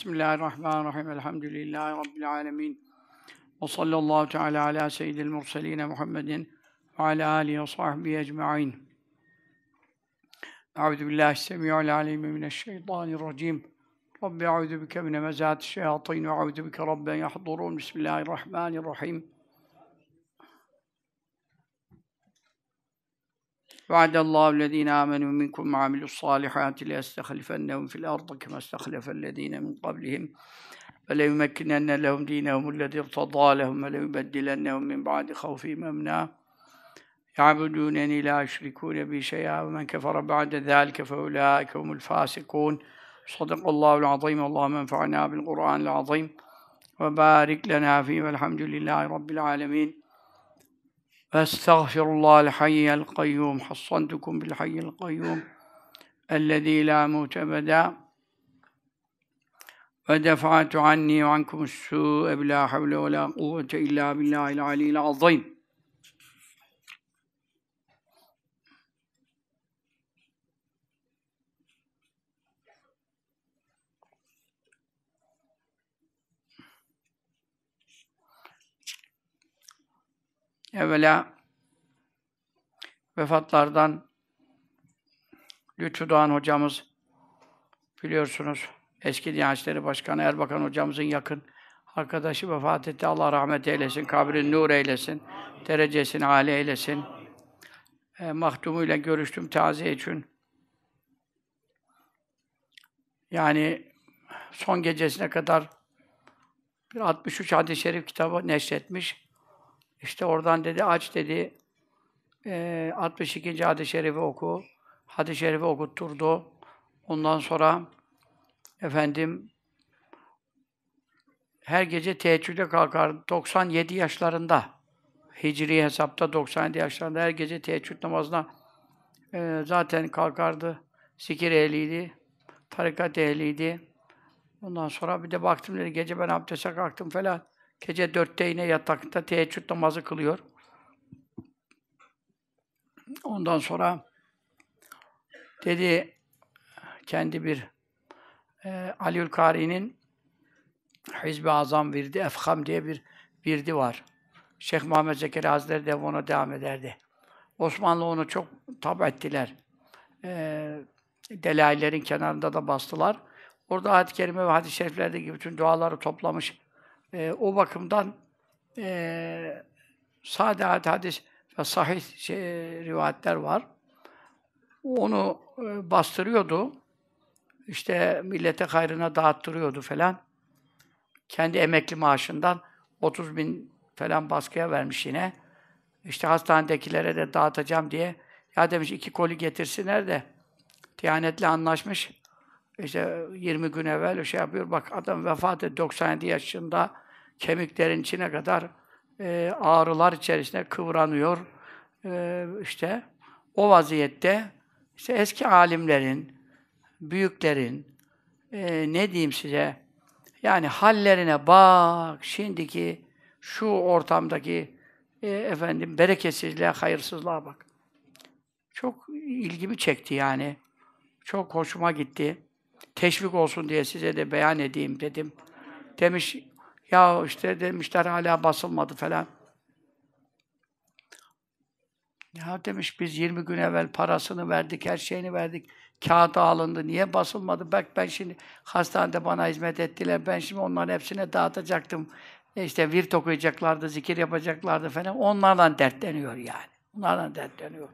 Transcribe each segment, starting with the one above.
Bismillahirrahmanirrahim. Elhamdülillahi Rabbil alemin. Ve sallallahu teala ala seyyidil murseline Muhammedin ve ala alihi ve sahbihi ecma'in. Euzu billahi semi'ul alim mineşşeytanirracim. Rabbi euzu bike min hemezatiş şeyatin ve euzu bike rabben yahdurun. Bismillahirrahmanirrahim. وعد الله الذين آمنوا منكم وعملوا الصالحات ليستخلفنهم في الأرض كما استخلف الذين من قبلهم. وليمكنن لهم دينهم الذي ارتضى لهم وليبدلنهم من بعد خوفهم أمنا. يعبدونني لا يشركون بي شيئا ومن كفر بعد ذلك فأولئك هم الفاسقون. صدق الله العظيم اللهم انفعنا بالقرآن العظيم. وبارك لنا فيه والحمد لله رب العالمين. واستغفر الله الحي القيوم حصنتكم بالحي القيوم الذي لا موت أبدا. ودفعت عني وعنكم السوء بلا حول ولا قوة إلا بالله العلي العظيم. Evvela vefatlardan Lütfü Doğan hocamız biliyorsunuz eski Diyanet İşleri Başkanı Erbakan hocamızın yakın arkadaşı vefat etti. Allah rahmet eylesin, kabrini nur eylesin, derecesini âli eylesin. E, mahdumuyla görüştüm taziye için. Yani son gecesine kadar bir 63 hadis-i şerif kitabı neşretmiş. İşte oradan dedi, aç dedi, e, 62. hadis-i şerifi oku. Hadis-i şerifi okutturdu. Ondan sonra efendim her gece teheccüde kalkar. 97 yaşlarında. Hicri hesapta 97 yaşlarında her gece teheccüd namazına e, zaten kalkardı. Zikir ehliydi. Tarikat ehliydi. Ondan sonra bir de baktım dedi, gece ben abdeste kalktım falan. Gece dörtte yine yatakta teheccüd namazı kılıyor. Ondan sonra dedi kendi bir e, Aliül Kari'nin Hizb-i Azam virdi, Efham diye bir virdi var. Şeyh Muhammed Zekeriya Hazretleri de ona devam ederdi. Osmanlı onu çok tab ettiler. E, Delaillerin kenarında da bastılar. Orada ayet-i kerime ve hadis-i şeriflerdeki bütün duaları toplamış. E, o bakımdan e, sade hadis ve sahih şey, rivayetler var. Onu e, bastırıyordu. İşte millete hayrına dağıttırıyordu falan. Kendi emekli maaşından 30 bin falan baskıya vermiş yine. İşte hastanedekilere de dağıtacağım diye. Ya demiş iki koli getirsinler de Diyanetle anlaşmış. İşte 20 gün evvel şey yapıyor. Bak adam vefat etti 97 yaşında. Kemiklerin içine kadar e, ağrılar içerisinde kıvranıyor. E, işte o vaziyette işte eski alimlerin, büyüklerin, e, ne diyeyim size, yani hallerine bak, şimdiki şu ortamdaki e, efendim bereketsizliğe, hayırsızlığa bak. Çok ilgimi çekti yani. Çok hoşuma gitti. Teşvik olsun diye size de beyan edeyim dedim. Demiş, ya işte demişler hala basılmadı falan. Ya demiş biz 20 gün evvel parasını verdik, her şeyini verdik. Kağıda alındı. Niye basılmadı? Bak ben şimdi hastanede bana hizmet ettiler. Ben şimdi onların hepsine dağıtacaktım. E işte virt okuyacaklardı, zikir yapacaklardı falan. Onlarla dertleniyor yani. Onlarla dertleniyor.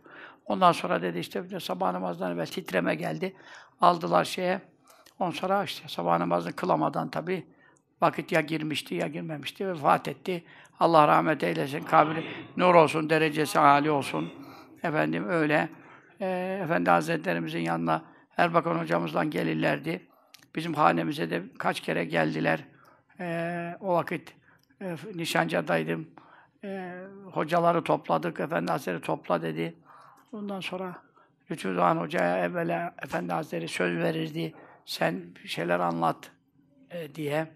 Ondan sonra dedi işte sabah namazından evvel titreme geldi. Aldılar şeye. Ondan sonra işte sabah namazını kılamadan tabii vakit ya girmişti ya girmemişti. Vefat etti. Allah rahmet eylesin. Kabri nur olsun, derecesi âli olsun. Efendim öyle. E, Efendi Hazretlerimizin yanına Erbakan hocamızla gelirlerdi. Bizim hanemize de kaç kere geldiler. E, o vakit e, Nişancı'daydım. E, hocaları topladık. Efendi Hazretleri topla dedi. Ondan sonra Lütfü Doğan Hoca'ya evvela Efendi Hazretleri söz verirdi. Sen bir şeyler anlat e, diye.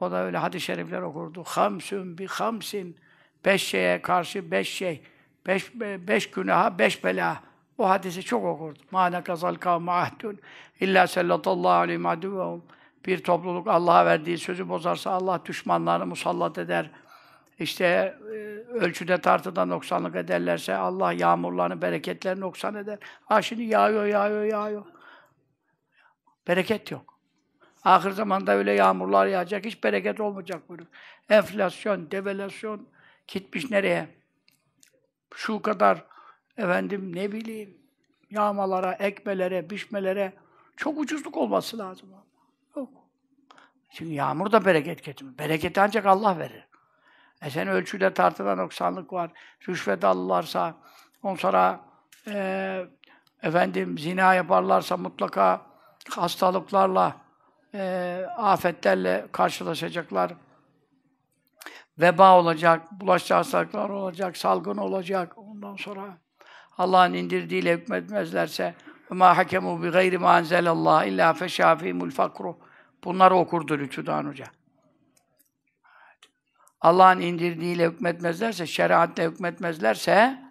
O da öyle hadis-i şerifler okurdu. Hamsün bi hamsin. Beş şeye karşı beş şey. Beş, beş günaha, beş bela. O hadisi çok okurdu. Ma nekazal kavme ahdun. İlla sallatallahu aleyhim aduvvehum. Bir topluluk Allah'a verdiği sözü bozarsa Allah düşmanlarını musallat eder. İşte e, ölçüde tartıda noksanlık ederlerse Allah yağmurlarını, bereketlerini noksan eder. Ha şimdi yağıyor, yağıyor, yağıyor. Bereket yok. Ahir zamanda öyle yağmurlar yağacak, hiç bereket olmayacak buyuruyor. Enflasyon, devalüasyon gitmiş nereye? Şu kadar efendim ne bileyim yağmalara, ekmelere, biçmelere çok ucuzluk olması lazım. Yok. Çünkü yağmur da bereket getirmiyor. Bereketi ancak Allah verir. E sen ölçüde tartıda noksanlık var. Rüşvet alırlarsa, ondan sonra e, efendim zina yaparlarsa mutlaka hastalıklarla, e, afetlerle karşılaşacaklar. Veba olacak, bulaşıcı hastalıklar olacak, salgın olacak. Ondan sonra Allah'ın indirdiğiyle hükmetmezlerse وَمَا حَكَمُوا بِغَيْرِ مَا أَنْزَلَ اللّٰهِ اِلَّا فَشَافِهِمُ الْفَقْرُ Bunları okurdu Lütfüdan Hoca. Allah'ın indirdiğiyle hükmetmezlerse, şeriatle hükmetmezlerse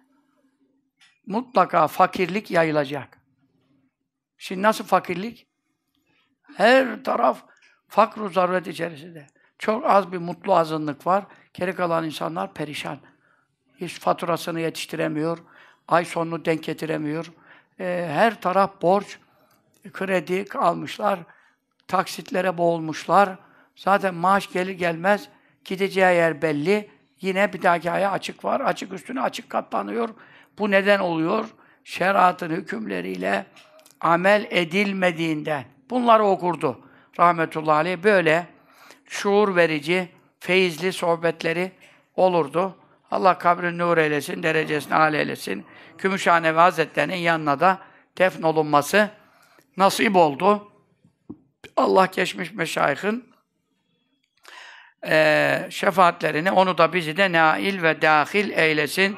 mutlaka fakirlik yayılacak. Şimdi nasıl fakirlik? Her taraf fakru zaruret içerisinde. Çok az bir mutlu azınlık var. Geri kalan insanlar perişan. Hiç faturasını yetiştiremiyor. Ay sonunu denk getiremiyor. Ee, her taraf borç, kredi almışlar. Taksitlere boğulmuşlar. Zaten maaş gelir gelmez gideceği yer belli. Yine bir dahaki aya açık var. Açık üstüne açık katlanıyor. Bu neden oluyor? Şeriatın hükümleriyle amel edilmediğinden. Bunları okurdu. Rahmetullahi aleyh böyle şuur verici, feyizli sohbetleri olurdu. Allah kabrini nur eylesin, derecesini âli eylesin. Gümüşhanevi Hazretleri'nin yanına da defnolunması nasip oldu. Allah geçmiş meşayihin e, şefaatlerini, onu da bizi de nail ve dahil eylesin.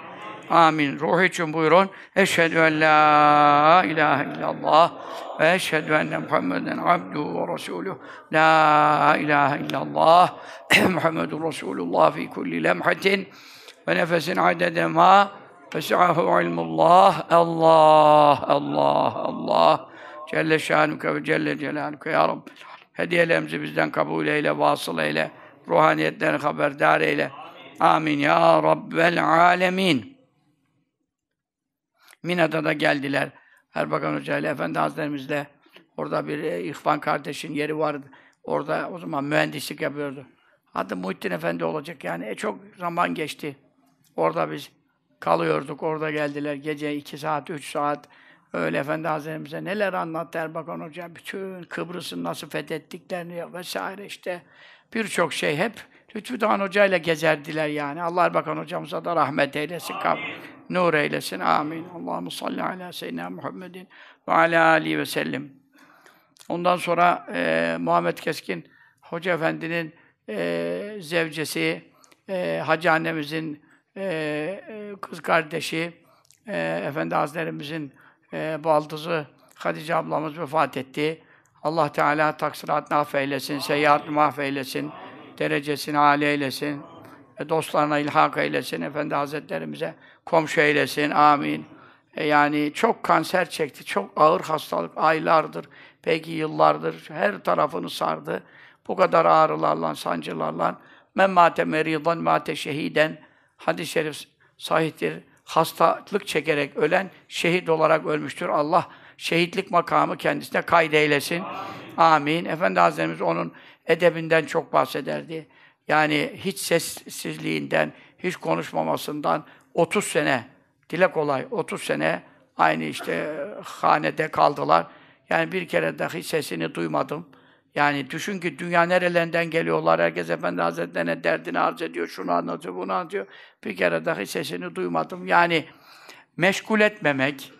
Amin. Ruh için buyurun. Eşhedü en la ilahe illallah ve eşhedü enne Muhammeden abduhu ve resuluhu. La ilahe illallah Muhammedun Resulullah fi kulli lemhatin ve nefesin adede ma fes'ahu ilmullah. Allah, Allah, Allah. Celle şanuke ve celle celaluke ya Rabbi. Hediyelerimizi bizden kabul eyle, vasıl eyle. Ruhaniyetlerini haberdar eyle. Amin ya Rabbel alemin. Mina'da da geldiler. Erbakan Hoca ile Efendi Hazretlerimizle orada bir e, İhvan kardeşin yeri vardı. Orada o zaman mühendislik yapıyordu. Adı Muhittin Efendi olacak yani. E, çok zaman geçti. Orada biz kalıyorduk. Orada geldiler. Gece iki saat, üç saat öyle Efendi Hazretlerimize neler anlattı Erbakan Hoca. Bütün Kıbrıs'ın nasıl fethettiklerini vesaire işte birçok şey hep Lütfü Doğan Hoca ile gezerdiler yani. Allah Erbakan Hocamıza da rahmet eylesin. Kab nur eylesin. Amin. Allahu salli ala seyyidina Muhammedin ve ala alihi ve sellem. Ondan sonra e, Muhammed Keskin Hoca Efendi'nin e, zevcesi, e, Hacı annemizin e, e, kız kardeşi, e, Efendi Hazretlerimizin e, baldızı Hatice ablamız vefat etti. Allah Teala taksiratını affeylesin, seyyiatını mahveylesin, derecesini âli eylesin, e, dostlarına ilhak eylesin, Efendi Hazretlerimize komşu eylesin, amin. E, yani çok kanser çekti, çok ağır hastalık, aylardır, belki yıllardır her tarafını sardı. Bu kadar ağrılarla, sancılarla, men mâte meridan mâte şehiden, hadis-i şerif sahihtir, hastalık çekerek ölen, şehit olarak ölmüştür. Allah şehitlik makamı kendisine kaydeylesin. Amin. Efendi Hazretlerimiz onun edebinden çok bahsederdi. Yani hiç sessizliğinden, hiç konuşmamasından 30 sene, dile kolay 30 sene aynı işte hanede kaldılar. Yani bir kere dahi sesini duymadım. Yani düşün ki dünya nerelerinden geliyorlar. Herkes Efendi Hazretlerine derdini arz ediyor, şunu anlatıyor, bunu anlatıyor. Bir kere dahi sesini duymadım. Yani meşgul etmemek,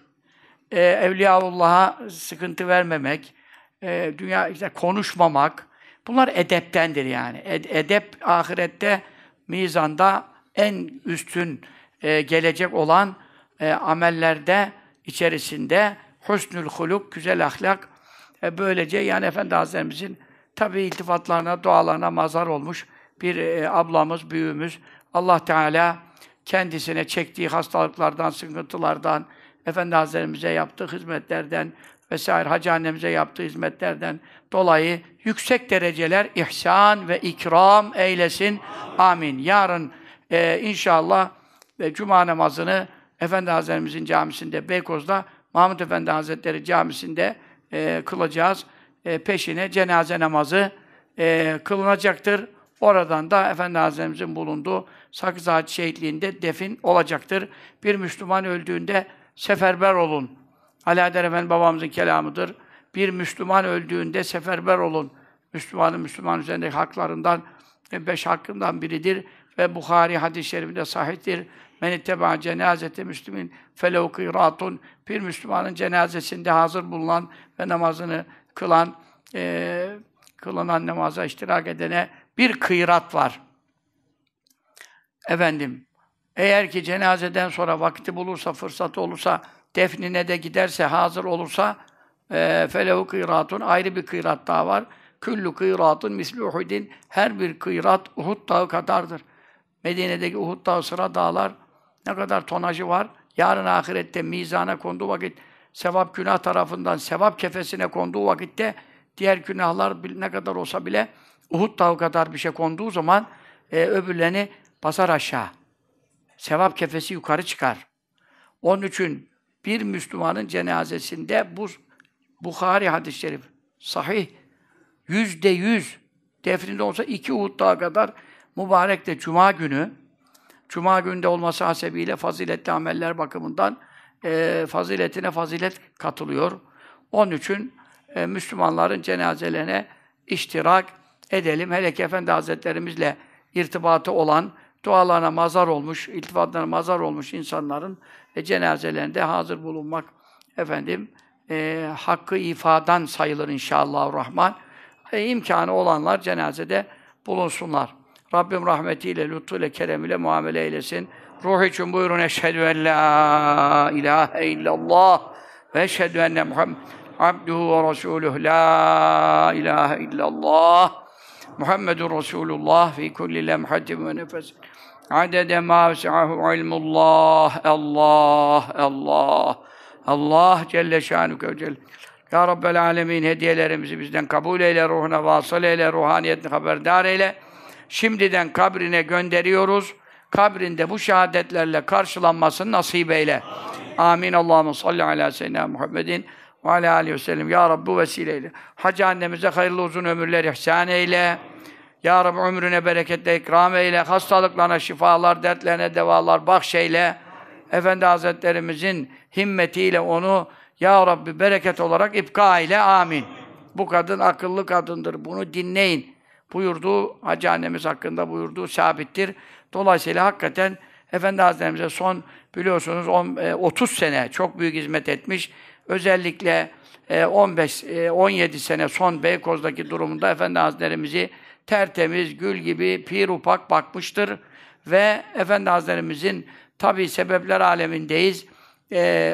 e, Evliyaullah'a sıkıntı vermemek, e, dünya işte konuşmamak, bunlar edeptendir yani. Ed, edep ahirette, mizanda en üstün e, gelecek olan e, amellerde içerisinde husnül huluk, güzel ahlak, e, böylece yani Efendi Hazretlerimizin tabi iltifatlarına, dualarına mazhar olmuş bir e, ablamız, büyüğümüz. Allah Teala kendisine çektiği hastalıklardan, sıkıntılardan, Efendi Hazretlerimize yaptığı hizmetlerden vesaire hacı annemize yaptığı hizmetlerden dolayı yüksek dereceler ihsan ve ikram eylesin. Amin. Yarın e, inşallah e, cuma namazını Efendi Hazretlerimizin camisinde Beykoz'da Mahmud Efendi Hazretleri camisinde e, kılacağız. E, peşine cenaze namazı e, kılınacaktır. Oradan da Efendi Hazretlerimizin bulunduğu Sakız Ağaç şehitliğinde defin olacaktır. Bir Müslüman öldüğünde seferber olun. Alaeddin Efendi babamızın kelamıdır. Bir Müslüman öldüğünde seferber olun. Müslümanın Müslüman üzerindeki haklarından e, beş hakkından biridir ve Bukhari hadis-i şerifinde sahihtir. Men itteba cenazete müslümin felev kıratun. Bir Müslümanın cenazesinde hazır bulunan ve namazını kılan, e, kılınan namaza iştirak edene bir kıyrat var. Efendim, eğer ki cenazeden sonra vakti bulursa, fırsatı olursa, defnine de giderse, hazır olursa, e, felehu kıyratun, ayrı bir kıyrat daha var. Küllü kıyratun misli Uhud'in, her bir kıyrat Uhud dağı kadardır. Medine'deki Uhud dağı sıra dağlar, ne kadar tonajı var. Yarın ahirette mizana konduğu vakit, sevap günah tarafından sevap kefesine konduğu vakitte, diğer günahlar ne kadar olsa bile Uhud dağı kadar bir şey konduğu zaman e, öbürlerini basar aşağı. Sevap kefesi yukarı çıkar. Onun için bir Müslümanın cenazesinde bu Bukhari hadis-i şerif sahih yüzde yüz defninde olsa iki Uhud dağı kadar mübarek de Cuma günü Cuma günde olması hasebiyle faziletli ameller bakımından e, faziletine fazilet katılıyor. Onun için e, Müslümanların cenazelerine iştirak edelim. Hele ki Efendi Hazretlerimizle irtibatı olan, dualarına mazar olmuş, iltifatlarına mazar olmuş insanların e, cenazelerinde hazır bulunmak efendim e, hakkı ifadan sayılır inşallah rahman. E, imkanı olanlar cenazede bulunsunlar. Rabbim rahmetiyle, lütfuyla, keremiyle muamele eylesin. Ruh için buyurun eşhedü en la ilahe illallah ve eşhedü enne Muhammed abduhu ve resuluh la ilahe illallah. Muhammedun Resulullah fi kulli lemhatin ve nefes. Adede ma vesahu ilmullah. Allah Allah Allah Celle şanuke Celle. Ya Rabbel Alemin hediyelerimizi bizden kabul eyle, ruhuna vasıl eyle, ruhaniyetini haberdar eyle. Şimdiden kabrine gönderiyoruz. Kabrinde bu şehadetlerle karşılanmasını nasip eyle. Amin. Allahu salli ala seyyidina Muhammedin ve ala aleyhi ve sellem. Ya Rabbi bu vesileyle. Hacı annemize hayırlı uzun ömürler ihsan eyle. Ya Rabbi ömrüne bereketle ikram eyle. Hastalıklarına şifalar, dertlerine devalar bahşeyle. Efendi Hazretlerimizin himmetiyle onu Ya Rabbi bereket olarak ipka ile amin. Bu kadın akıllı kadındır. Bunu dinleyin. Buyurduğu, Hacı annemiz hakkında buyurduğu sabittir. Dolayısıyla hakikaten Efendi Hazretlerimize son biliyorsunuz 10, 30 e, sene çok büyük hizmet etmiş. Özellikle 15 e, 17 e, sene son Beykoz'daki durumunda Efendi Hazretlerimizi tertemiz, gül gibi pir upak bakmıştır. Ve Efendi Hazretlerimizin tabi sebepler alemindeyiz.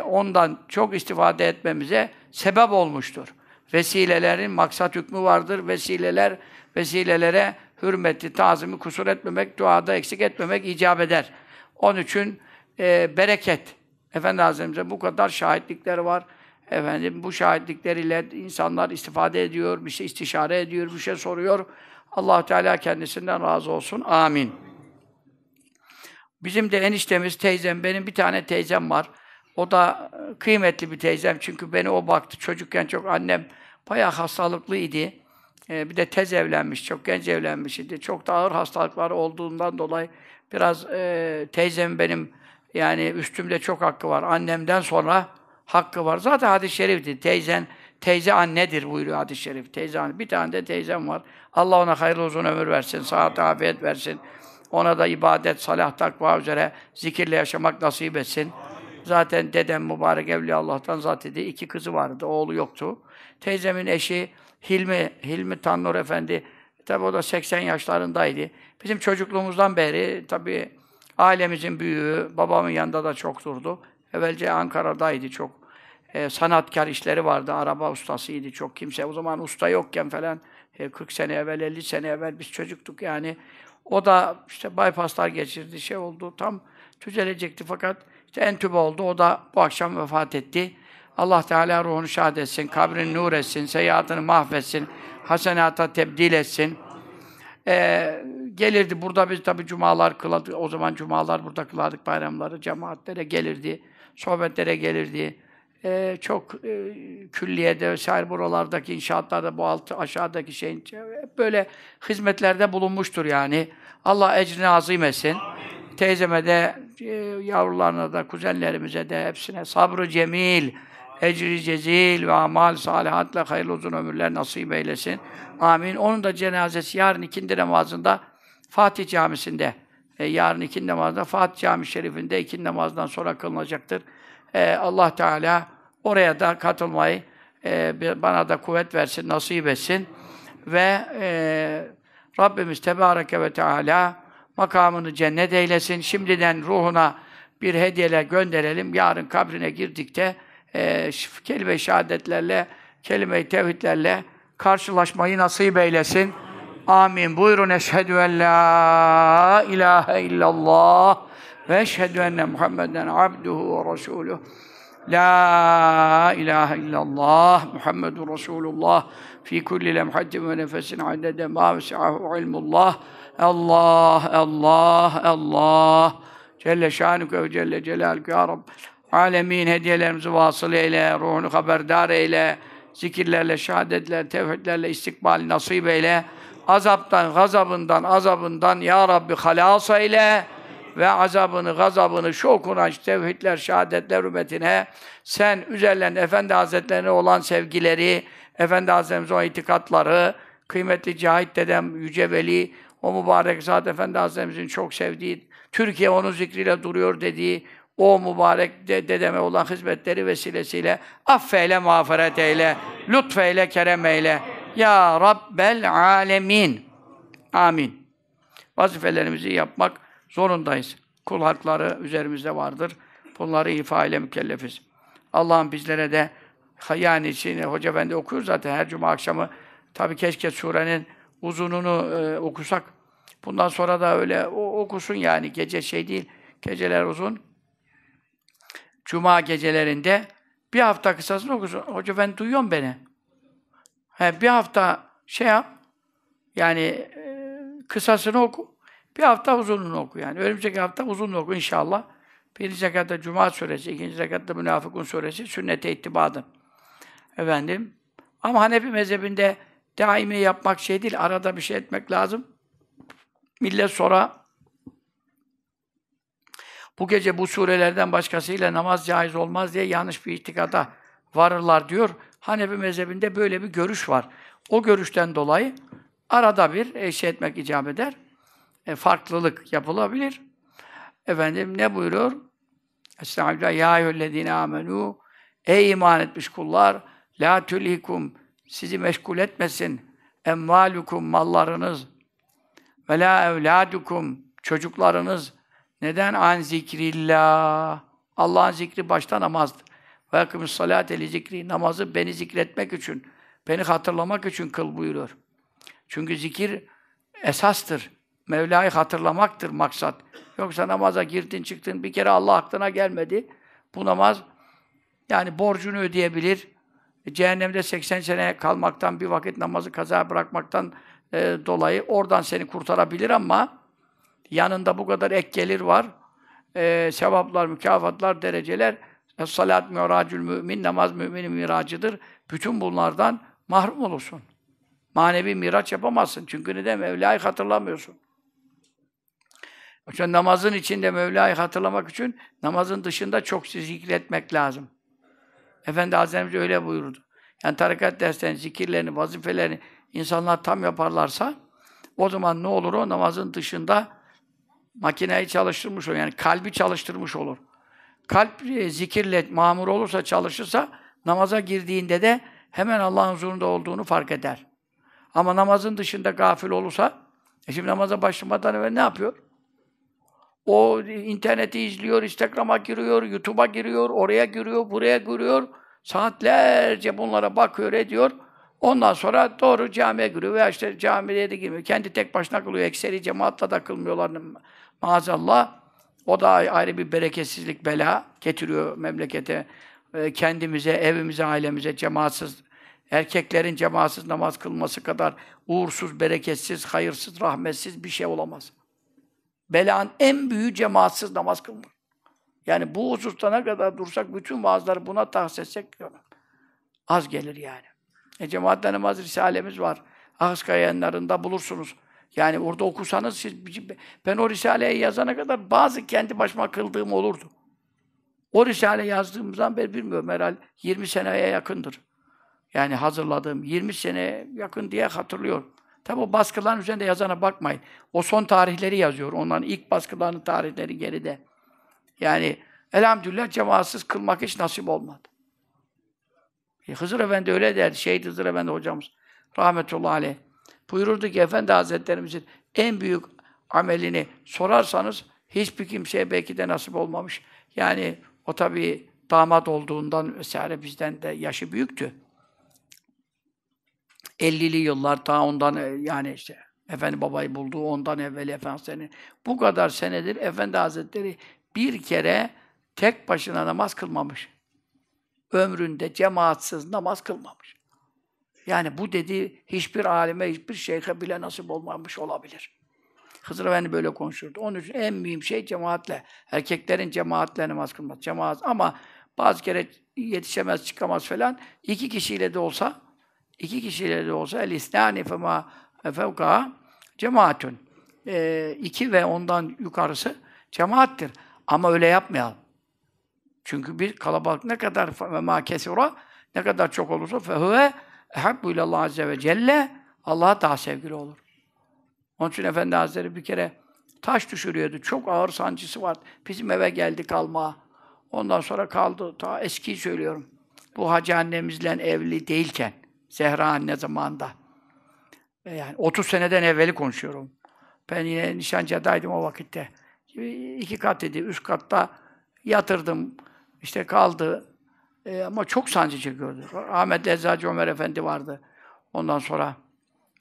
ondan çok istifade etmemize sebep olmuştur. Vesilelerin maksat hükmü vardır. Vesileler, vesilelere hürmeti, tazimi kusur etmemek, duada eksik etmemek icap eder. Onun için e, bereket. Efendi Hazretimize bu kadar şahitlikler var. Efendim bu şahitlikleriyle insanlar istifade ediyor, bir şey istişare ediyor, bir şey soruyor. allah Teala kendisinden razı olsun. Amin. Bizim de eniştemiz, teyzem, benim bir tane teyzem var. O da e, kıymetli bir teyzem çünkü beni o baktı. Çocukken çok annem bayağı hastalıklıydı. Ee, bir de tez evlenmiş, çok genç evlenmiş idi. Çok da ağır hastalıkları olduğundan dolayı biraz e, teyzem benim yani üstümde çok hakkı var. Annemden sonra hakkı var. Zaten hadis-i şerifti. Teyzen, teyze annedir buyuruyor hadis-i şerif. Teyze anne. Bir tane de teyzem var. Allah ona hayırlı uzun ömür versin, sıhhat, afiyet versin. Ona da ibadet, salah, takva üzere zikirle yaşamak nasip etsin. Zaten dedem mübarek evliya Allah'tan zat idi. İki kızı vardı, oğlu yoktu. Teyzemin eşi Hilmi, Hilmi Tannur Efendi, tabi o da 80 yaşlarındaydı. Bizim çocukluğumuzdan beri tabi ailemizin büyüğü, babamın yanında da çok durdu. Evvelce Ankara'daydı çok. E, sanatkar işleri vardı, araba ustasıydı çok kimse. O zaman usta yokken falan, e, 40 sene evvel, 50 sene evvel biz çocuktuk yani. O da işte bypasslar geçirdi, şey oldu, tam düzelecekti fakat işte entübe oldu. O da bu akşam vefat etti. Allah Teala ruhunu şad etsin, kabrini nur etsin, seyyiatını mahvetsin, hasenata tebdil etsin. Ee, gelirdi burada biz tabi cumalar kıladık. O zaman cumalar burada kıladık bayramları. Cemaatlere gelirdi. Sohbetlere gelirdi. Ee, çok e, külliyede vesaire buralardaki inşaatlarda bu altı aşağıdaki şeyin böyle hizmetlerde bulunmuştur yani. Allah ecrini azim etsin. Teyzeme de, e, yavrularına da, kuzenlerimize de hepsine sabrı cemil, ecri cezil ve amal salihatla hayırlı uzun ömürler nasip eylesin. Amin. Onun da cenazesi yarın ikindi namazında Fatih Camisi'nde, e, yarın ikindi namazında Fatih Cami Şerif'inde ikindi namazdan sonra kılınacaktır. E, Allah Teala oraya da katılmayı e, bana da kuvvet versin, nasip etsin. Ve e, Rabbimiz Tebareke ve Teala makamını cennet eylesin. Şimdiden ruhuna bir hediyeler gönderelim. Yarın kabrine girdikte e, kelime-i şehadetlerle, kelime-i tevhidlerle karşılaşmayı nasip eylesin. Amin. Buyurun. Eşhedü en la ilahe illallah ve eşhedü enne Muhammeden abduhu ve resuluhu. La ilahe illallah Muhammedun Resulullah fi kulli lemhatin ve nefesin adede ma vesi'ahu ilmullah. Allah, Allah, Allah. Celle şanuke ve celle celaluke ya Rabbi. Alemin hediyelerimizi vasıl eyle, ruhunu haberdar eyle, zikirlerle, şehadetlerle, tevhidlerle istikbal nasip eyle. Azaptan, gazabından, azabından ya Rabbi halas eyle ve azabını, gazabını, şokuna, tevhidler, şehadetler hürmetine sen üzerlerinde Efendi Hazretlerine olan sevgileri, Efendi Hazretlerimize o itikatları, kıymetli Cahit dedem, Yüce Veli, o mübarek Zat Efendi Hazretlerimizin çok sevdiği, Türkiye onun zikriyle duruyor dediği, o mübarek de, dedeme olan hizmetleri vesilesiyle affeyle, mağfiret eyle, lütfeyle, kerem eyle. Ya Rabbel alemin. Amin. Vazifelerimizi yapmak zorundayız. Kul hakları üzerimizde vardır. Bunları ifa ile mükellefiz. Allah'ım bizlere de yani şimdi Hoca Efendi okuyor zaten her cuma akşamı. Tabii keşke surenin uzununu e, okusak. Bundan sonra da öyle o, okusun yani. Gece şey değil. Geceler uzun. Cuma gecelerinde bir hafta kısasını okusun. Hoca ben duyuyorum beni. He, bir hafta şey yap. Yani e, kısasını oku. Bir hafta uzununu oku yani. Önümüzdeki hafta uzununu oku inşallah. Birinci rekatta Cuma suresi, ikinci rekatta Münafıkun suresi, sünnete ittibadı. Efendim. Ama Hanefi mezhebinde daimi yapmak şey değil, arada bir şey etmek lazım. Millet sonra bu gece bu surelerden başkasıyla namaz caiz olmaz diye yanlış bir itikada varırlar diyor. Hanefi mezhebinde böyle bir görüş var. O görüşten dolayı arada bir şey etmek icap eder. E, farklılık yapılabilir. Efendim ne buyuruyor? Estağfirullah. Ya eyyühellezine amenu Ey iman etmiş kullar la tülhikum sizi meşgul etmesin emvalukum mallarınız ve la evladukum çocuklarınız neden an zikrillah Allah'ın zikri başta namazdır. Ve yakımız salate li zikri namazı beni zikretmek için, beni hatırlamak için kıl buyuruyor. Çünkü zikir esastır. Mevla'yı hatırlamaktır maksat. Yoksa namaza girdin çıktın bir kere Allah aklına gelmedi. Bu namaz yani borcunu ödeyebilir. Cehennemde 80 sene kalmaktan, bir vakit namazı kaza bırakmaktan e, dolayı oradan seni kurtarabilir ama yanında bu kadar ek gelir var. E, sevaplar, mükafatlar, dereceler. Salat miracül mümin, namaz müminin miracıdır. Bütün bunlardan mahrum olursun. Manevi miraç yapamazsın. Çünkü neden? Mevla'yı hatırlamıyorsun. O namazın içinde Mevla'yı hatırlamak için namazın dışında çok zikretmek lazım. Efendi Hazretlerimiz öyle buyurdu. Yani tarikat derslerini, zikirlerini, vazifelerini insanlar tam yaparlarsa o zaman ne olur o namazın dışında makineyi çalıştırmış olur. Yani kalbi çalıştırmış olur. Kalp e, zikirle mamur olursa, çalışırsa namaza girdiğinde de hemen Allah'ın huzurunda olduğunu fark eder. Ama namazın dışında gafil olursa e şimdi namaza başlamadan evvel ne yapıyor? O interneti izliyor, Instagram'a giriyor, YouTube'a giriyor, oraya giriyor, buraya giriyor. Saatlerce bunlara bakıyor, ediyor. Ondan sonra doğru camiye giriyor veya işte camiye de girmiyor. Kendi tek başına kılıyor. Ekseri cemaatla da kılmıyorlar maazallah. O da ayrı bir bereketsizlik, bela getiriyor memlekete. e, kendimize, evimize, ailemize cemaatsız, erkeklerin cemaatsız namaz kılması kadar uğursuz, bereketsiz, hayırsız, rahmetsiz bir şey olamaz. Belanın en büyüğü cemaatsız namaz kılmak. Yani bu hususta ne kadar dursak, bütün vaazları buna tahsis etsek az gelir yani. E, cemaatle namaz risalemiz var. Ahıska yayınlarında bulursunuz. Yani orada okusanız siz, ben o risaleyi yazana kadar bazı kendi başıma kıldığım olurdu. O risale yazdığımızdan beri bilmiyorum herhalde 20 seneye yakındır. Yani hazırladığım 20 sene yakın diye hatırlıyorum. Tabi o baskıların üzerinde yazana bakmayın. O son tarihleri yazıyor. Onların ilk baskılarının tarihleri geride. Yani elhamdülillah cemaatsız kılmak hiç nasip olmadı. E, Hızır Efendi öyle derdi. Şehit Hızır Efendi hocamız. Rahmetullahi aleyh. Buyururdu ki Efendi Hazretlerimizin en büyük amelini sorarsanız hiçbir kimseye belki de nasip olmamış. Yani o tabii damat olduğundan vesaire bizden de yaşı büyüktü. 50'li yıllar ta ondan e, yani işte Efendi babayı bulduğu ondan evvel Efendi bu kadar senedir Efendi Hazretleri bir kere tek başına namaz kılmamış. Ömründe cemaatsız namaz kılmamış. Yani bu dedi hiçbir alime, hiçbir şeyhe bile nasip olmamış olabilir. Hızır Efendi böyle konuşurdu. Onun için en mühim şey cemaatle. Erkeklerin cemaatle namaz kılması. Cemaat ama bazı kere yetişemez, çıkamaz falan. İki kişiyle de olsa iki kişiyle de olsa el isnani fema fevka cemaatün. E, iki ve ondan yukarısı cemaattir. Ama öyle yapmayalım. Çünkü bir kalabalık ne kadar ve ma kesura ne kadar çok olursa fehuve Ehabbu ilallah azze ve celle Allah'a daha sevgili olur. Onun için Efendi Hazretleri bir kere taş düşürüyordu. Çok ağır sancısı var. Bizim eve geldi kalma. Ondan sonra kaldı. Ta eskiyi söylüyorum. Bu hacı annemizle evli değilken Zehra anne zamanında. Yani 30 seneden evveli konuşuyorum. Ben yine Nişancı'daydım o vakitte. İki kat dedi. Üst katta yatırdım. İşte kaldı. E, ama çok sancı çekiyordu. Ahmet Eczacı Ömer Efendi vardı. Ondan sonra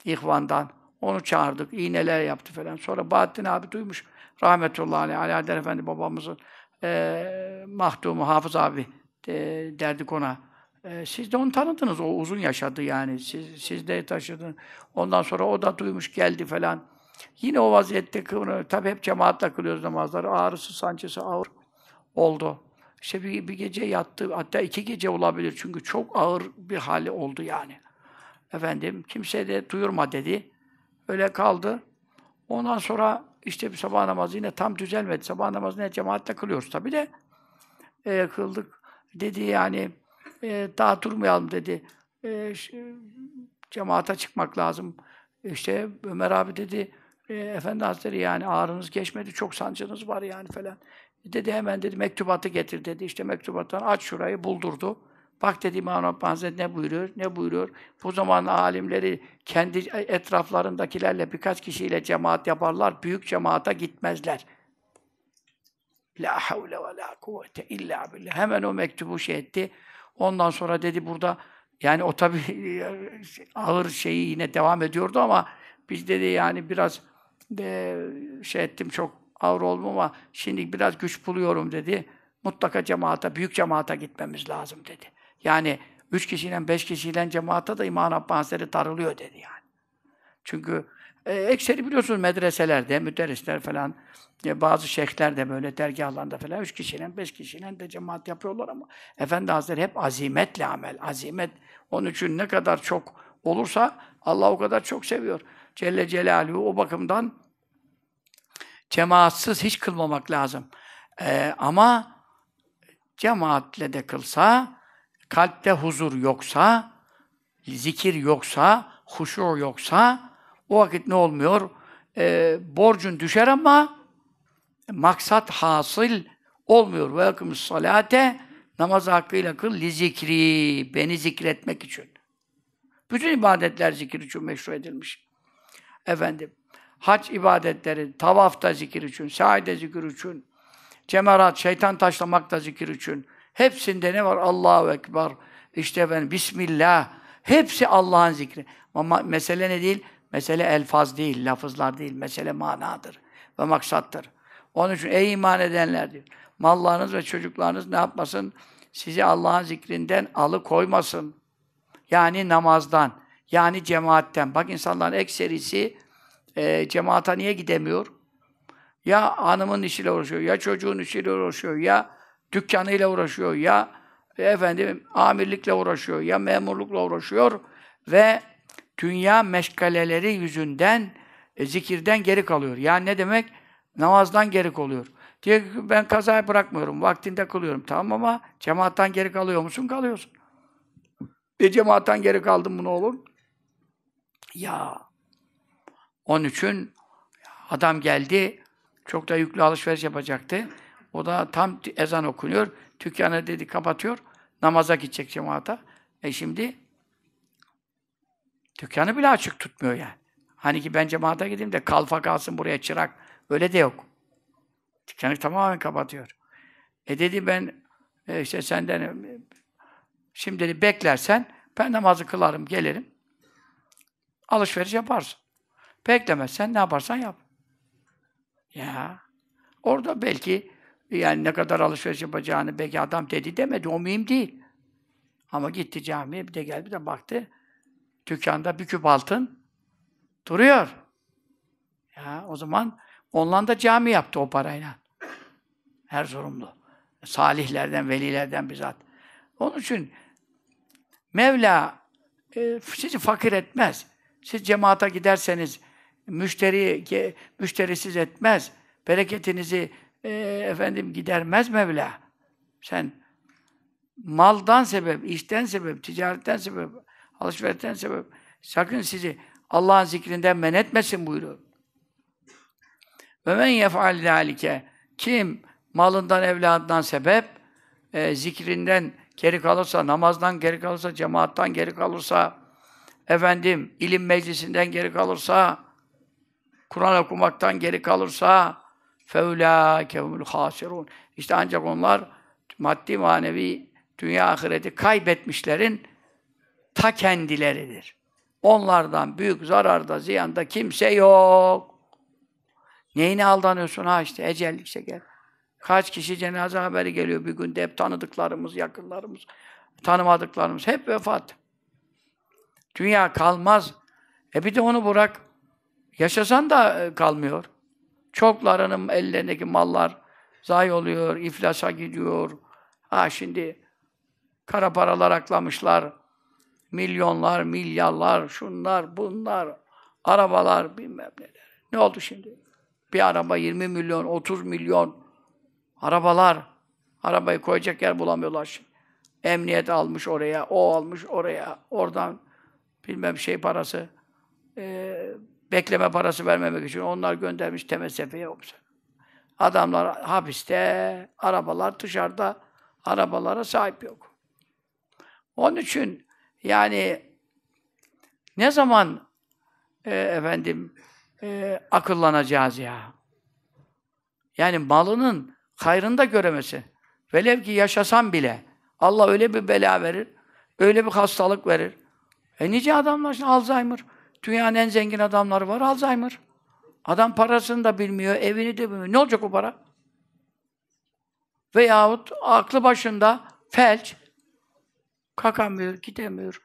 İhvan'dan. Onu çağırdık. iğneler yaptı falan. Sonra Bahattin abi duymuş. Rahmetullahi aleyh. Ali Adel Efendi babamızın e, mahdumu Hafız abi e, derdik ona. E, siz de onu tanıdınız. O uzun yaşadı yani. Siz, siz de taşıdınız. Ondan sonra o da duymuş geldi falan. Yine o vaziyette kıvranıyor. Tabi hep cemaatle kılıyoruz namazları. Ağrısı, sancısı ağır oldu. İşte bir, bir gece yattı, hatta iki gece olabilir çünkü çok ağır bir hali oldu yani. Efendim, kimse de duyurma dedi. Öyle kaldı. Ondan sonra işte bir sabah namazı yine tam düzelmedi. Sabah namazını cemaatle kılıyoruz tabi de. E, kıldık. Dedi yani, e, daha durmayalım dedi. E, cemaate çıkmak lazım. İşte Ömer abi dedi, e, Efendi Hazretleri yani ağrınız geçmedi, çok sancınız var yani falan. Dedi hemen dedi mektubatı getir dedi. İşte mektubattan aç şurayı buldurdu. Bak dedi İmam Rabbani ne buyuruyor? Ne buyuruyor? Bu zaman alimleri kendi etraflarındakilerle birkaç kişiyle cemaat yaparlar. Büyük cemaata gitmezler. La havle ve la kuvvete illa billah. Hemen o mektubu şey etti. Ondan sonra dedi burada yani o tabi ağır şeyi yine devam ediyordu ama biz dedi yani biraz de, şey ettim çok ağır oldum ama şimdi biraz güç buluyorum dedi. Mutlaka cemaata, büyük cemaata gitmemiz lazım dedi. Yani üç kişiyle, beş kişiyle cemaata da İmam Rabbani darılıyor dedi yani. Çünkü e, ekseri biliyorsunuz medreselerde, müderrisler falan, e, bazı şeyhler de böyle dergahlarında falan üç kişiyle, beş kişiyle de cemaat yapıyorlar ama Efendi Hazretleri hep azimetle amel, azimet. Onun için ne kadar çok olursa Allah o kadar çok seviyor. Celle Celaluhu o bakımdan cemaatsız hiç kılmamak lazım. Ee, ama cemaatle de kılsa, kalpte huzur yoksa, zikir yoksa, huşu yoksa, o vakit ne olmuyor? Ee, borcun düşer ama maksat hasıl olmuyor. Ve yakımız salate namaz hakkıyla kıl li zikri beni zikretmek için. Bütün ibadetler zikir için meşru edilmiş. Efendim hac ibadetleri, tavafta zikir için, saide zikir için, cemarat, şeytan taşlamakta zikir için, hepsinde ne var? Allahu Ekber, işte ben Bismillah, hepsi Allah'ın zikri. Ama mesele ne değil? Mesele elfaz değil, lafızlar değil, mesele manadır ve maksattır. Onun için ey iman edenler diyor, mallarınız ve çocuklarınız ne yapmasın? sizi Allah'ın zikrinden alıkoymasın. Yani namazdan, yani cemaatten. Bak insanların ekserisi e, cemaata niye gidemiyor? Ya hanımın işiyle uğraşıyor, ya çocuğun işiyle uğraşıyor, ya dükkanıyla uğraşıyor, ya efendim amirlikle uğraşıyor, ya memurlukla uğraşıyor ve dünya meşgaleleri yüzünden e, zikirden geri kalıyor. Yani ne demek? Namazdan geri kalıyor. Diyor ki ben kazayı bırakmıyorum, vaktinde kılıyorum. Tamam ama cemaattan geri kalıyor musun? Kalıyorsun. Bir cemaattan geri kaldım mı ne olur? Ya onun için adam geldi, çok da yüklü alışveriş yapacaktı. O da tam ezan okunuyor. Dükkanı dedi kapatıyor. Namaza gidecek cemaata. E şimdi dükkanı bile açık tutmuyor yani. Hani ki ben cemaata gideyim de kalfa kalsın buraya çırak. Öyle de yok. Dükkanı tamamen kapatıyor. E dedi ben e işte senden şimdi dedi beklersen ben namazı kılarım, gelirim. Alışveriş yaparsın. Beklemezsen ne yaparsan yap. Ya. Orada belki yani ne kadar alışveriş yapacağını belki adam dedi demedi. O mühim değil. Ama gitti camiye bir de geldi bir de baktı. Dükkanda bir küp altın duruyor. Ya o zaman ondan da cami yaptı o parayla. Her sorumlu. Salihlerden, velilerden bizzat. Onun için Mevla e, sizi fakir etmez. Siz cemaata giderseniz müşteri müşterisiz etmez. Bereketinizi e, efendim gidermez Mevla. Sen maldan sebep, işten sebep, ticaretten sebep, alışverişten sebep sakın sizi Allah'ın zikrinden men etmesin buyuruyor. Ve men yef'al zâlike kim malından, evladından sebep e, zikrinden geri kalırsa, namazdan geri kalırsa, cemaattan geri kalırsa, efendim ilim meclisinden geri kalırsa, Kur'an okumaktan geri kalırsa feulâke humul hâsirûn. İşte ancak onlar maddi manevi dünya ahireti kaybetmişlerin ta kendileridir. Onlardan büyük zararda, ziyanda kimse yok. Neyine aldanıyorsun? Ha işte ecel işte gel. Kaç kişi cenaze haberi geliyor bir günde hep tanıdıklarımız, yakınlarımız, tanımadıklarımız hep vefat. Dünya kalmaz. E bir de onu bırak. Yaşasan da e, kalmıyor. Çoklarının ellerindeki mallar zayi oluyor, iflasa gidiyor. Ha şimdi kara paralar aklamışlar. Milyonlar, milyarlar, şunlar, bunlar, arabalar bilmem neler. Ne oldu şimdi? Bir araba 20 milyon, 30 milyon arabalar. Arabayı koyacak yer bulamıyorlar şimdi. Emniyet almış oraya, o almış oraya, oradan bilmem şey parası, e, bekleme parası vermemek için onlar göndermiş TMSF'ye. Adamlar hapiste, arabalar dışarıda, arabalara sahip yok. Onun için yani ne zaman e, efendim e, akıllanacağız ya? Yani malının hayrını da göremesi. Velev ki yaşasan bile Allah öyle bir bela verir, öyle bir hastalık verir. E nice adamlar şimdi Alzheimer. Dünyanın en zengin adamları var Alzheimer. Adam parasını da bilmiyor, evini de bilmiyor. Ne olacak o para? Veyahut aklı başında felç. Kakamıyor, gidemiyor.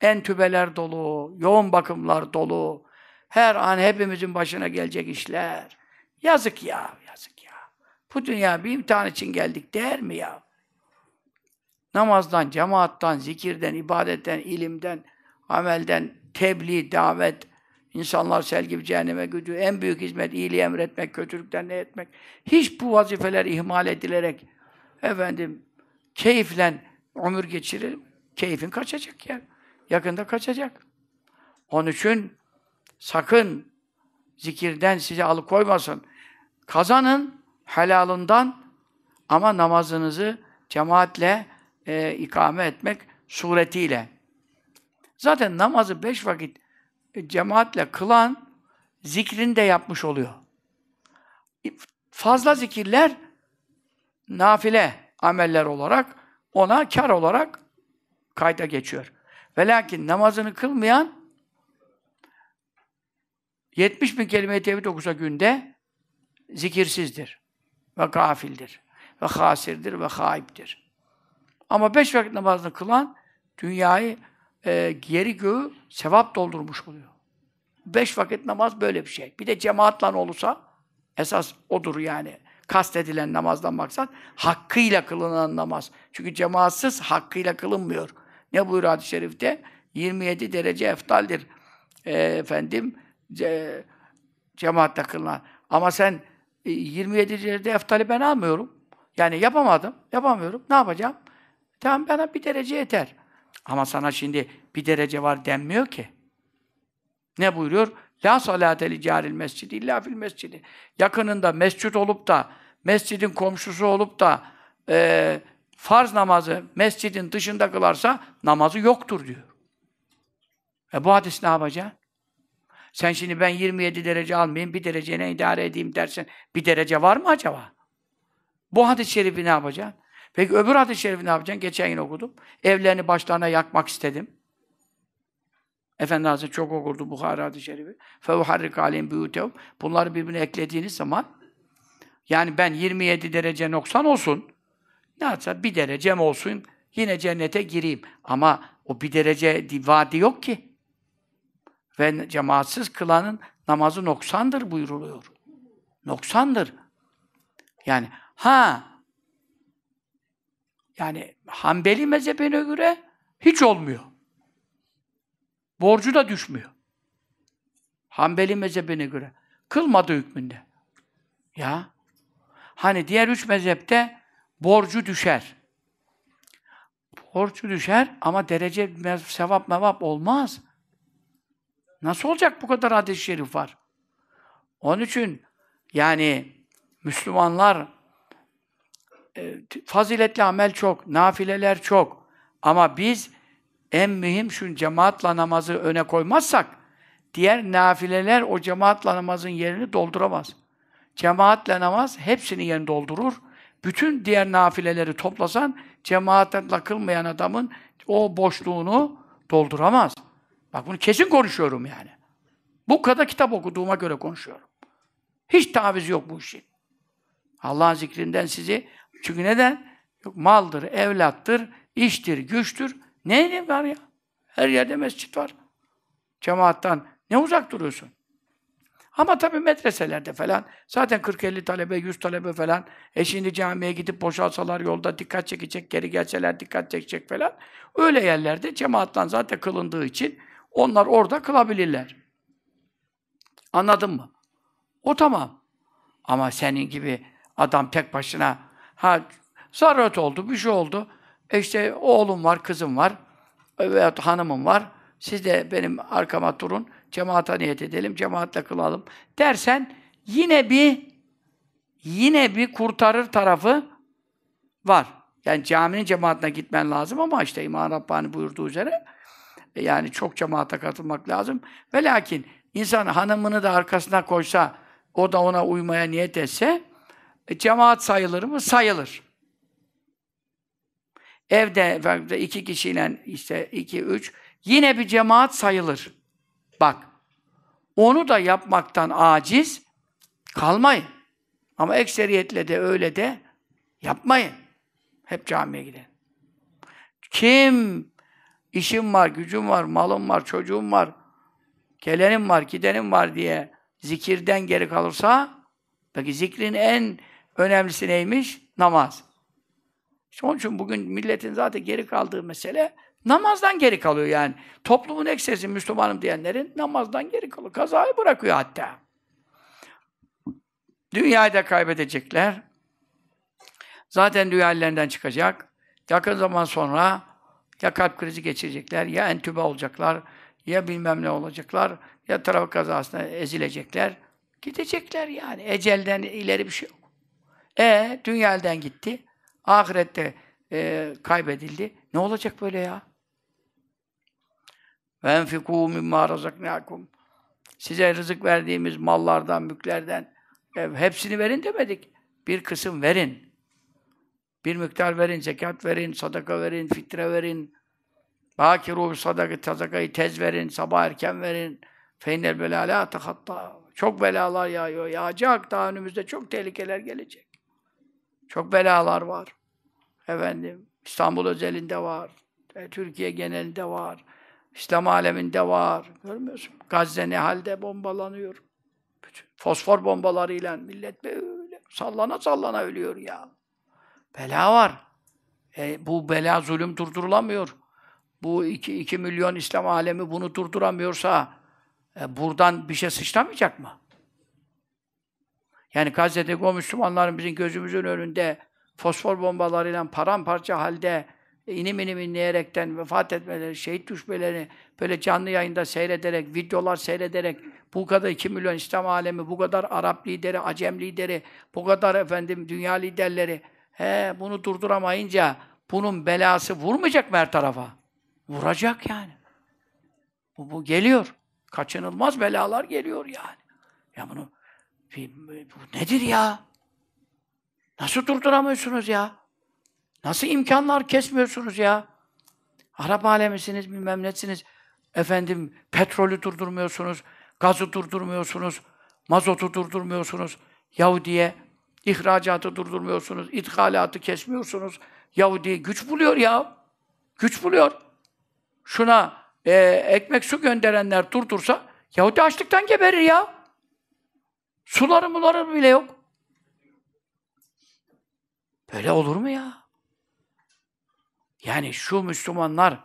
Entübeler dolu, yoğun bakımlar dolu. Her an hepimizin başına gelecek işler. Yazık ya, yazık ya. Bu dünya bir imtihan için geldik değer mi ya? Namazdan, cemaattan, zikirden, ibadetten, ilimden, amelden, tebliğ, davet, insanlar sel gibi cehenneme gidiyor. En büyük hizmet, iyiliği emretmek, kötülükten ne etmek. Hiç bu vazifeler ihmal edilerek, efendim, keyiflen ömür geçirir. Keyfin kaçacak ya. Yakında kaçacak. Onun için sakın zikirden sizi alıkoymasın. Kazanın helalından ama namazınızı cemaatle e, ikame etmek suretiyle. Zaten namazı beş vakit e, cemaatle kılan zikrini de yapmış oluyor. Fazla zikirler nafile ameller olarak ona kar olarak kayda geçiyor. Ve lakin namazını kılmayan 70 bin kelime-i tevhid okusa günde zikirsizdir ve gafildir. ve hasirdir ve haiptir. Ama beş vakit namazını kılan dünyayı, e, geri göğü sevap doldurmuş oluyor. Beş vakit namaz böyle bir şey. Bir de cemaatla olursa esas odur yani. Kastedilen namazdan maksat hakkıyla kılınan namaz. Çünkü cemaatsız hakkıyla kılınmıyor. Ne buyuruyor hadis-i şerifte? 27 derece eftaldir. E, efendim ce, cemaatle kılınan. Ama sen e, 27 derece eftali ben almıyorum. Yani yapamadım, yapamıyorum. Ne yapacağım? Tamam bana bir derece yeter. Ama sana şimdi bir derece var denmiyor ki. Ne buyuruyor? La salate li caril mescidi illa fil mescidi. Yakınında mescit olup da, mescidin komşusu olup da e, farz namazı mescidin dışında kılarsa namazı yoktur diyor. E bu hadis ne yapacaksın? Sen şimdi ben 27 derece almayayım, bir derecene idare edeyim dersen bir derece var mı acaba? Bu hadis-i şerifi ne yapacaksın? Peki öbür hadis-i şerifi ne yapacaksın? Geçen gün okudum. Evlerini başlarına yakmak istedim. Efendi Hazretleri çok okurdu Bukhara hadis-i şerifi. فَوْحَرِّكَ عَلَيْهِمْ بُيُوتَهُمْ Bunları birbirine eklediğiniz zaman yani ben 27 derece noksan olsun, ne yapsa bir derecem olsun, yine cennete gireyim. Ama o bir derece vadi yok ki. Ve cemaatsiz kılanın namazı noksandır buyuruluyor. Noksandır. Yani ha yani Hanbeli mezhebine göre hiç olmuyor. Borcu da düşmüyor. Hanbeli mezhebine göre. Kılmadı hükmünde. Ya. Hani diğer üç mezhepte borcu düşer. Borcu düşer ama derece sevap mevap olmaz. Nasıl olacak bu kadar hadis-i şerif var? Onun için yani Müslümanlar faziletli amel çok, nafileler çok. Ama biz en mühim şu cemaatla namazı öne koymazsak diğer nafileler o cemaatla namazın yerini dolduramaz. Cemaatle namaz hepsini yerini doldurur. Bütün diğer nafileleri toplasan cemaatle kılmayan adamın o boşluğunu dolduramaz. Bak bunu kesin konuşuyorum yani. Bu kadar kitap okuduğuma göre konuşuyorum. Hiç taviz yok bu işin. Allah'ın zikrinden sizi çünkü neden? Yok maldır, evlattır, iştir, güçtür. Ne var ya? Her yerde mescit var. Cemaattan ne uzak duruyorsun? Ama tabii medreselerde falan zaten 40-50 talebe, 100 talebe falan e şimdi camiye gidip boşalsalar yolda dikkat çekecek, geri gelseler dikkat çekecek falan. Öyle yerlerde cemaattan zaten kılındığı için onlar orada kılabilirler. Anladın mı? O tamam. Ama senin gibi adam tek başına ha zaruret oldu, bir şey oldu. E işte oğlum var, kızım var veya hanımım var. Siz de benim arkama durun. Cemaata niyet edelim, cemaatle kılalım dersen yine bir yine bir kurtarır tarafı var. Yani caminin cemaatine gitmen lazım ama işte İmam Rabbani buyurduğu üzere e, yani çok cemaate katılmak lazım. Ve lakin insan hanımını da arkasına koysa, o da ona uymaya niyet etse, e, cemaat sayılır mı? Sayılır. Evde iki kişiyle işte iki, üç, yine bir cemaat sayılır. Bak, onu da yapmaktan aciz kalmayın. Ama ekseriyetle de öyle de yapmayın. Hep camiye gidin. Kim işim var, gücüm var, malım var, çocuğum var, gelenim var, gidenim var diye zikirden geri kalırsa, peki zikrin en önemlisi neymiş? Namaz. İşte onun için bugün milletin zaten geri kaldığı mesele namazdan geri kalıyor yani. Toplumun eksesi Müslümanım diyenlerin namazdan geri kalıyor. Kazayı bırakıyor hatta. Dünyayı da kaybedecekler. Zaten dünya çıkacak. Yakın zaman sonra ya kalp krizi geçirecekler, ya entübe olacaklar, ya bilmem ne olacaklar, ya trafik kazasına ezilecekler. Gidecekler yani. Ecelden ileri bir şey yok. E dünya gitti. Ahirette e, kaybedildi. Ne olacak böyle ya? Ve enfikû mimmâ razaknâkum. Size rızık verdiğimiz mallardan, mülklerden e, hepsini verin demedik. Bir kısım verin. Bir miktar verin, zekat verin, sadaka verin, fitre verin. Bakiru sadaka, sadakayı tez verin, sabah erken verin. Feynel belâlâ tehattâ. Çok belalar yağıyor, yağacak. Daha önümüzde çok tehlikeler gelecek. Çok belalar var. Efendim, İstanbul özelinde var. E, Türkiye genelinde var. İslam aleminde var. Görmüyorsun. Gazze ne halde bombalanıyor. Fosfor bombalarıyla millet böyle sallana sallana ölüyor ya. Bela var. E, bu bela zulüm durdurulamıyor. Bu iki, iki milyon İslam alemi bunu durduramıyorsa e, buradan bir şey sıçramayacak mı? Yani Gazze'deki o Müslümanların bizim gözümüzün önünde fosfor bombalarıyla paramparça halde e, inim inim inleyerekten vefat etmeleri, şehit düşmelerini böyle canlı yayında seyrederek, videolar seyrederek bu kadar iki milyon İslam alemi, bu kadar Arap lideri, Acem lideri, bu kadar efendim dünya liderleri he, bunu durduramayınca bunun belası vurmayacak mı her tarafa? Vuracak yani. Bu, bu geliyor. Kaçınılmaz belalar geliyor yani. Ya bunu bu nedir ya? Nasıl durduramıyorsunuz ya? Nasıl imkanlar kesmiyorsunuz ya? Arap alemisiniz, bilmem nesiniz. Efendim, petrolü durdurmuyorsunuz, gazı durdurmuyorsunuz, mazotu durdurmuyorsunuz. Yahudi'ye ihracatı durdurmuyorsunuz, ithalatı kesmiyorsunuz. Yahudi güç buluyor ya. Güç buluyor. Şuna e, ekmek su gönderenler durdursa Yahudi açlıktan geberir ya. Suları muları bile yok. Böyle olur mu ya? Yani şu Müslümanlar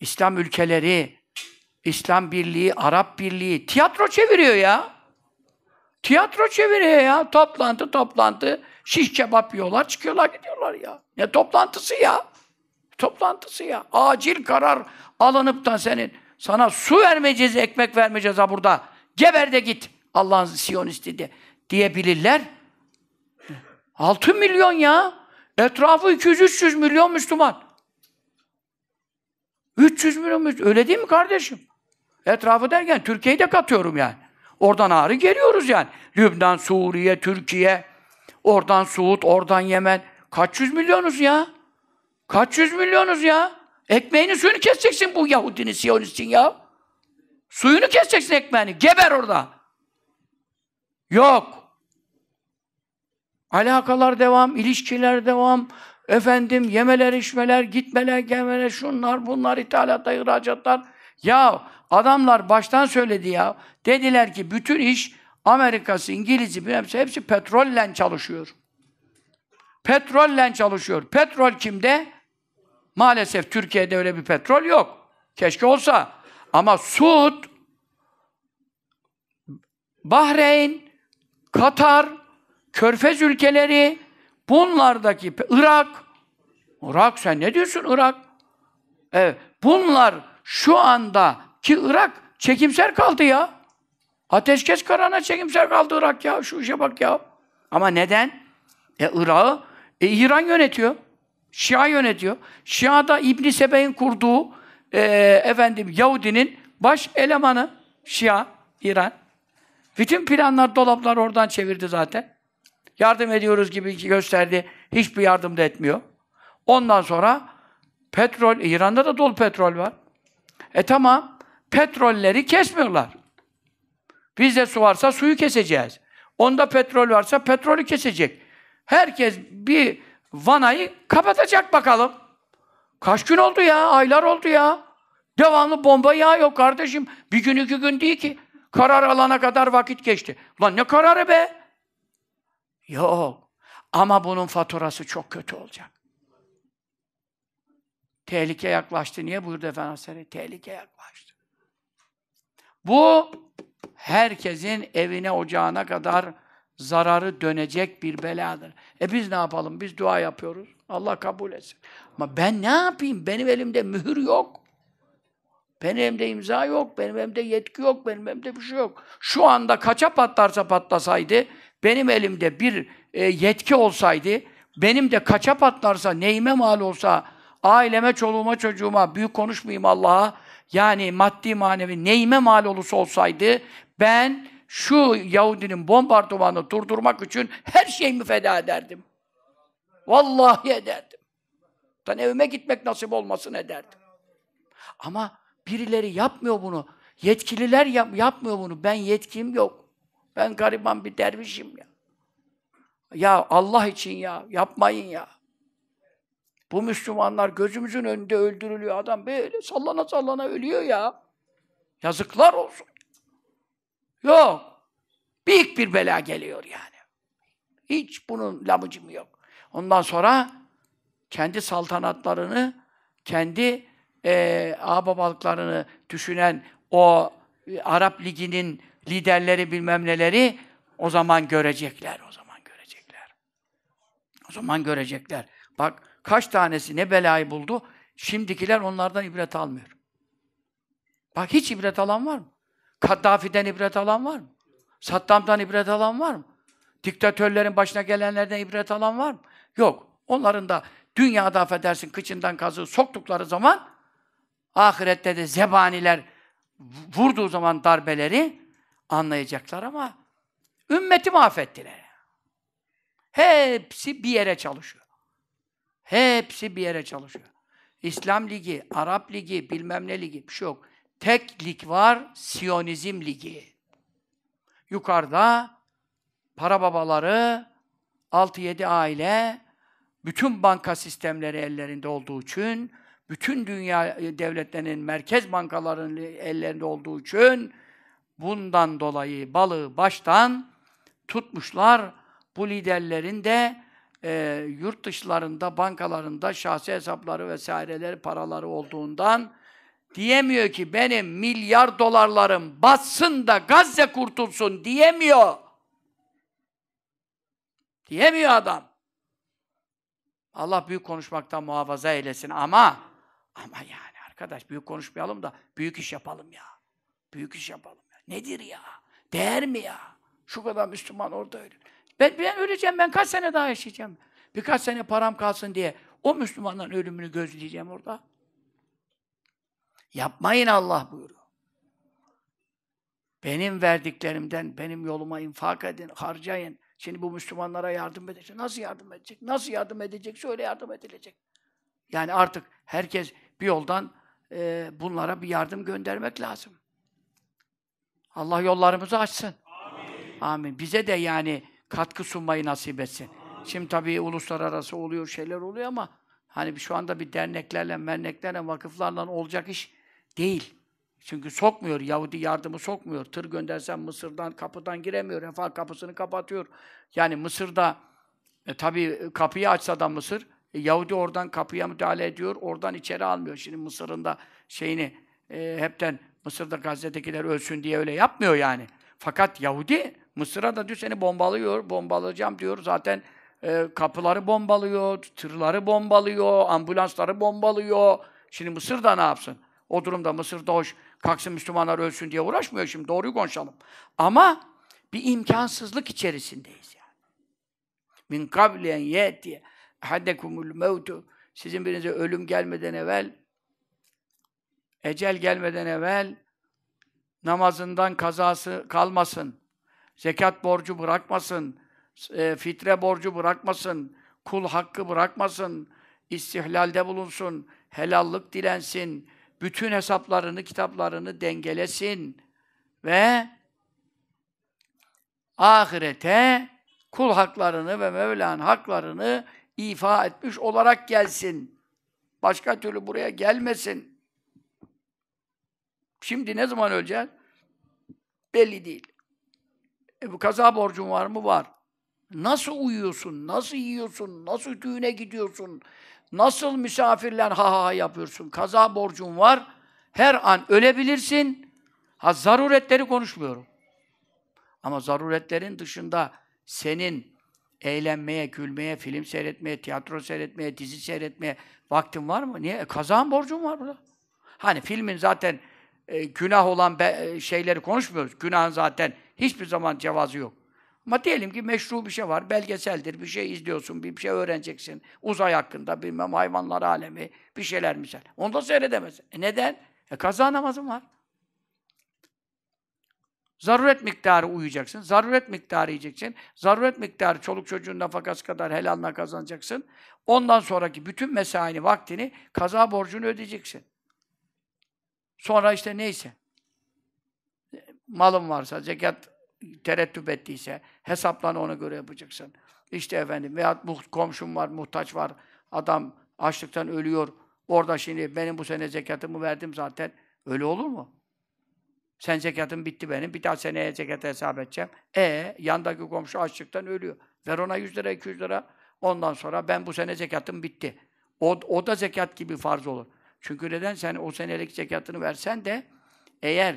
İslam ülkeleri, İslam Birliği, Arap Birliği tiyatro çeviriyor ya. Tiyatro çeviriyor ya. Toplantı, toplantı. Şiş kebap yiyorlar, çıkıyorlar, gidiyorlar ya. Ne toplantısı ya? Toplantısı ya. Acil karar alınıp da senin sana su vermeyeceğiz, ekmek vermeyeceğiz ha burada. Geber de git. Allah'ın Siyonisti de diyebilirler. 6 milyon ya. Etrafı 200-300 milyon Müslüman. 300 milyon Müslüman. Öyle değil mi kardeşim? Etrafı derken Türkiye'yi de katıyorum yani. Oradan ağrı geliyoruz yani. Lübnan, Suriye, Türkiye, oradan Suud, oradan Yemen. Kaç yüz milyonuz ya? Kaç yüz milyonuz ya? Ekmeğini suyunu keseceksin bu Yahudinin, Siyonistin ya. Suyunu keseceksin ekmeğini. Geber orada. Yok. Alakalar devam, ilişkiler devam. Efendim yemeler, içmeler, gitmeler, gelmeler, şunlar, bunlar, ithalatlar, ihracatlar. Ya adamlar baştan söyledi ya. Dediler ki bütün iş Amerika'sı, İngiliz'i, hepsi, hepsi petrolle çalışıyor. Petrolle çalışıyor. Petrol kimde? Maalesef Türkiye'de öyle bir petrol yok. Keşke olsa. Ama Suud, Bahreyn, Katar, Körfez ülkeleri, bunlardaki Irak, Irak sen ne diyorsun Irak? Evet, bunlar şu anda ki Irak çekimser kaldı ya. Ateşkes kararına çekimser kaldı Irak ya. Şu işe bak ya. Ama neden? E Irak'ı e, İran yönetiyor. Şia yönetiyor. Şia da İbn Sebe'nin kurduğu e, efendim Yahudinin baş elemanı Şia, İran. Bütün planlar, dolaplar oradan çevirdi zaten. Yardım ediyoruz gibi gösterdi. Hiçbir yardım da etmiyor. Ondan sonra petrol, İran'da da dolu petrol var. E tamam, petrolleri kesmiyorlar. Bizde su varsa suyu keseceğiz. Onda petrol varsa petrolü kesecek. Herkes bir vanayı kapatacak bakalım. Kaç gün oldu ya? Aylar oldu ya. Devamlı bomba yağıyor kardeşim. Bir gün iki gün değil ki. Karar alana kadar vakit geçti. Ulan ne kararı be? Yok. Ama bunun faturası çok kötü olacak. Tehlike yaklaştı. Niye buyurdu Efendimiz Tehlike yaklaştı. Bu herkesin evine, ocağına kadar zararı dönecek bir beladır. E biz ne yapalım? Biz dua yapıyoruz. Allah kabul etsin. Ama ben ne yapayım? Benim elimde mühür yok. Benim elimde imza yok, benim elimde yetki yok, benim elimde bir şey yok. Şu anda kaça patlarsa patlasaydı, benim elimde bir e, yetki olsaydı, benim de kaça patlarsa, neyime mal olsa, aileme, çoluğuma, çocuğuma, büyük konuşmayayım Allah'a, yani maddi manevi neyime mal olursa olsaydı, ben şu Yahudinin bombardımanı durdurmak için her şeyimi feda ederdim. Vallahi ederdim. Ben evime gitmek nasip olmasın ederdim. Ama birileri yapmıyor bunu. Yetkililer yap, yapmıyor bunu. Ben yetkim yok. Ben gariban bir dervişim ya. Ya Allah için ya, yapmayın ya. Bu Müslümanlar gözümüzün önünde öldürülüyor. Adam böyle sallana sallana ölüyor ya. Yazıklar olsun. Yok. Büyük bir bela geliyor yani. Hiç bunun lamıcımı yok. Ondan sonra kendi saltanatlarını, kendi e, ağababalıklarını düşünen o e, Arap Ligi'nin liderleri bilmem neleri o zaman görecekler, o zaman görecekler. O zaman görecekler. Bak kaç tanesi ne belayı buldu, şimdikiler onlardan ibret almıyor. Bak hiç ibret alan var mı? Kaddafi'den ibret alan var mı? Saddam'dan ibret alan var mı? Diktatörlerin başına gelenlerden ibret alan var mı? Yok. Onların da dünyada affedersin kıçından kazığı soktukları zaman ahirette de zebaniler vurduğu zaman darbeleri anlayacaklar ama ümmeti mahvettiler. Hepsi bir yere çalışıyor. Hepsi bir yere çalışıyor. İslam Ligi, Arap Ligi, bilmem ne ligi bir şey yok. Tek lig var, Siyonizm Ligi. Yukarıda para babaları, 6-7 aile, bütün banka sistemleri ellerinde olduğu için, bütün dünya devletlerinin merkez bankalarının ellerinde olduğu için bundan dolayı balığı baştan tutmuşlar. Bu liderlerin de e, yurt dışlarında, bankalarında şahsi hesapları vesaireleri, paraları olduğundan diyemiyor ki benim milyar dolarlarım batsın da Gazze kurtulsun diyemiyor. Diyemiyor adam. Allah büyük konuşmaktan muhafaza eylesin ama ama yani arkadaş büyük konuşmayalım da büyük iş yapalım ya. Büyük iş yapalım ya. Nedir ya? Değer mi ya? Şu kadar Müslüman orada öyle. Ben, ben öleceğim, ben kaç sene daha yaşayacağım? Birkaç sene param kalsın diye o Müslümanların ölümünü gözleyeceğim orada. Yapmayın Allah buyuruyor. Benim verdiklerimden benim yoluma infak edin, harcayın. Şimdi bu Müslümanlara yardım edecek. Nasıl yardım edecek? Nasıl yardım edecek? Şöyle yardım edilecek. Yani artık herkes bir yoldan e, bunlara bir yardım göndermek lazım. Allah yollarımızı açsın. Amin. Amin. Bize de yani katkı sunmayı nasip etsin. Şimdi tabii uluslararası oluyor, şeyler oluyor ama hani şu anda bir derneklerle, merneklerle, vakıflarla olacak iş değil. Çünkü sokmuyor, Yahudi yardımı sokmuyor. Tır göndersen Mısır'dan, kapıdan giremiyor. Refah kapısını kapatıyor. Yani Mısır'da, e, tabii kapıyı açsa da Mısır, e, Yahudi oradan kapıya müdahale ediyor, oradan içeri almıyor. Şimdi Mısır'ın da şeyini e, hepten Mısır'da Gazze'dekiler ölsün diye öyle yapmıyor yani. Fakat Yahudi Mısır'a da diyor seni bombalıyor, bombalayacağım diyor. Zaten e, kapıları bombalıyor, tırları bombalıyor, ambulansları bombalıyor. Şimdi Mısır da ne yapsın? O durumda Mısır'da hoş, kalksın Müslümanlar ölsün diye uğraşmıyor şimdi, doğruyu konuşalım. Ama bir imkansızlık içerisindeyiz yani. Min kablen yeti haddekumul mevtu sizin birinize ölüm gelmeden evvel ecel gelmeden evvel namazından kazası kalmasın. Zekat borcu bırakmasın. E, fitre borcu bırakmasın. Kul hakkı bırakmasın. istihlalde bulunsun. Helallık dilensin bütün hesaplarını, kitaplarını dengelesin ve ahirete kul haklarını ve Mevla'nın haklarını ifa etmiş olarak gelsin. Başka türlü buraya gelmesin. Şimdi ne zaman öleceğiz? Belli değil. E bu kaza borcun var mı? Var. Nasıl uyuyorsun? Nasıl yiyorsun? Nasıl düğüne gidiyorsun? Nasıl misafirler ha ha yapıyorsun? Kaza borcun var. Her an ölebilirsin. Ha zaruretleri konuşmuyorum. Ama zaruretlerin dışında senin eğlenmeye, gülmeye, film seyretmeye, tiyatro seyretmeye, dizi seyretmeye vaktin var mı? Niye? E, kazan borcun var burada. Hani filmin zaten e, günah olan be, e, şeyleri konuşmuyoruz. Günahın zaten hiçbir zaman cevazı yok. Ama diyelim ki meşru bir şey var, belgeseldir, bir şey izliyorsun, bir şey öğreneceksin. Uzay hakkında, bilmem hayvanlar alemi, bir şeyler misal. Onu da seyredemezsin. E neden? E kaza namazın var. Zaruret miktarı uyuyacaksın. Zaruret miktarı yiyeceksin. Zaruret miktarı çoluk çocuğun nafakası kadar helalına kazanacaksın. Ondan sonraki bütün mesaini, vaktini, kaza borcunu ödeyeceksin. Sonra işte neyse. Malın varsa zekat tereddüt ettiyse hesaplarını ona göre yapacaksın. İşte efendim veya komşum var, muhtaç var. Adam açlıktan ölüyor. Orada şimdi benim bu sene zekatımı verdim zaten. Öyle olur mu? Sen zekatın bitti benim. Bir daha seneye zekat hesap edeceğim. E yandaki komşu açlıktan ölüyor. Ver ona 100 lira, 200 lira. Ondan sonra ben bu sene zekatım bitti. O, o da zekat gibi farz olur. Çünkü neden? Sen o senelik zekatını versen de eğer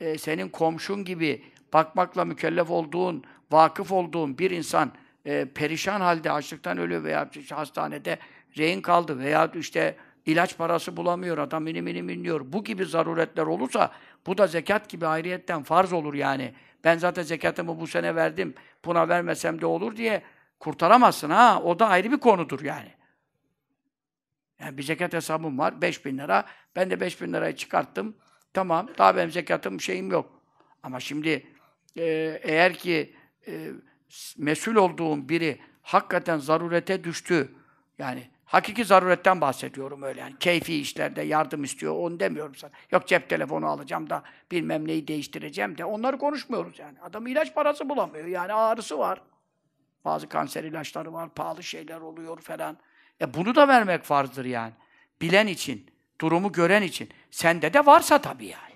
e, senin komşun gibi bakmakla mükellef olduğun, vakıf olduğun bir insan e, perişan halde açlıktan ölüyor veya hastanede rehin kaldı veya işte ilaç parası bulamıyor, adam inim inim inliyor. Bu gibi zaruretler olursa bu da zekat gibi ayrıyetten farz olur yani. Ben zaten zekatımı bu sene verdim, buna vermesem de olur diye kurtaramazsın ha. O da ayrı bir konudur yani. Yani bir zekat hesabım var, 5000 lira. Ben de 5000 lirayı çıkarttım. Tamam, daha benim zekatım şeyim yok. Ama şimdi e, eğer ki e, mesul olduğum biri hakikaten zarurete düştü, yani hakiki zaruretten bahsediyorum öyle yani. Keyfi işlerde yardım istiyor, onu demiyorum sana. Yok cep telefonu alacağım da bilmem neyi değiştireceğim de onları konuşmuyoruz yani. Adam ilaç parası bulamıyor yani ağrısı var. Bazı kanser ilaçları var, pahalı şeyler oluyor falan. E bunu da vermek farzdır yani. Bilen için, durumu gören için. Sende de varsa tabii yani.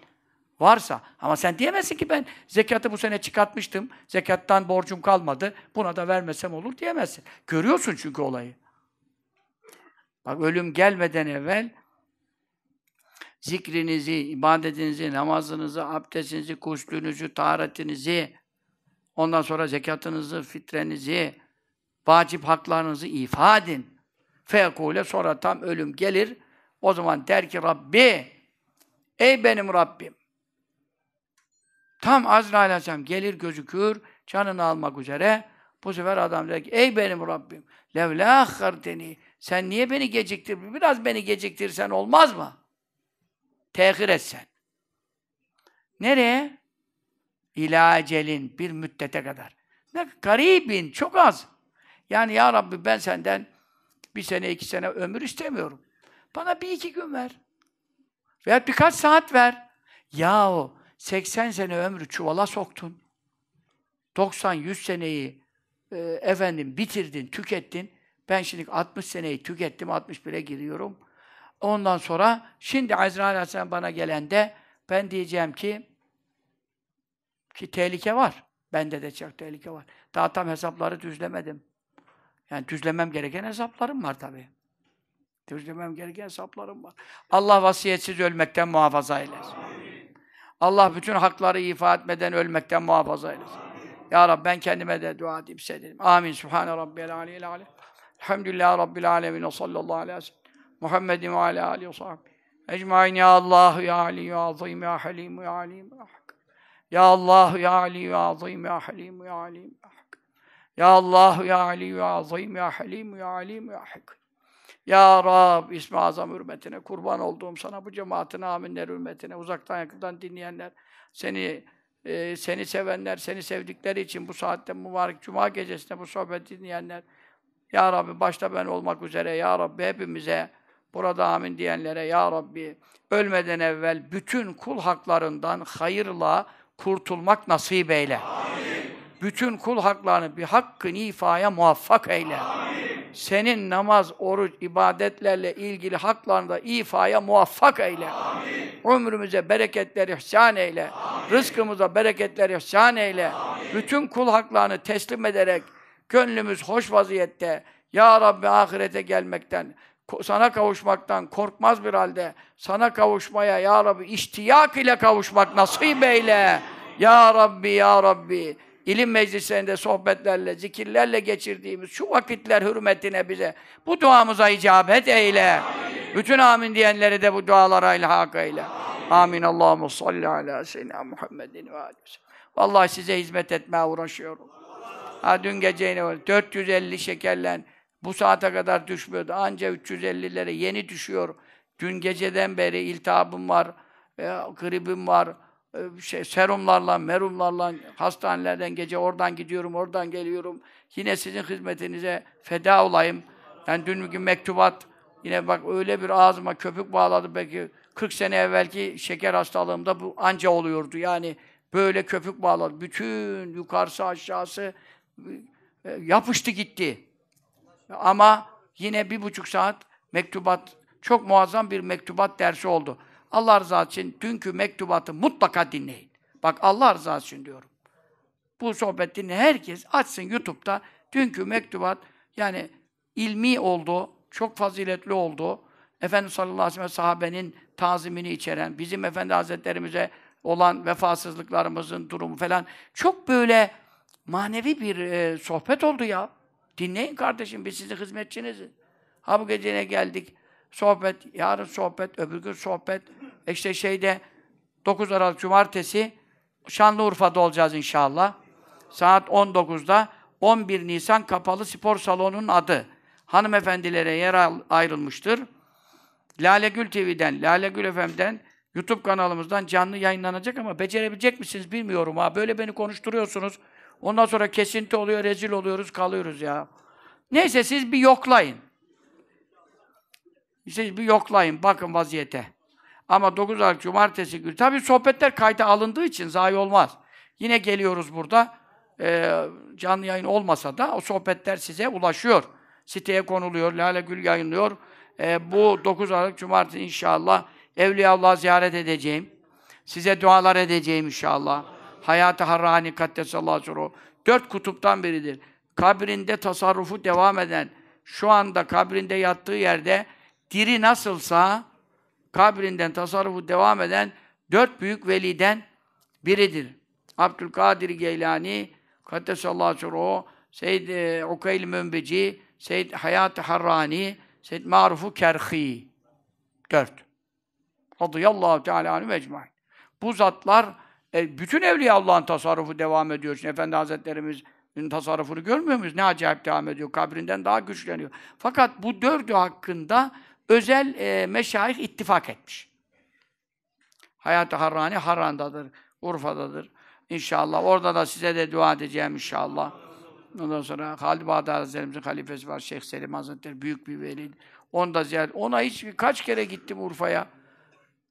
Varsa. Ama sen diyemezsin ki ben zekatı bu sene çıkartmıştım. Zekattan borcum kalmadı. Buna da vermesem olur diyemezsin. Görüyorsun çünkü olayı. Bak ölüm gelmeden evvel zikrinizi, ibadetinizi, namazınızı, abdestinizi, kuslünüzü, taharetinizi, ondan sonra zekatınızı, fitrenizi, vacip haklarınızı ifa edin. Fekule sonra tam ölüm gelir. O zaman der ki Rabbi, ey benim Rabbim. Tam Azrail Aleyhisselam gelir gözükür, canını almak üzere. Bu sefer adam der ki, ey benim Rabbim, levla akharteni, sen niye beni geciktir? Biraz beni geciktirsen olmaz mı? Tehir etsen. Nereye? İlâ ecelin, bir müddete kadar. Ne garibin, çok az. Yani ya Rabbi ben senden bir sene, iki sene ömür istemiyorum. Bana bir iki gün ver. Veya birkaç saat ver. Yahu 80 sene ömrü çuvala soktun. 90-100 seneyi e, efendim bitirdin, tükettin. Ben şimdi 60 seneyi tükettim, 61'e giriyorum. Ondan sonra şimdi Azrail Aleyhisselam bana gelende ben diyeceğim ki ki tehlike var. Bende de çok tehlike var. Daha tam hesapları düzlemedim. Yani düzlemem gereken hesaplarım var tabii. Düzlemem gereken hesaplarım var. Allah vasiyetsiz ölmekten muhafaza eylesin. Allah bütün hakları ifa etmeden ölmekten muhafaza eylesin. Ya Rabbi ben kendime de dua edeyim, sedelim. Amin. Sübhane Rabbiyel aliyyil alem. Elhamdülillah Rabbil alemin ve sallallahu aleyhi ve sellem. Muhammedin ve ala alihi ve sahbihi. Ecmain ya Allah ya Ali ya Azim ya Halim ya Alim ya Hak. Ya Allah ya Ali ya Azim ya Halim ya Alim ya Hak. Ya Allah ya Ali ya Azim ya Halim ya Alim ya Hak. Ya Rab, İsmi Azam hürmetine, kurban olduğum sana, bu cemaatin aminler hürmetine, uzaktan yakından dinleyenler, seni e, seni sevenler, seni sevdikleri için bu saatte mübarek Cuma gecesinde bu sohbeti dinleyenler, Ya Rabbi başta ben olmak üzere, Ya Rabbi hepimize, burada amin diyenlere, Ya Rabbi ölmeden evvel bütün kul haklarından hayırla kurtulmak nasip eyle. Bütün kul haklarını bir hakkın ifaya muvaffak eyle. Senin namaz, oruç, ibadetlerle ilgili haklarını da ifaya muvaffak eyle. Ömrümüze bereketler ihsan eyle. Rızkımıza bereketler ihsan eyle. Bütün kul haklarını teslim ederek gönlümüz hoş vaziyette Ya Rabbi ahirete gelmekten, sana kavuşmaktan korkmaz bir halde sana kavuşmaya Ya Rabbi iştiyak ile kavuşmak nasip eyle. Ya Rabbi, Ya Rabbi ilim meclislerinde sohbetlerle, zikirlerle geçirdiğimiz şu vakitler hürmetine bize bu duamıza icabet eyle. Bütün amin diyenleri de bu dualara ilhak eyle. Amin. Allahu salli ala seyyidina Muhammedin ve aleyhi. Vallahi size hizmet etmeye uğraşıyorum. Ha dün gece yine var. 450 şekerlen bu saate kadar düşmüyordu. Anca 350'lere yeni düşüyor. Dün geceden beri iltihabım var, e, gribim var, e, şey, serumlarla, merumlarla hastanelerden gece oradan gidiyorum, oradan geliyorum. Yine sizin hizmetinize feda olayım. Yani dün gün mektubat, yine bak öyle bir ağzıma köpük bağladı belki 40 sene evvelki şeker hastalığımda bu anca oluyordu. Yani Böyle köpük bağladı. Bütün yukarısı aşağısı yapıştı gitti. Ama yine bir buçuk saat mektubat, çok muazzam bir mektubat dersi oldu. Allah rızası için dünkü mektubatı mutlaka dinleyin. Bak Allah rızası için diyorum. Bu sohbet dinle herkes açsın YouTube'da dünkü mektubat yani ilmi oldu, çok faziletli oldu. Efendimiz sallallahu aleyhi ve sellem sahabenin tazimini içeren, bizim Efendi Hazretlerimize olan vefasızlıklarımızın durumu falan çok böyle manevi bir e, sohbet oldu ya. Dinleyin kardeşim, biz sizin hizmetçiniziz. Ha bu gecene geldik, sohbet, yarın sohbet, öbür gün sohbet. E İşte şeyde 9 Aralık Cumartesi Şanlıurfa'da olacağız inşallah. Saat 19'da 11 Nisan Kapalı Spor Salonu'nun adı. Hanımefendilere yer ayrılmıştır. Lale Gül TV'den, Lale Gül FM'den, YouTube kanalımızdan canlı yayınlanacak ama becerebilecek misiniz bilmiyorum ha. Böyle beni konuşturuyorsunuz. Ondan sonra kesinti oluyor, rezil oluyoruz, kalıyoruz ya. Neyse siz bir yoklayın. Siz bir yoklayın, bakın vaziyete. Ama 9 Aralık Cumartesi günü, tabii sohbetler kayda alındığı için zayi olmaz. Yine geliyoruz burada, e, canlı yayın olmasa da o sohbetler size ulaşıyor. Siteye konuluyor, Lale Gül yayınlıyor. E, bu 9 Aralık Cumartesi inşallah Evliyaullah ziyaret edeceğim. Size dualar edeceğim inşallah. Hayat-ı Harrani Kaddesallahu aleyhi Dört kutuptan biridir. Kabrinde tasarrufu devam eden, şu anda kabrinde yattığı yerde diri nasılsa kabrinden tasarrufu devam eden dört büyük veliden biridir. Abdülkadir Geylani, Kaddesallahu aleyhi Seyyid e, Ukeyl Mümbeci, Seyyid Hayat-ı Harrani, Seyyid Marufu Kerhi. Dört. Radıyallahu teala anhu ecmaîn. Bu zatlar e, bütün Evliya Allah'ın tasarrufu devam ediyor. Şimdi Efendi Hazretlerimizin tasarrufunu görmüyor muyuz? Ne acayip devam ediyor. Kabrinden daha güçleniyor. Fakat bu dördü hakkında özel e, meşayih ittifak etmiş. Hayat-ı Harrani Harran'dadır, Urfa'dadır. İnşallah. Orada da size de dua edeceğim inşallah. Ondan sonra Halid Bağdat Hazretlerimizin halifesi var. Şeyh Selim Hazretleri büyük bir veli. Onu da ziyaret. Ona hiç kaç kere gittim Urfa'ya.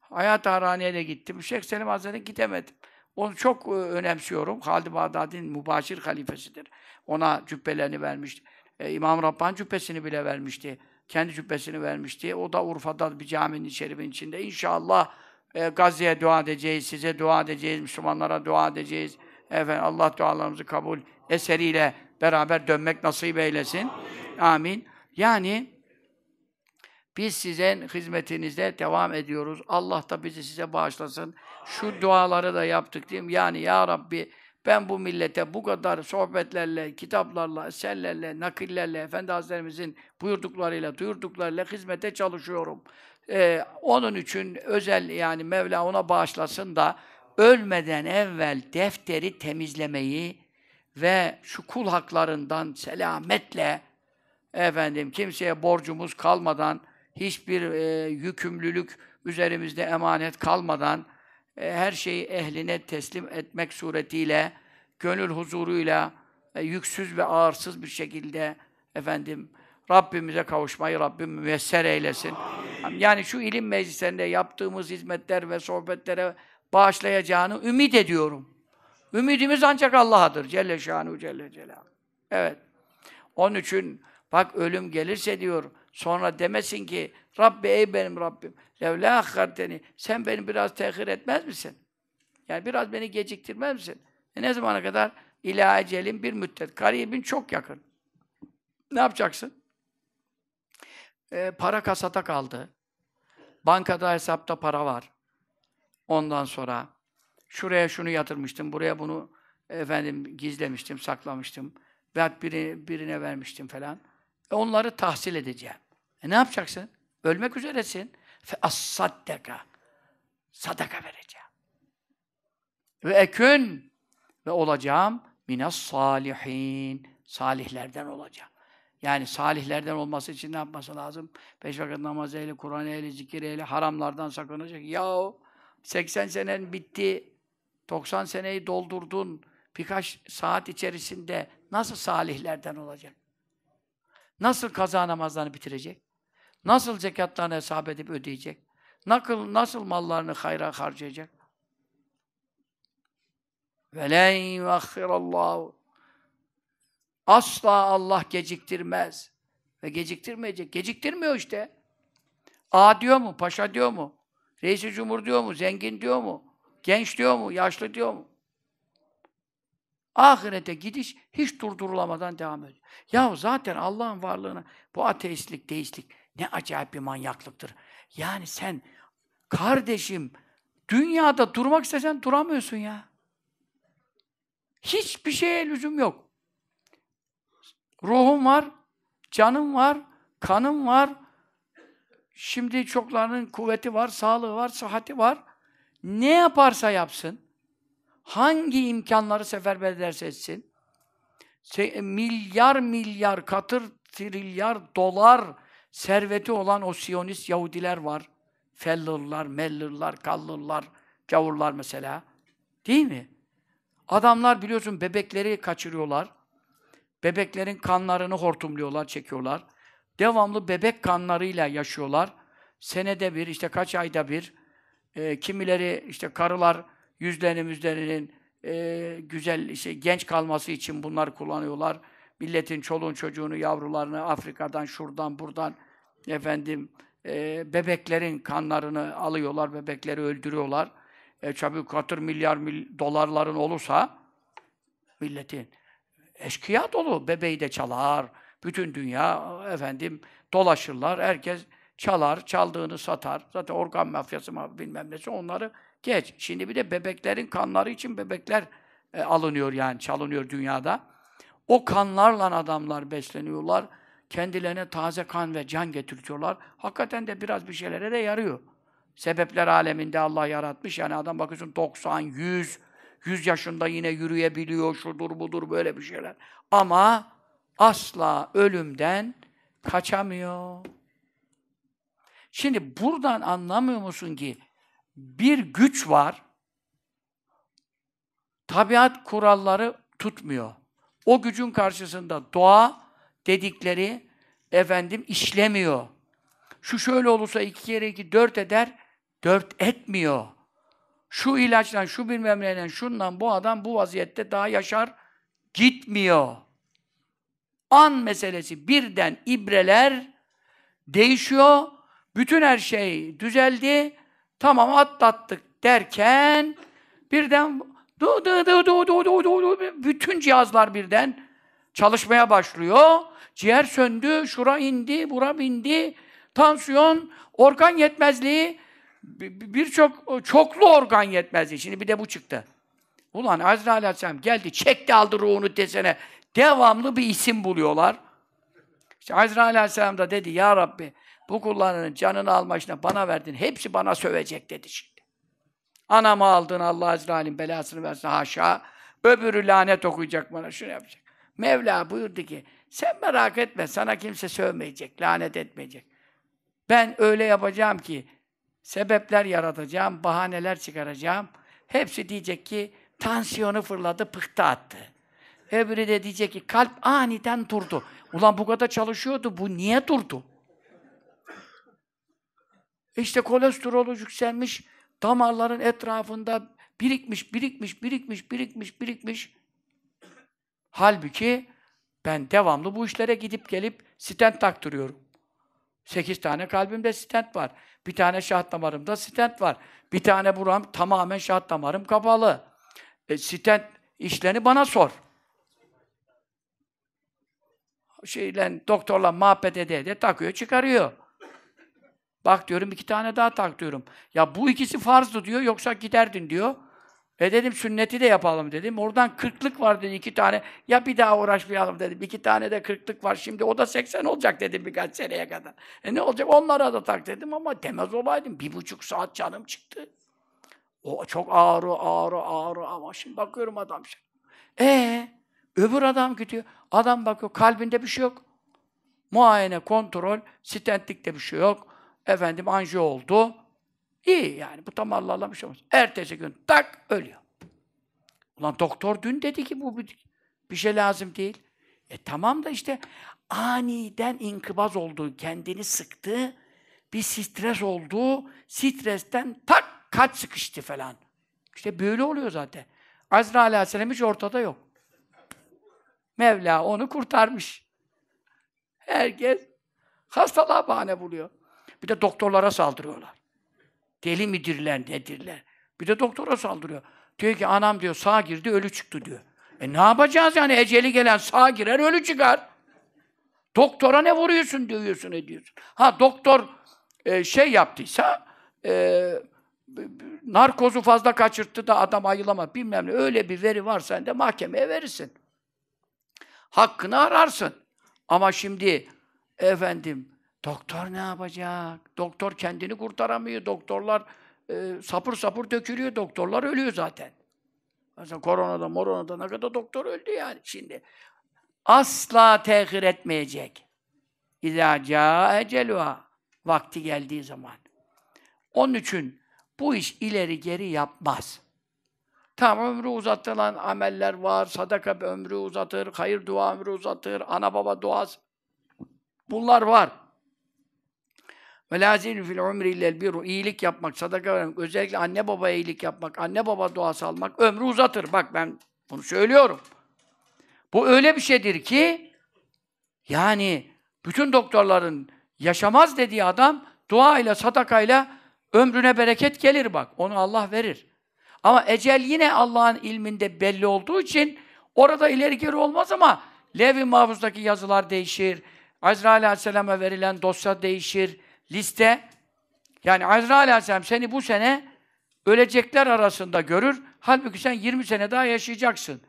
Hayat Harani'ye de gittim. Şeyh Selim Hazretleri gidemedim. Onu çok önemsiyorum. Halid Bağdadi'nin mübaşir halifesidir. Ona cübbelerini vermişti. E, İmam Rabbani cübbesini bile vermişti. Kendi cübbesini vermişti. O da Urfa'da bir caminin şerifin içinde. İnşallah e, Gazze'ye dua edeceğiz, size dua edeceğiz, Müslümanlara dua edeceğiz. Efendim Allah dualarımızı kabul eseriyle beraber dönmek nasip eylesin. Amin. Yani biz sizin hizmetinizde devam ediyoruz. Allah da bizi size bağışlasın. Şu duaları da yaptık diyeyim. Yani ya Rabbi ben bu millete bu kadar sohbetlerle, kitaplarla, eserlerle, nakillerle, Efendi Hazretlerimizin buyurduklarıyla, duyurduklarıyla hizmete çalışıyorum. Ee, onun için özel yani Mevla ona bağışlasın da ölmeden evvel defteri temizlemeyi ve şu kul haklarından selametle efendim kimseye borcumuz kalmadan hiçbir e, yükümlülük üzerimizde emanet kalmadan e, her şeyi ehline teslim etmek suretiyle gönül huzuruyla e, yüksüz ve ağırsız bir şekilde efendim Rabbimize kavuşmayı Rabbim müyesser eylesin. Amin. Yani şu ilim meclislerinde yaptığımız hizmetler ve sohbetlere bağışlayacağını ümit ediyorum. Ümidimiz ancak Allah'adır. Celle şanu celle celaluhu. Evet. Onun için bak ölüm gelirse diyor, sonra demesin ki Rabbi ey benim Rabbim, levla akharteni, sen beni biraz tehir etmez misin? Yani biraz beni geciktirmez misin? E ne zamana kadar? İlâ ecelin bir müddet. Karibin çok yakın. Ne yapacaksın? E, para kasada kaldı. Bankada hesapta para var. Ondan sonra şuraya şunu yatırmıştım, buraya bunu efendim gizlemiştim, saklamıştım. Veyahut biri, birine vermiştim falan. E, onları tahsil edeceğim. E ne yapacaksın? Ölmek üzeresin. Fe as-saddaka. Sadaka vereceğim. Ve ekün ve olacağım minas salihin. Salihlerden olacağım. Yani salihlerden olması için ne yapması lazım? Beş vakit namaz eyle, Kur'an eyle, zikir eyle, haramlardan sakınacak. Yahu 80 senen bitti, 90 seneyi doldurdun, birkaç saat içerisinde nasıl salihlerden olacak? Nasıl kaza namazlarını bitirecek? Nasıl zekatlarını hesap edip ödeyecek? Nasıl, nasıl mallarını hayra harcayacak? Ve len yuakhirallahu. Asla Allah geciktirmez. Ve geciktirmeyecek. Geciktirmiyor işte. A diyor mu? Paşa diyor mu? Reis-i Cumhur diyor mu? Zengin diyor mu? Genç diyor mu? Yaşlı diyor mu? Ahirete gidiş hiç durdurulamadan devam ediyor. Ya zaten Allah'ın varlığına bu ateistlik, deistlik ne acayip bir manyaklıktır. Yani sen kardeşim dünyada durmak istesen duramıyorsun ya. Hiçbir şeye lüzum yok. Ruhum var, canım var, kanım var. Şimdi çoklarının kuvveti var, sağlığı var, sıhhati var. Ne yaparsa yapsın, hangi imkanları seferber ederse etsin, milyar milyar, katır trilyar dolar serveti olan o Siyonist Yahudiler var. Fellırlar, Mellırlar, Kallırlar, Cavurlar mesela. Değil mi? Adamlar biliyorsun bebekleri kaçırıyorlar. Bebeklerin kanlarını hortumluyorlar, çekiyorlar. Devamlı bebek kanlarıyla yaşıyorlar. Senede bir, işte kaç ayda bir. E, kimileri işte karılar yüzlerini müzlerinin e, güzel, işte genç kalması için bunları kullanıyorlar. Milletin çoluğun çocuğunu, yavrularını Afrika'dan, şuradan, buradan efendim e, bebeklerin kanlarını alıyorlar, bebekleri öldürüyorlar. E, tabii katır milyar mil, dolarların olursa milletin eşkıya dolu. Bebeği de çalar. Bütün dünya efendim dolaşırlar. Herkes çalar, çaldığını satar. Zaten organ mafyası mı bilmem nesi onları geç. Şimdi bir de bebeklerin kanları için bebekler e, alınıyor yani çalınıyor dünyada. O kanlarla adamlar besleniyorlar. Kendilerine taze kan ve can getirtiyorlar. Hakikaten de biraz bir şeylere de yarıyor. Sebepler aleminde Allah yaratmış. Yani adam bakıyorsun 90, 100, 100 yaşında yine yürüyebiliyor, şudur budur böyle bir şeyler. Ama asla ölümden kaçamıyor. Şimdi buradan anlamıyor musun ki bir güç var, tabiat kuralları tutmuyor. O gücün karşısında doğa dedikleri efendim işlemiyor. Şu şöyle olursa iki kere iki dört eder, dört etmiyor. Şu ilaçla, şu bilmem neyle, şundan bu adam bu vaziyette daha yaşar, gitmiyor. An meselesi birden ibreler değişiyor, bütün her şey düzeldi, tamam atlattık derken birden du, du, du, du, du, du, du, bütün cihazlar birden çalışmaya başlıyor. Ciğer söndü, şura indi, bura bindi, tansiyon, organ yetmezliği, birçok çoklu organ yetmezliği. Şimdi bir de bu çıktı. Ulan Azrail Aleyhisselam geldi, çekti aldı ruhunu desene. Devamlı bir isim buluyorlar. İşte Azrail Aleyhisselam da dedi, Ya Rabbi, bu kullarının canını alma işine bana verdin, hepsi bana sövecek dedi şimdi. Anamı aldın, Allah Azrail'in belasını versin, haşa. Öbürü lanet okuyacak bana, şunu yapacak. Mevla buyurdu ki, sen merak etme, sana kimse sövmeyecek, lanet etmeyecek. Ben öyle yapacağım ki, sebepler yaratacağım, bahaneler çıkaracağım. Hepsi diyecek ki, tansiyonu fırladı, pıhtı attı. Öbürü de diyecek ki, kalp aniden durdu. Ulan bu kadar çalışıyordu, bu niye durdu? İşte kolesterolü yükselmiş, damarların etrafında birikmiş, birikmiş, birikmiş, birikmiş, birikmiş. Halbuki ben devamlı bu işlere gidip gelip stent taktırıyorum. Sekiz tane kalbimde stent var. Bir tane şah damarımda stent var. Bir tane buram tamamen şah damarım kapalı. E, stent işlerini bana sor. Şeyle, doktorla muhabbet ede ede takıyor, çıkarıyor. Bak diyorum iki tane daha tak. Ya bu ikisi farzdı diyor yoksa giderdin diyor. E dedim sünneti de yapalım dedim. Oradan kırklık var dedi iki tane. Ya bir daha uğraşmayalım dedim. İki tane de kırklık var. Şimdi o da seksen olacak dedim birkaç seneye kadar. E ne olacak? Onlara da tak dedim ama demez olaydım. Bir buçuk saat canım çıktı. O çok ağrı, ağrı, ağrı ama şimdi bakıyorum adam şey. E öbür adam gidiyor. Adam bakıyor kalbinde bir şey yok. Muayene, kontrol, stentlikte bir şey yok. Efendim anji oldu. İyi yani bu tam Allah'la bir şey olmaz. Ertesi gün tak ölüyor. Ulan doktor dün dedi ki bu bir, şey lazım değil. E tamam da işte aniden inkıbaz oldu, kendini sıktı, bir stres oldu, stresten tak kalp sıkıştı falan. İşte böyle oluyor zaten. Azrail aleyhisselam hiç ortada yok. Mevla onu kurtarmış. Herkes hastalığa bahane buluyor. Bir de doktorlara saldırıyorlar. Deli midirler, nedirler? Bir de doktora saldırıyor. Diyor ki anam diyor sağ girdi ölü çıktı diyor. E ne yapacağız yani eceli gelen sağ girer ölü çıkar. Doktora ne vuruyorsun dövüyorsun ediyorsun. Ha doktor e, şey yaptıysa e, narkozu fazla kaçırttı da adam ayılamadı bilmem ne öyle bir veri var sen de mahkemeye verirsin. Hakkını ararsın. Ama şimdi efendim doktor ne yapacak? Doktor kendini kurtaramıyor. Doktorlar e, sapır sapır dökülüyor. Doktorlar ölüyor zaten. Mesela koronada, moronada ne kadar doktor öldü yani şimdi. Asla tehir etmeyecek. İzâ câ eceluha. Vakti geldiği zaman. Onun için bu iş ileri geri yapmaz. Tamam ömrü uzatılan ameller var, sadaka ömrü uzatır, hayır dua ömrü uzatır, ana baba duası. Bunlar var. Ve lazim fil umri illel biru. İyilik yapmak, sadaka vermek, özellikle anne babaya iyilik yapmak, anne baba duası almak ömrü uzatır. Bak ben bunu söylüyorum. Bu öyle bir şeydir ki yani bütün doktorların yaşamaz dediği adam dua ile sadakayla ömrüne bereket gelir bak. Onu Allah verir. Ama ecel yine Allah'ın ilminde belli olduğu için orada ileri geri olmaz ama Levi Mahfuz'daki yazılar değişir. Azrail Aleyhisselam'a verilen dosya değişir. Liste yani Azrail Aleyhisselam seni bu sene ölecekler arasında görür. Halbuki sen 20 sene daha yaşayacaksın.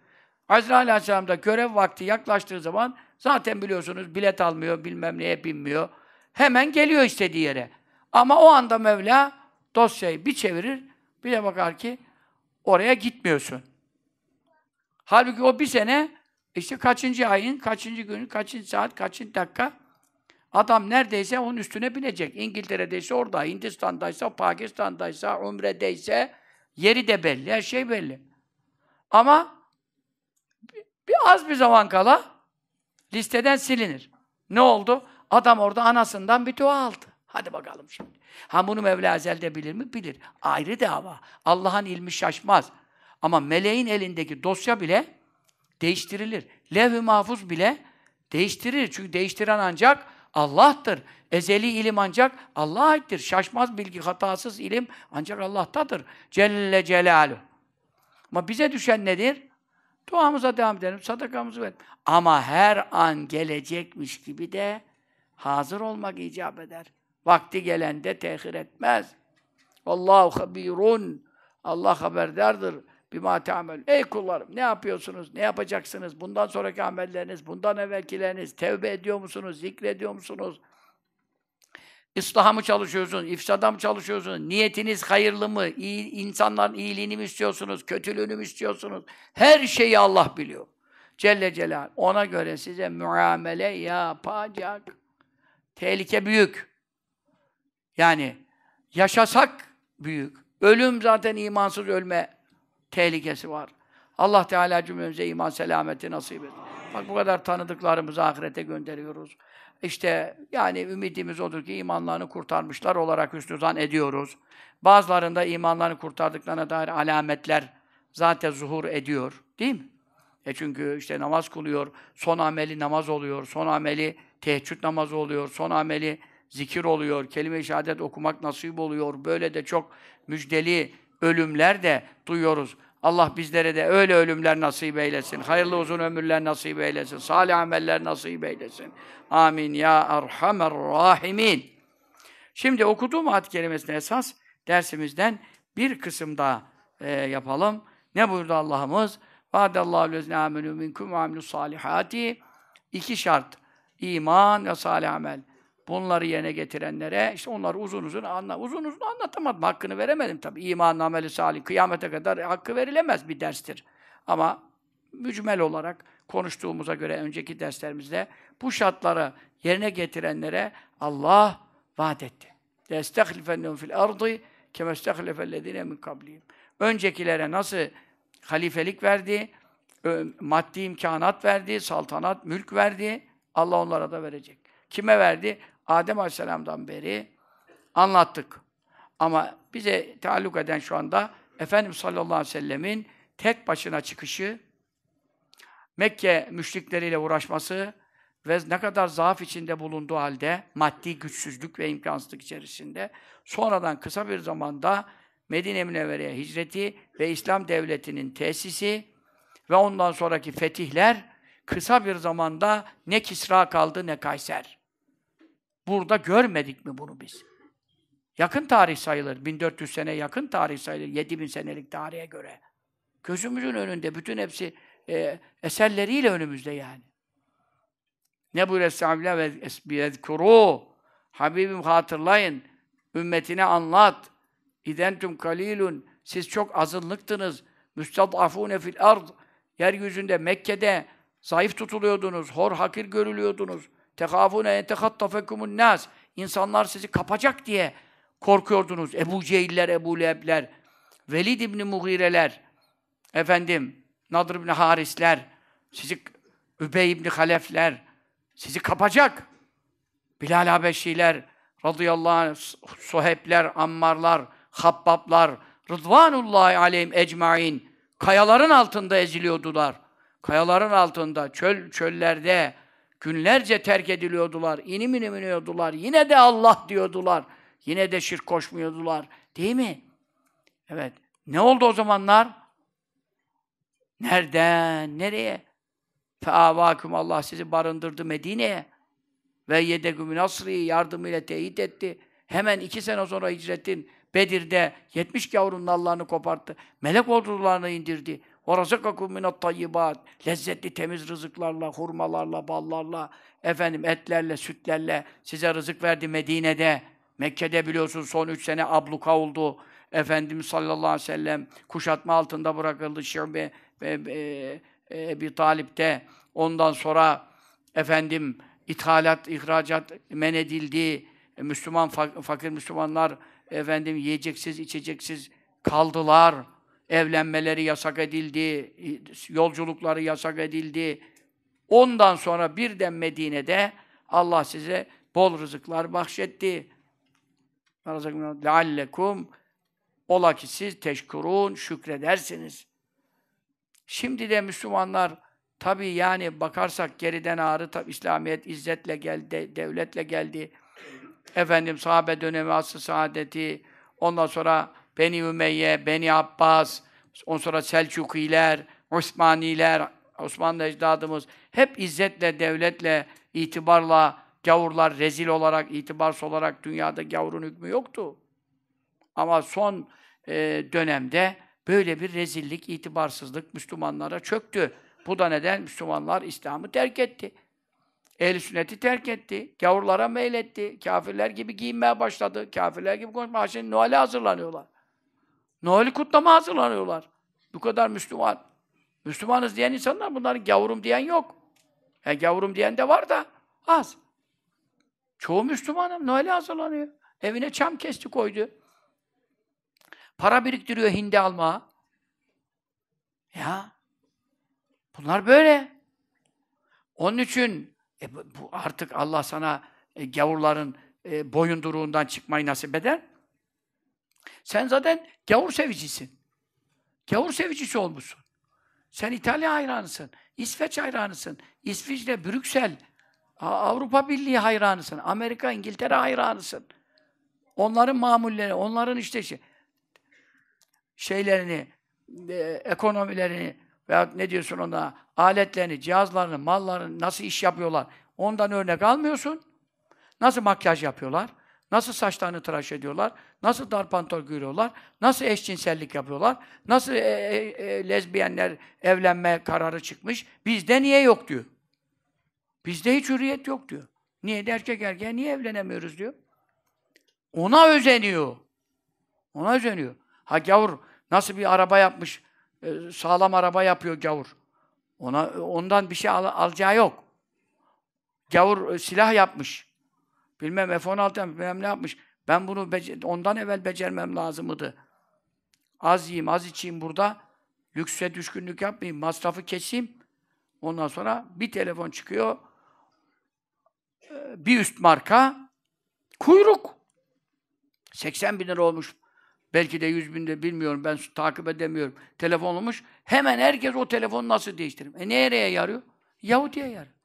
Azrail Aleyhisselam da görev vakti yaklaştığı zaman zaten biliyorsunuz bilet almıyor, bilmem neye binmiyor. Hemen geliyor istediği yere. Ama o anda Mevla dosyayı bir çevirir, bir de bakar ki oraya gitmiyorsun. Halbuki o bir sene işte kaçıncı ayın, kaçıncı günün, kaçıncı saat, kaçıncı dakika adam neredeyse onun üstüne binecek. İngiltere'deyse orada, Hindistan'daysa, Pakistan'daysa, Umre'deyse yeri de belli, her şey belli. Ama bir az bir zaman kala listeden silinir. Ne oldu? Adam orada anasından bir dua aldı. Hadi bakalım şimdi. Ha bunu Mevla Ezel'de bilir mi? Bilir. Ayrı dava. Allah'ın ilmi şaşmaz. Ama meleğin elindeki dosya bile değiştirilir. Levh-i mahfuz bile değiştirilir. Çünkü değiştiren ancak Allah'tır. Ezeli ilim ancak Allah'a aittir. Şaşmaz bilgi, hatasız ilim ancak Allah'tadır. Celle Celaluhu. Ama bize düşen nedir? Duamıza devam edelim, sadakamızı verelim. Ama her an gelecekmiş gibi de hazır olmak icap eder. Vakti gelende tehir etmez. Allahu habirun. Allah haberdardır. Bima te'amel. Ey kullarım ne yapıyorsunuz? Ne yapacaksınız? Bundan sonraki amelleriniz, bundan evvelkileriniz, tevbe ediyor musunuz? Zikrediyor musunuz? İslaha mı çalışıyorsunuz? İfsada mı çalışıyorsunuz? Niyetiniz hayırlı mı? İyi, insanların iyiliğini mi istiyorsunuz? Kötülüğünü mü istiyorsunuz? Her şeyi Allah biliyor. Celle Celal. Ona göre size muamele yapacak. Tehlike büyük. Yani yaşasak büyük. Ölüm zaten imansız ölme tehlikesi var. Allah Teala cümlemize iman selameti nasip etsin. Bak bu kadar tanıdıklarımızı ahirete gönderiyoruz. İşte yani ümidimiz odur ki imanlarını kurtarmışlar olarak hüsnü zan ediyoruz. Bazılarında imanlarını kurtardıklarına dair alametler zaten zuhur ediyor. Değil mi? E çünkü işte namaz kılıyor, son ameli namaz oluyor, son ameli teheccüd namazı oluyor, son ameli zikir oluyor, kelime-i şehadet okumak nasip oluyor. Böyle de çok müjdeli ölümler de duyuyoruz. Allah bizlere de öyle ölümler nasip eylesin. Hayırlı uzun ömürler nasip eylesin. Salih ameller nasip eylesin. Amin ya erhamer rahimin. Şimdi okuduğum ayet kelimesine esas dersimizden bir kısım daha e, yapalım. Ne buyurdu Allah'ımız? Vaadallahu lezine amenü minkum ve amilus salihati. İki şart. iman ve salih amel Bunları yerine getirenlere, işte onları uzun uzun anla, uzun uzun anlatamadım. Hakkını veremedim tabii. İman, ameli salih, kıyamete kadar hakkı verilemez bir derstir. Ama mücmel olarak konuştuğumuza göre önceki derslerimizde bu şartları yerine getirenlere Allah vaat etti. لَاَسْتَخْلِفَنَّهُمْ fil ardı كَمَا اسْتَخْلِفَ الَّذ۪ينَ min قَبْلِهِمْ Öncekilere nasıl halifelik verdi, maddi imkanat verdi, saltanat, mülk verdi, Allah onlara da verecek. Kime verdi? Adem Aleyhisselam'dan beri anlattık. Ama bize taalluk eden şu anda Efendimiz sallallahu aleyhi ve sellemin tek başına çıkışı, Mekke müşrikleriyle uğraşması ve ne kadar zaaf içinde bulunduğu halde, maddi güçsüzlük ve imkansızlık içerisinde, sonradan kısa bir zamanda Medine Münevvere'ye hicreti ve İslam devletinin tesisi ve ondan sonraki fetihler, kısa bir zamanda ne Kisra kaldı ne Kayser. Burada görmedik mi bunu biz? Yakın tarih sayılır. 1400 sene yakın tarih sayılır. 7000 senelik tarihe göre. Gözümüzün önünde. Bütün hepsi e, eserleriyle önümüzde yani. Ne buyuruyor Estağfirullah ve esbiyezkuru. Habibim hatırlayın. Ümmetine anlat. İdentum kalilun. Siz çok azınlıktınız. Müstadafune fil ard. Yeryüzünde, Mekke'de zayıf tutuluyordunuz. Hor hakir görülüyordunuz. Tekafune entehattafekumun nas. İnsanlar sizi kapacak diye korkuyordunuz. Ebu Cehiller, Ebu Leheb'ler, Velid İbni Mughireler, efendim, Nadr İbni Harisler, sizi Übey İbni Halefler, sizi kapacak. Bilal Habeşiler, radıyallahu anh, Suhebler, Ammarlar, Habbablar, Rıdvanullahi aleyhim ecmain, kayaların altında eziliyordular. Kayaların altında, çöl çöllerde, günlerce terk ediliyordular, inim inim iniyordular, yine de Allah diyordular. Yine de şirk koşmuyordular. Değil mi? Evet. Ne oldu o zamanlar? Nereden? Nereye? Feavâküm Allah sizi barındırdı Medine'ye. Ve yedegümü nasri yardımıyla teyit etti. Hemen iki sene sonra hicretin Bedir'de 70 yavrunun Allah'ını koparttı. Melek ordularını indirdi. وَرَزَقَكُمْ مِنَ الطَّيِّبَاتِ Lezzetli temiz rızıklarla, hurmalarla, ballarla, efendim etlerle, sütlerle size rızık verdi Medine'de. Mekke'de biliyorsunuz son üç sene abluka oldu. Efendimiz sallallahu aleyhi ve sellem kuşatma altında bırakıldı. Şirbe ve e, Ebi Talip'te. Ondan sonra efendim ithalat, ihracat men edildi. E, Müslüman, fakir Müslümanlar efendim yiyeceksiz, içeceksiz kaldılar. evlenmeleri yasak edildi, yolculukları yasak edildi. Ondan sonra birden Medine'de Allah size bol rızıklar bahşetti. Leallekum ola ki siz teşkurun, şükredersiniz. Şimdi de Müslümanlar tabii yani bakarsak geriden ağrı tabi İslamiyet izzetle geldi, devletle geldi. Efendim sahabe dönemi asr saadeti, ondan sonra Beni Ümeyye, Beni Abbas, ondan sonra Selçukiler, Osmaniler, Osmanlı ecdadımız hep izzetle, devletle, itibarla gavurlar rezil olarak, itibarsız olarak dünyada gavurun hükmü yoktu. Ama son e, dönemde böyle bir rezillik, itibarsızlık Müslümanlara çöktü. Bu da neden? Müslümanlar İslam'ı terk etti. Ehl-i sünneti terk etti. Gavurlara meyletti. Kafirler gibi giyinmeye başladı. Kafirler gibi konuşmaya Şimdi Noel'e hazırlanıyorlar. Noel'i kutlama hazırlanıyorlar. Bu kadar Müslüman. Müslümanız diyen insanlar bunların gavurum diyen yok. Yani gavurum diyen de var da az. Çoğu Müslümanım. Noel'e hazırlanıyor. Evine çam kesti koydu. Para biriktiriyor hindi alma. Ya. Bunlar böyle. Onun için e, bu artık Allah sana e, gavurların e, boyunduruğundan çıkmayı nasip eder. Sen zaten gavur sevicisin. Gavur sevicisi olmuşsun. Sen İtalya hayranısın. İsveç hayranısın. İsviçre, Brüksel, Avrupa Birliği hayranısın. Amerika, İngiltere hayranısın. Onların mamulleri, onların işte şey, şeylerini, e, ekonomilerini veya ne diyorsun ona, aletlerini, cihazlarını, mallarını nasıl iş yapıyorlar? Ondan örnek almıyorsun. Nasıl makyaj yapıyorlar? Nasıl saçlarını tıraş ediyorlar? Nasıl dar pantol giyiyorlar? Nasıl eşcinsellik yapıyorlar? Nasıl e, e, e, lezbiyenler evlenme kararı çıkmış? Bizde niye yok diyor. Bizde hiç hürriyet yok diyor. Niye de erkek erkeğe niye evlenemiyoruz diyor. Ona özeniyor. Ona özeniyor. Ha gavur nasıl bir araba yapmış, e, sağlam araba yapıyor gavur. Ona ondan bir şey al, alacağı yok. Gavur e, silah yapmış. Bilmem F-16 bilmem ne yapmış. Ben bunu ondan evvel becermem lazımdı. Az yiyeyim, az içeyim burada. Lükse düşkünlük yapmayayım, masrafı keseyim. Ondan sonra bir telefon çıkıyor. Bir üst marka kuyruk. 80 bin lira olmuş Belki de yüz binde bilmiyorum, ben takip edemiyorum. Telefon olmuş. Hemen herkes o telefonu nasıl değiştirir? E nereye yarıyor? Yahudi'ye yarıyor.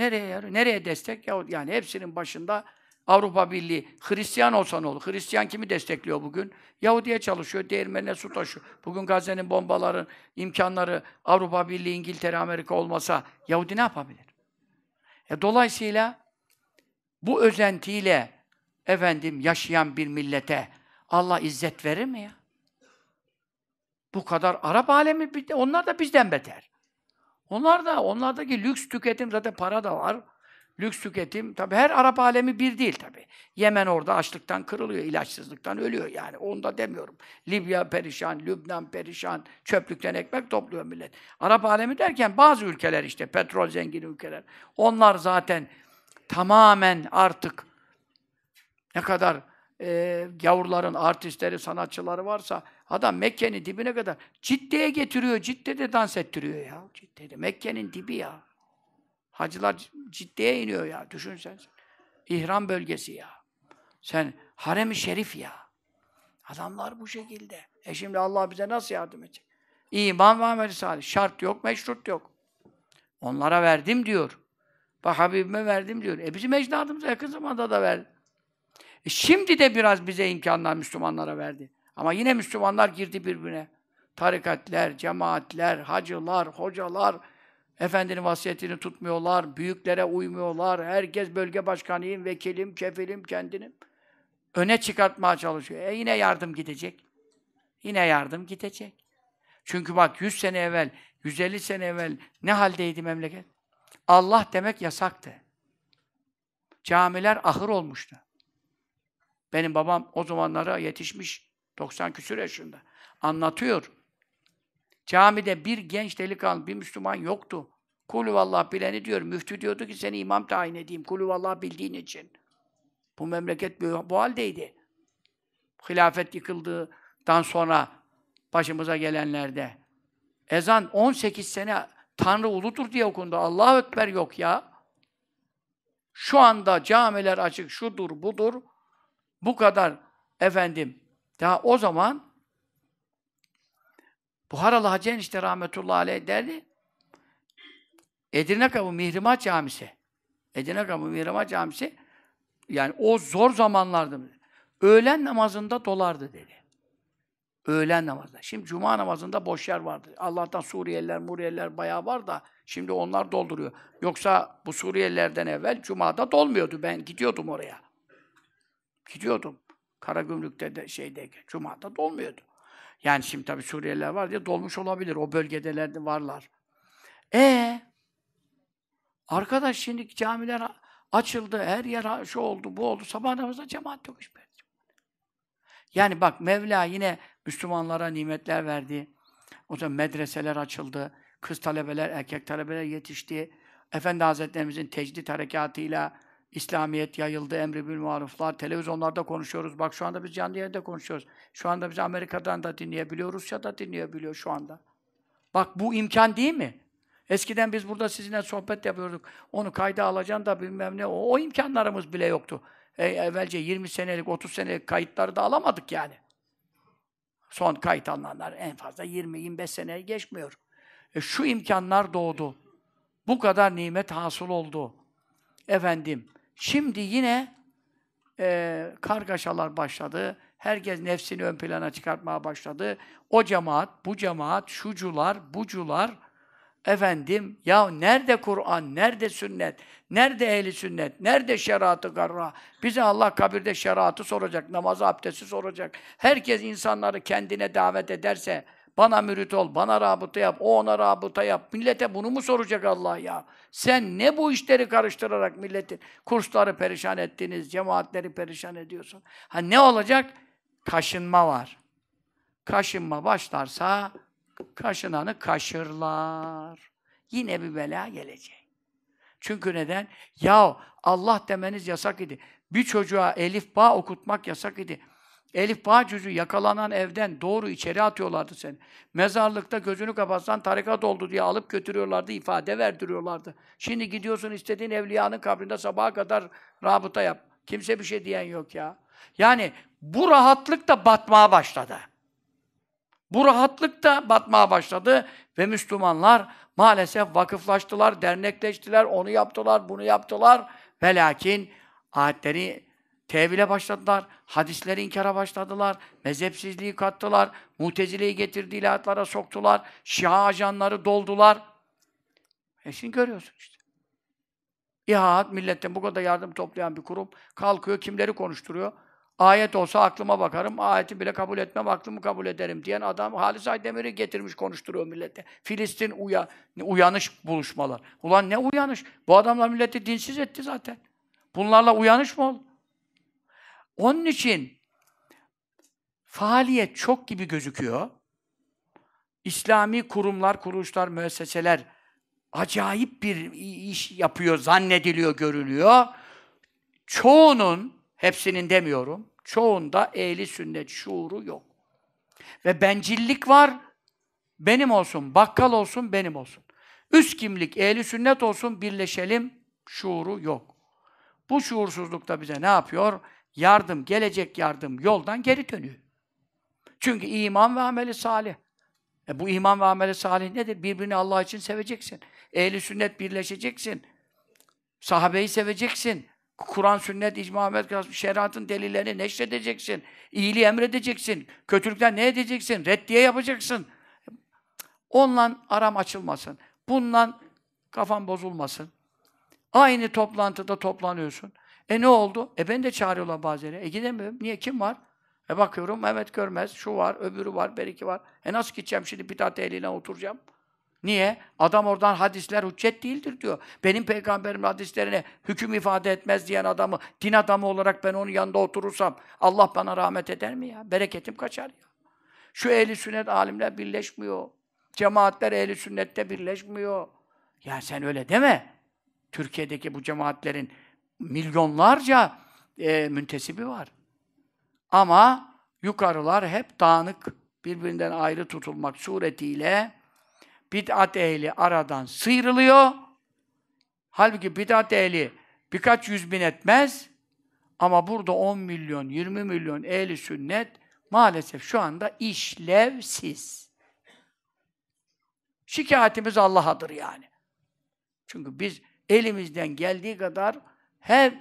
Nereye yarıyor? Nereye destek? Yahudi. Yani hepsinin başında Avrupa Birliği. Hristiyan olsa ne olur? Hristiyan kimi destekliyor bugün? Yahudi'ye çalışıyor, değirmenine su taşıyor. Bugün Gazze'nin bombaların imkanları Avrupa Birliği, İngiltere, Amerika olmasa Yahudi ne yapabilir? E, dolayısıyla bu özentiyle efendim yaşayan bir millete Allah izzet verir mi ya? Bu kadar Arap alemi, onlar da bizden beter. Onlar da, onlardaki lüks tüketim zaten para da var. Lüks tüketim, tabi her Arap alemi bir değil tabi. Yemen orada açlıktan kırılıyor, ilaçsızlıktan ölüyor yani. Onu da demiyorum. Libya perişan, Lübnan perişan, çöplükten ekmek topluyor millet. Arap alemi derken bazı ülkeler işte, petrol zengin ülkeler. Onlar zaten tamamen artık ne kadar e, gavurların, artistleri, sanatçıları varsa adam Mekke'nin dibine kadar Cidde'ye getiriyor. Cidde'de dans ettiriyor ya. Cidde'de. Mekke'nin dibi ya. Hacılar Cidde'ye iniyor ya. Düşün sen. İhram bölgesi ya. Sen harem-i şerif ya. Adamlar bu şekilde. E şimdi Allah bize nasıl yardım edecek? İman ve amel salih. Şart yok, meşrut yok. Onlara verdim diyor. Bak Habibime verdim diyor. E bizim ecdadımıza yakın zamanda da verdi. E şimdi de biraz bize imkanlar Müslümanlara verdi. Ama yine Müslümanlar girdi birbirine. Tarikatler, cemaatler, hacılar, hocalar, efendinin vasiyetini tutmuyorlar, büyüklere uymuyorlar. Herkes bölge başkanıyım, vekilim, kefilim, kendinim. Öne çıkartmaya çalışıyor. E yine yardım gidecek. Yine yardım gidecek. Çünkü bak 100 sene evvel, 150 sene evvel ne haldeydi memleket? Allah demek yasaktı. Camiler ahır olmuştu. Benim babam o zamanlara yetişmiş. 90 küsur yaşında. Anlatıyor. Camide bir genç delikanlı, bir Müslüman yoktu. Kulü vallah bileni diyor. Müftü diyordu ki seni imam tayin edeyim. Kulü vallah bildiğin için. Bu memleket bu, bu haldeydi. Hilafet yıkıldıktan sonra başımıza gelenlerde. Ezan 18 sene Tanrı uludur diye okundu. Allahu Ekber yok ya. Şu anda camiler açık, şudur, budur. Bu kadar efendim. Daha o zaman Buharalı Hacı işte rahmetullahi aleyh derdi. Edirne Kapı Mihrimah Camisi. Edirne Kapı Mihrimah Camisi yani o zor zamanlarda öğlen namazında dolardı dedi. Öğlen namazında. Şimdi cuma namazında boş yer vardı. Allah'tan Suriyeliler, Muriyeliler bayağı var da şimdi onlar dolduruyor. Yoksa bu Suriyelilerden evvel cumada dolmuyordu. Ben gidiyordum oraya. Gidiyordum. Karagümrük'te de şeydeyken. Cuma'da dolmuyordu. Yani şimdi tabii Suriyeliler var diye dolmuş olabilir. O bölgedelerde varlar. E Arkadaş şimdi camiler açıldı, her yer şu oldu, bu oldu. Sabah namazda cemaat yok hiçbir. Yani bak Mevla yine Müslümanlara nimetler verdi. O zaman medreseler açıldı. Kız talebeler, erkek talebeler yetişti. Efendi Hazretlerimizin tecdit harekatıyla İslamiyet yayıldı, emri bil maruflar. Televizyonlarda konuşuyoruz. Bak şu anda biz canlı yayında konuşuyoruz. Şu anda biz Amerika'dan da dinleyebiliyor, Rusya da dinleyebiliyor şu anda. Bak bu imkan değil mi? Eskiden biz burada sizinle sohbet yapıyorduk. Onu kayda alacaksın da bilmem ne. O, o imkanlarımız bile yoktu. E, evvelce 20 senelik, 30 senelik kayıtları da alamadık yani. Son kayıt alınanlar en fazla 20-25 seneye geçmiyor. E, şu imkanlar doğdu. Bu kadar nimet hasıl oldu. Efendim, Şimdi yine e, kargaşalar başladı. Herkes nefsini ön plana çıkartmaya başladı. O cemaat, bu cemaat, şucular, bucular, efendim, ya nerede Kur'an, nerede sünnet, nerede ehli sünnet, nerede şeriatı garra? Bize Allah kabirde şeriatı soracak, namazı, abdesti soracak. Herkes insanları kendine davet ederse, bana mürit ol, bana rabıta yap, o ona rabıta yap. Millete bunu mu soracak Allah ya? Sen ne bu işleri karıştırarak milletin kursları perişan ettiniz, cemaatleri perişan ediyorsun? Ha ne olacak? Kaşınma var. Kaşınma başlarsa kaşınanı kaşırlar. Yine bir bela gelecek. Çünkü neden? Ya Allah demeniz yasak idi. Bir çocuğa elif ba okutmak yasak idi. Elif bağ yakalanan evden doğru içeri atıyorlardı seni. Mezarlıkta gözünü kapatsan tarikat oldu diye alıp götürüyorlardı, ifade verdiriyorlardı. Şimdi gidiyorsun istediğin evliyanın kabrinde sabaha kadar rabıta yap. Kimse bir şey diyen yok ya. Yani bu rahatlık da batmaya başladı. Bu rahatlık da batmaya başladı ve Müslümanlar maalesef vakıflaştılar, dernekleştiler, onu yaptılar, bunu yaptılar. Ve lakin ayetleri tevhile başladılar, hadisleri inkara başladılar, mezhepsizliği kattılar, mutezileyi getirdiği ilahiyatlara soktular, şia ajanları doldular. E şimdi görüyorsun işte. İHAAT, milletten bu kadar yardım toplayan bir kurum kalkıyor, kimleri konuşturuyor? Ayet olsa aklıma bakarım, ayeti bile kabul etmem, aklımı kabul ederim diyen adam Halis Aydemir'i getirmiş konuşturuyor millete. Filistin uya, uyanış buluşmalar. Ulan ne uyanış? Bu adamlar milleti dinsiz etti zaten. Bunlarla uyanış mı oldu? Onun için faaliyet çok gibi gözüküyor. İslami kurumlar, kuruluşlar, müesseseler acayip bir iş yapıyor, zannediliyor, görülüyor. Çoğunun, hepsinin demiyorum, çoğunda ehli sünnet şuuru yok. Ve bencillik var, benim olsun, bakkal olsun, benim olsun. Üst kimlik, ehli sünnet olsun, birleşelim, şuuru yok. Bu şuursuzluk bize ne yapıyor? Yardım, gelecek yardım yoldan geri dönüyor. Çünkü iman ve ameli salih. E bu iman ve ameli salih nedir? Birbirini Allah için seveceksin. Ehli sünnet birleşeceksin. Sahabeyi seveceksin. Kur'an, sünnet, icma, Ahmet, şeriatın delillerini neşredeceksin. İyiliği emredeceksin. Kötülükten ne edeceksin? Reddiye yapacaksın. Onunla aram açılmasın. Bununla kafan bozulmasın. Aynı toplantıda toplanıyorsun. E ne oldu? E ben de çağırıyorlar bazen. E gidemiyorum. Niye? Kim var? E bakıyorum Mehmet Görmez, şu var, öbürü var, beriki var. E nasıl gideceğim şimdi bidat ehline oturacağım? Niye? Adam oradan hadisler hüccet değildir diyor. Benim peygamberim hadislerine hüküm ifade etmez diyen adamı, din adamı olarak ben onun yanında oturursam Allah bana rahmet eder mi ya? Bereketim kaçar ya. Şu ehli sünnet alimler birleşmiyor. Cemaatler ehli sünnette birleşmiyor. Ya sen öyle deme. Türkiye'deki bu cemaatlerin milyonlarca e, müntesibi var. Ama yukarılar hep dağınık, birbirinden ayrı tutulmak suretiyle bid'at ehli aradan sıyrılıyor. Halbuki bid'at ehli birkaç yüz bin etmez. Ama burada 10 milyon, 20 milyon ehli sünnet maalesef şu anda işlevsiz. Şikayetimiz Allah'adır yani. Çünkü biz elimizden geldiği kadar her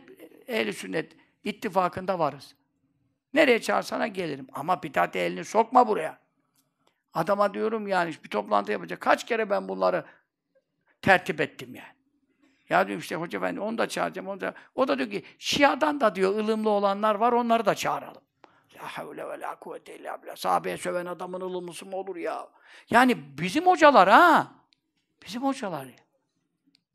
ehli sünnet ittifakında varız. Nereye çağırsana gelirim. Ama bidat elini sokma buraya. Adama diyorum yani bir toplantı yapacak. Kaç kere ben bunları tertip ettim yani. Ya diyorum işte hoca ben onu da çağıracağım. Onu da. O da diyor ki Şia'dan da diyor ılımlı olanlar var onları da çağıralım. La havle ve la kuvvete illa billah. Sahabeye söven adamın ılımlısı mı olur ya? Yani bizim hocalar ha. Bizim hocalar ya.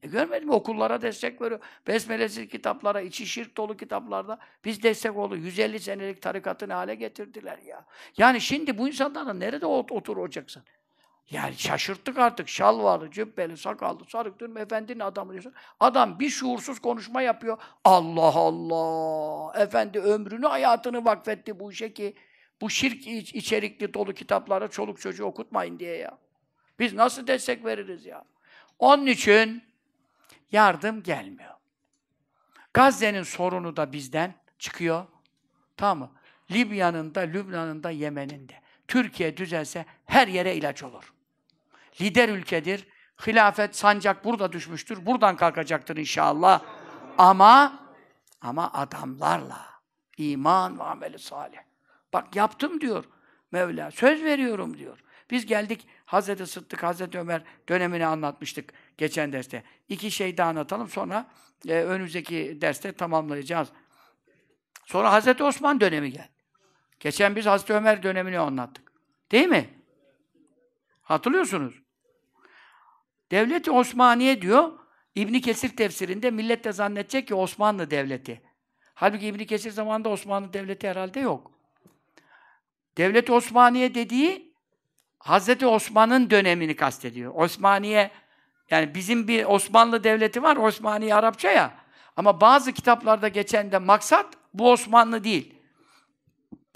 E görmedin mi? Okullara destek veriyor. Besmelesiz kitaplara, içi şirk dolu kitaplarda biz destek oldu. 150 senelik tarikatını hale getirdiler ya. Yani şimdi bu insanlara nerede otur olacaksın? Yani şaşırttık artık. Şal vardı, cübbeli, sakallı, sarık dönüm efendinin adamı diyorsun. Adam bir şuursuz konuşma yapıyor. Allah Allah! Efendi ömrünü, hayatını vakfetti bu işe ki bu şirk içerikli dolu kitaplara çoluk çocuğu okutmayın diye ya. Biz nasıl destek veririz ya? Onun için yardım gelmiyor. Gazze'nin sorunu da bizden çıkıyor. Tamam mı? Libya'nın da, Lübnan'ın da, Yemen'in de. Türkiye düzelse her yere ilaç olur. Lider ülkedir. Hilafet, sancak burada düşmüştür. Buradan kalkacaktır inşallah. Ama ama adamlarla iman ve ameli salih. Bak yaptım diyor Mevla. Söz veriyorum diyor. Biz geldik Hazreti Sıddık, Hazreti Ömer dönemini anlatmıştık geçen derste. İki şey daha anlatalım sonra e, önümüzdeki derste tamamlayacağız. Sonra Hazreti Osman dönemi geldi. Geçen biz Hazreti Ömer dönemini anlattık. Değil mi? Hatırlıyorsunuz. Devleti Osmaniye diyor, İbni Kesir tefsirinde millet de zannedecek ki Osmanlı Devleti. Halbuki İbni Kesir zamanında Osmanlı Devleti herhalde yok. Devlet Osmaniye dediği Hazreti Osman'ın dönemini kastediyor. Osmaniye yani bizim bir Osmanlı devleti var, Osmaniye Arapça ya. Ama bazı kitaplarda geçen de maksat bu Osmanlı değil.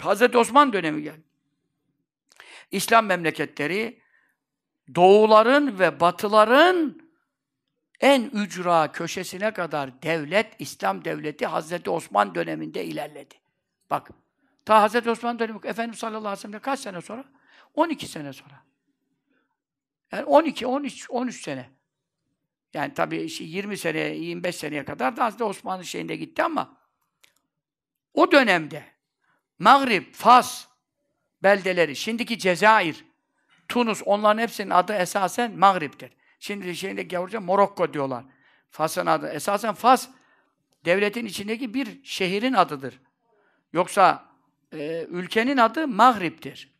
Hazreti Osman dönemi geldi. İslam memleketleri doğuların ve batıların en ücra köşesine kadar devlet, İslam devleti Hazreti Osman döneminde ilerledi. Bak. Ta Hazreti Osman dönemi Efendimiz sallallahu aleyhi ve sellem'den kaç sene sonra? 12 sene sonra. Yani 12, 13, 13 sene. Yani tabii 20 sene, 25 seneye kadar da Hazreti Osman'ın şeyinde gitti ama o dönemde Mağrib, Fas beldeleri, şimdiki Cezayir, Tunus, onların hepsinin adı esasen Mağrib'dir. Şimdi şeyinde gavurca Morokko diyorlar. Fas'ın adı. Esasen Fas, devletin içindeki bir şehrin adıdır. Yoksa e, ülkenin adı Mağrib'dir.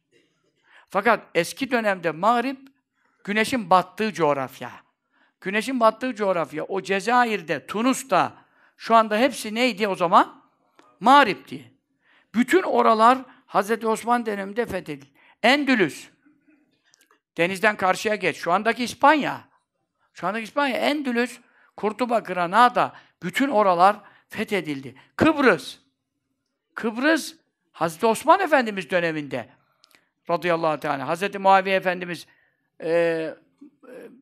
Fakat eski dönemde Mağrib, güneşin battığı coğrafya. Güneşin battığı coğrafya, o Cezayir'de, Tunus'ta, şu anda hepsi neydi o zaman? Mağrib'di. Bütün oralar Hz. Osman döneminde fethedildi. Endülüs, denizden karşıya geç. Şu andaki İspanya. Şu andaki İspanya, Endülüs, Kurtuba, Granada, bütün oralar fethedildi. Kıbrıs, Kıbrıs, Hazreti Osman Efendimiz döneminde radıyallahu teala. Hazreti Muaviye Efendimiz e, e,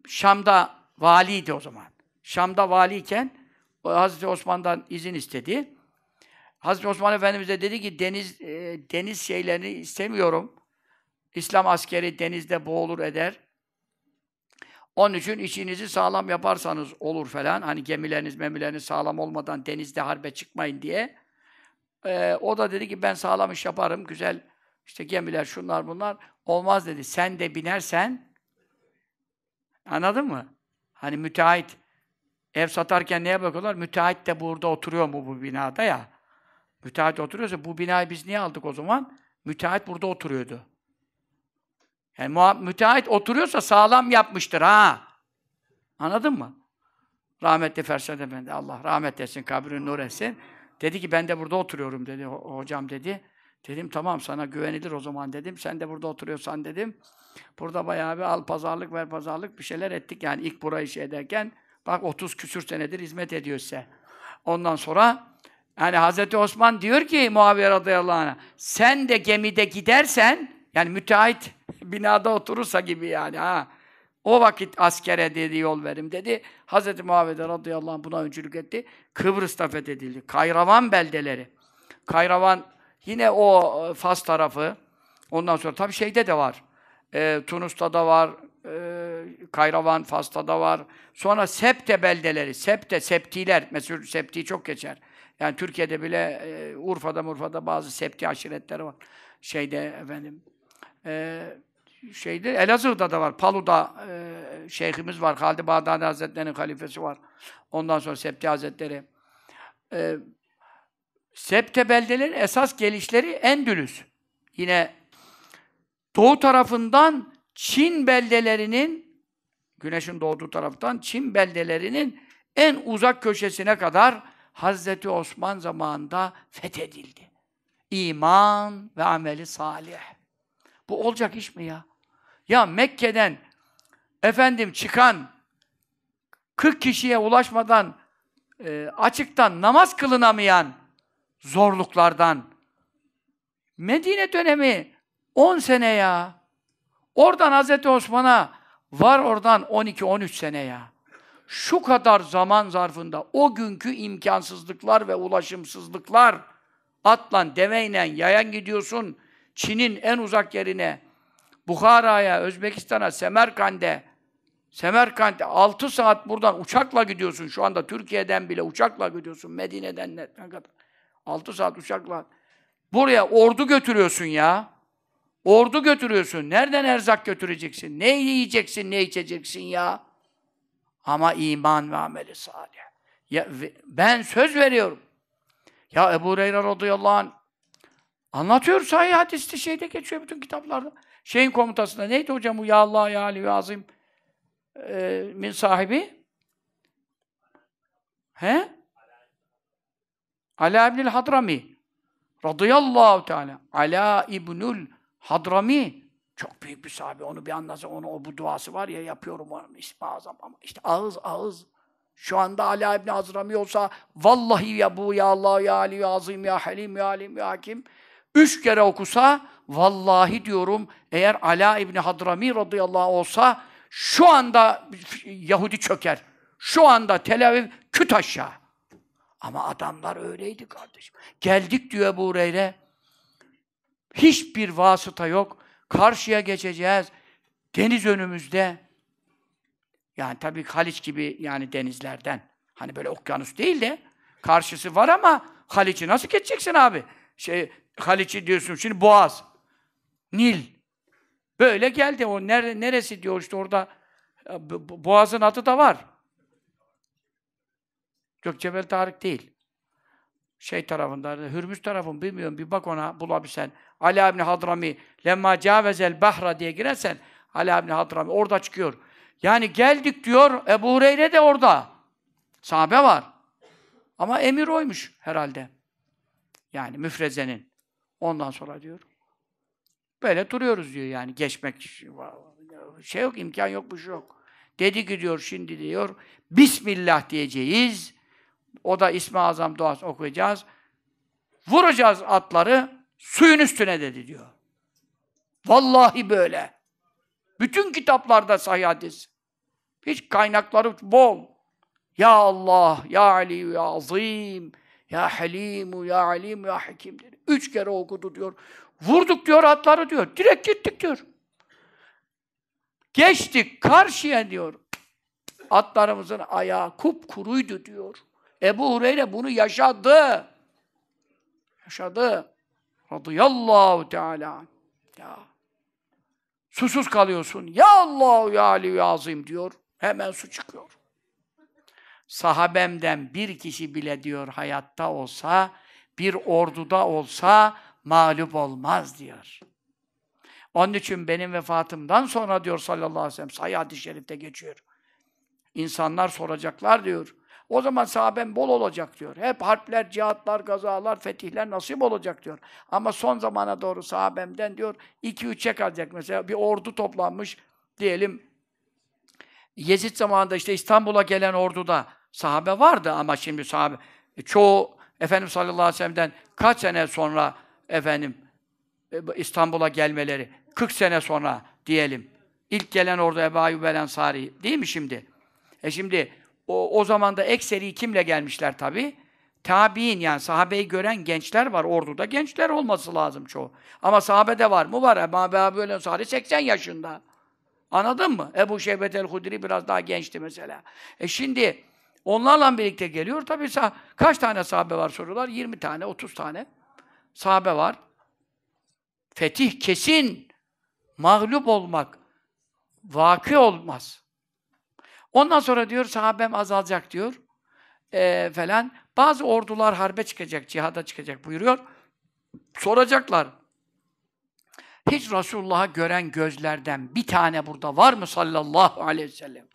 Şam'da valiydi o zaman. Şam'da valiyken Hazreti Osman'dan izin istedi. Hazreti Osman Efendimiz de dedi ki deniz e, deniz şeylerini istemiyorum. İslam askeri denizde boğulur eder. Onun için işinizi sağlam yaparsanız olur falan. Hani gemileriniz, memileriniz sağlam olmadan denizde harbe çıkmayın diye. Ee, o da dedi ki ben sağlam iş yaparım, güzel işte gemiler, şunlar bunlar. Olmaz dedi. Sen de binersen anladın mı? Hani müteahhit ev satarken neye bakıyorlar? Müteahhit de burada oturuyor mu bu binada ya? Müteahhit oturuyorsa bu binayı biz niye aldık o zaman? Müteahhit burada oturuyordu. Yani müteahhit oturuyorsa sağlam yapmıştır ha. Anladın mı? Rahmetli Ferşad Efendi, Allah rahmet etsin, kabrini nur etsin. Dedi ki ben de burada oturuyorum dedi hocam dedi. Dedim tamam sana güvenilir o zaman dedim. Sen de burada oturuyorsan dedim. Burada bayağı bir al pazarlık ver pazarlık bir şeyler ettik. Yani ilk burayı şey ederken bak 30 küsür senedir hizmet ediyor size. Ondan sonra yani Hazreti Osman diyor ki Muaviye radıyallahu anh'a sen de gemide gidersen yani müteahhit binada oturursa gibi yani ha. O vakit askere dedi yol verim dedi. Hz. Muhammed radıyallahu anh buna öncülük etti. Kıbrıs'ta fethedildi. Kayravan beldeleri. Kayravan yine o e, Fas tarafı. Ondan sonra tabii şeyde de var. E, Tunus'ta da var. E, Kayravan, Fas'ta da var. Sonra Septe beldeleri. Septe, Septiler. Mesela Septi çok geçer. Yani Türkiye'de bile e, Urfa'da, Murfa'da bazı Septi aşiretleri var. Şeyde efendim e, şeyde Elazığ'da da var. Palu'da e, şeyhimiz var. Halid Bağdadi Hazretleri'nin halifesi var. Ondan sonra Septi Hazretleri. E, Septe beldelerin esas gelişleri Endülüs. Yine doğu tarafından Çin beldelerinin güneşin doğduğu taraftan Çin beldelerinin en uzak köşesine kadar Hazreti Osman zamanında fethedildi. İman ve ameli salih. Bu olacak iş mi ya? Ya Mekke'den efendim çıkan 40 kişiye ulaşmadan e, açıktan namaz kılınamayan zorluklardan Medine dönemi 10 sene ya. Oradan Hazreti Osman'a var oradan 12-13 sene ya. Şu kadar zaman zarfında o günkü imkansızlıklar ve ulaşımsızlıklar atlan, deveyle, yayan gidiyorsun Çin'in en uzak yerine Bukhara'ya, Özbekistan'a, Semerkand'e Semerkant'e 6 saat buradan uçakla gidiyorsun. Şu anda Türkiye'den bile uçakla gidiyorsun. Medine'den ne kadar? 6 saat uçakla. Buraya ordu götürüyorsun ya. Ordu götürüyorsun. Nereden erzak götüreceksin? Ne yiyeceksin, ne içeceksin ya? Ama iman ve ameli salih. Ya, ben söz veriyorum. Ya Ebu Hureyre radıyallahu anh anlatıyor sahih hadiste şeyde geçiyor bütün kitaplarda. Şeyin komutasında neydi hocam bu ya Allah ya Ali ve Azim e, min sahibi? He? Ala İbnül Hadrami radıyallahu teala. Ala İbnül Hadrami çok büyük bir sahibi. Onu bir anlasa onu o bu duası var ya yapıyorum onu ismi azam ama işte ağız ağız şu anda Ala İbni Hadrami olsa vallahi ya bu ya Allah ya Ali ya Azim ya Halim ya Alim ya Hakim üç kere okusa vallahi diyorum eğer Ala İbni Hadrami radıyallahu anh olsa şu anda Yahudi çöker. Şu anda Tel Aviv küt aşağı. Ama adamlar öyleydi kardeşim. Geldik diyor Ebu Hureyre. Hiçbir vasıta yok. Karşıya geçeceğiz. Deniz önümüzde. Yani tabii Haliç gibi yani denizlerden. Hani böyle okyanus değil de karşısı var ama Haliç'i nasıl geçeceksin abi? Şey Haliç'i diyorsun şimdi Boğaz. Nil. Böyle geldi o nere, neresi diyor işte orada Boğaz'ın adı da var. Gökçebel Tarık değil. Şey tarafında, Hürmüz tarafın bilmiyorum bir bak ona bulabilsen. Ali ibn Hadrami lemma cavezel bahra diye girersen Ali ibn Hadrami orada çıkıyor. Yani geldik diyor Ebu Hureyre de orada. Sahabe var. Ama emir oymuş herhalde. Yani müfrezenin. Ondan sonra diyor. Böyle duruyoruz diyor yani geçmek şey yok imkan yok bir şey yok. Dedi ki diyor şimdi diyor Bismillah diyeceğiz. O da İsmi Azam duası okuyacağız. Vuracağız atları suyun üstüne dedi diyor. Vallahi böyle. Bütün kitaplarda sahih hadis. Hiç kaynakları bol. Ya Allah, Ya Ali, Ya Azim, Ya Halim, Ya Alim, Ya Hakim dedi. Üç kere okudu diyor. Vurduk diyor atları diyor. Direkt gittik diyor. Geçtik karşıya diyor. Atlarımızın ayağı kupkuruydu diyor. Ebu Hureyre bunu yaşadı. Yaşadı. Radıyallahu Teala. Ya. Susuz kalıyorsun. Ya Allah ya Ali ya Azim diyor. Hemen su çıkıyor. Sahabemden bir kişi bile diyor hayatta olsa, bir orduda olsa mağlup olmaz diyor. Onun için benim vefatımdan sonra diyor sallallahu aleyhi ve sellem, sayı hadis-i şerifte geçiyor. İnsanlar soracaklar diyor. O zaman sahabem bol olacak diyor. Hep harpler, cihatlar, gazalar, fetihler nasip olacak diyor. Ama son zamana doğru sahabemden diyor iki üçe kalacak. Mesela bir ordu toplanmış diyelim Yezid zamanında işte İstanbul'a gelen orduda sahabe vardı ama şimdi sahabe e, çoğu Efendimiz sallallahu aleyhi ve sellem'den kaç sene sonra efendim e, İstanbul'a gelmeleri 40 sene sonra diyelim. İlk gelen orada Ebu Ayyub el Ensari değil mi şimdi? E şimdi o, o zaman da ekseri kimle gelmişler tabi? Tabi'in yani sahabeyi gören gençler var. Orduda gençler olması lazım çoğu. Ama sahabede var mı? Var. Ebu Ayyub el Ensari 80 yaşında. Anladın mı? Ebu Şeybet el-Hudri biraz daha gençti mesela. E şimdi onlarla birlikte geliyor. Tabii kaç tane sahabe var soruyorlar? 20 tane, 30 tane sahabe var. Fetih kesin. Mağlup olmak vakı olmaz. Ondan sonra diyor sahabem azalacak diyor. E, falan. Bazı ordular harbe çıkacak, cihada çıkacak buyuruyor. Soracaklar. Hiç Resulullah'ı gören gözlerden bir tane burada var mı sallallahu aleyhi ve sellem?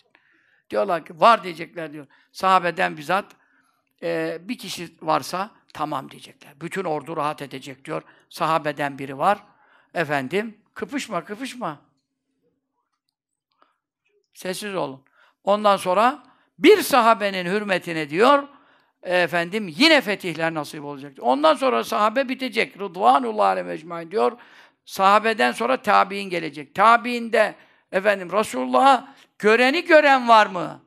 Diyorlar ki var diyecekler diyor. Sahabeden bizzat e, bir kişi varsa tamam diyecekler. Bütün ordu rahat edecek diyor. Sahabeden biri var. Efendim kıpışma kıpışma. Sessiz olun. Ondan sonra bir sahabenin hürmetine diyor efendim yine fetihler nasip olacak. Ondan sonra sahabe bitecek. Rıdvanullah aleyhi mecmain diyor. Sahabeden sonra tabi'in gelecek. Tabi'inde efendim Resulullah'a göreni gören var mı?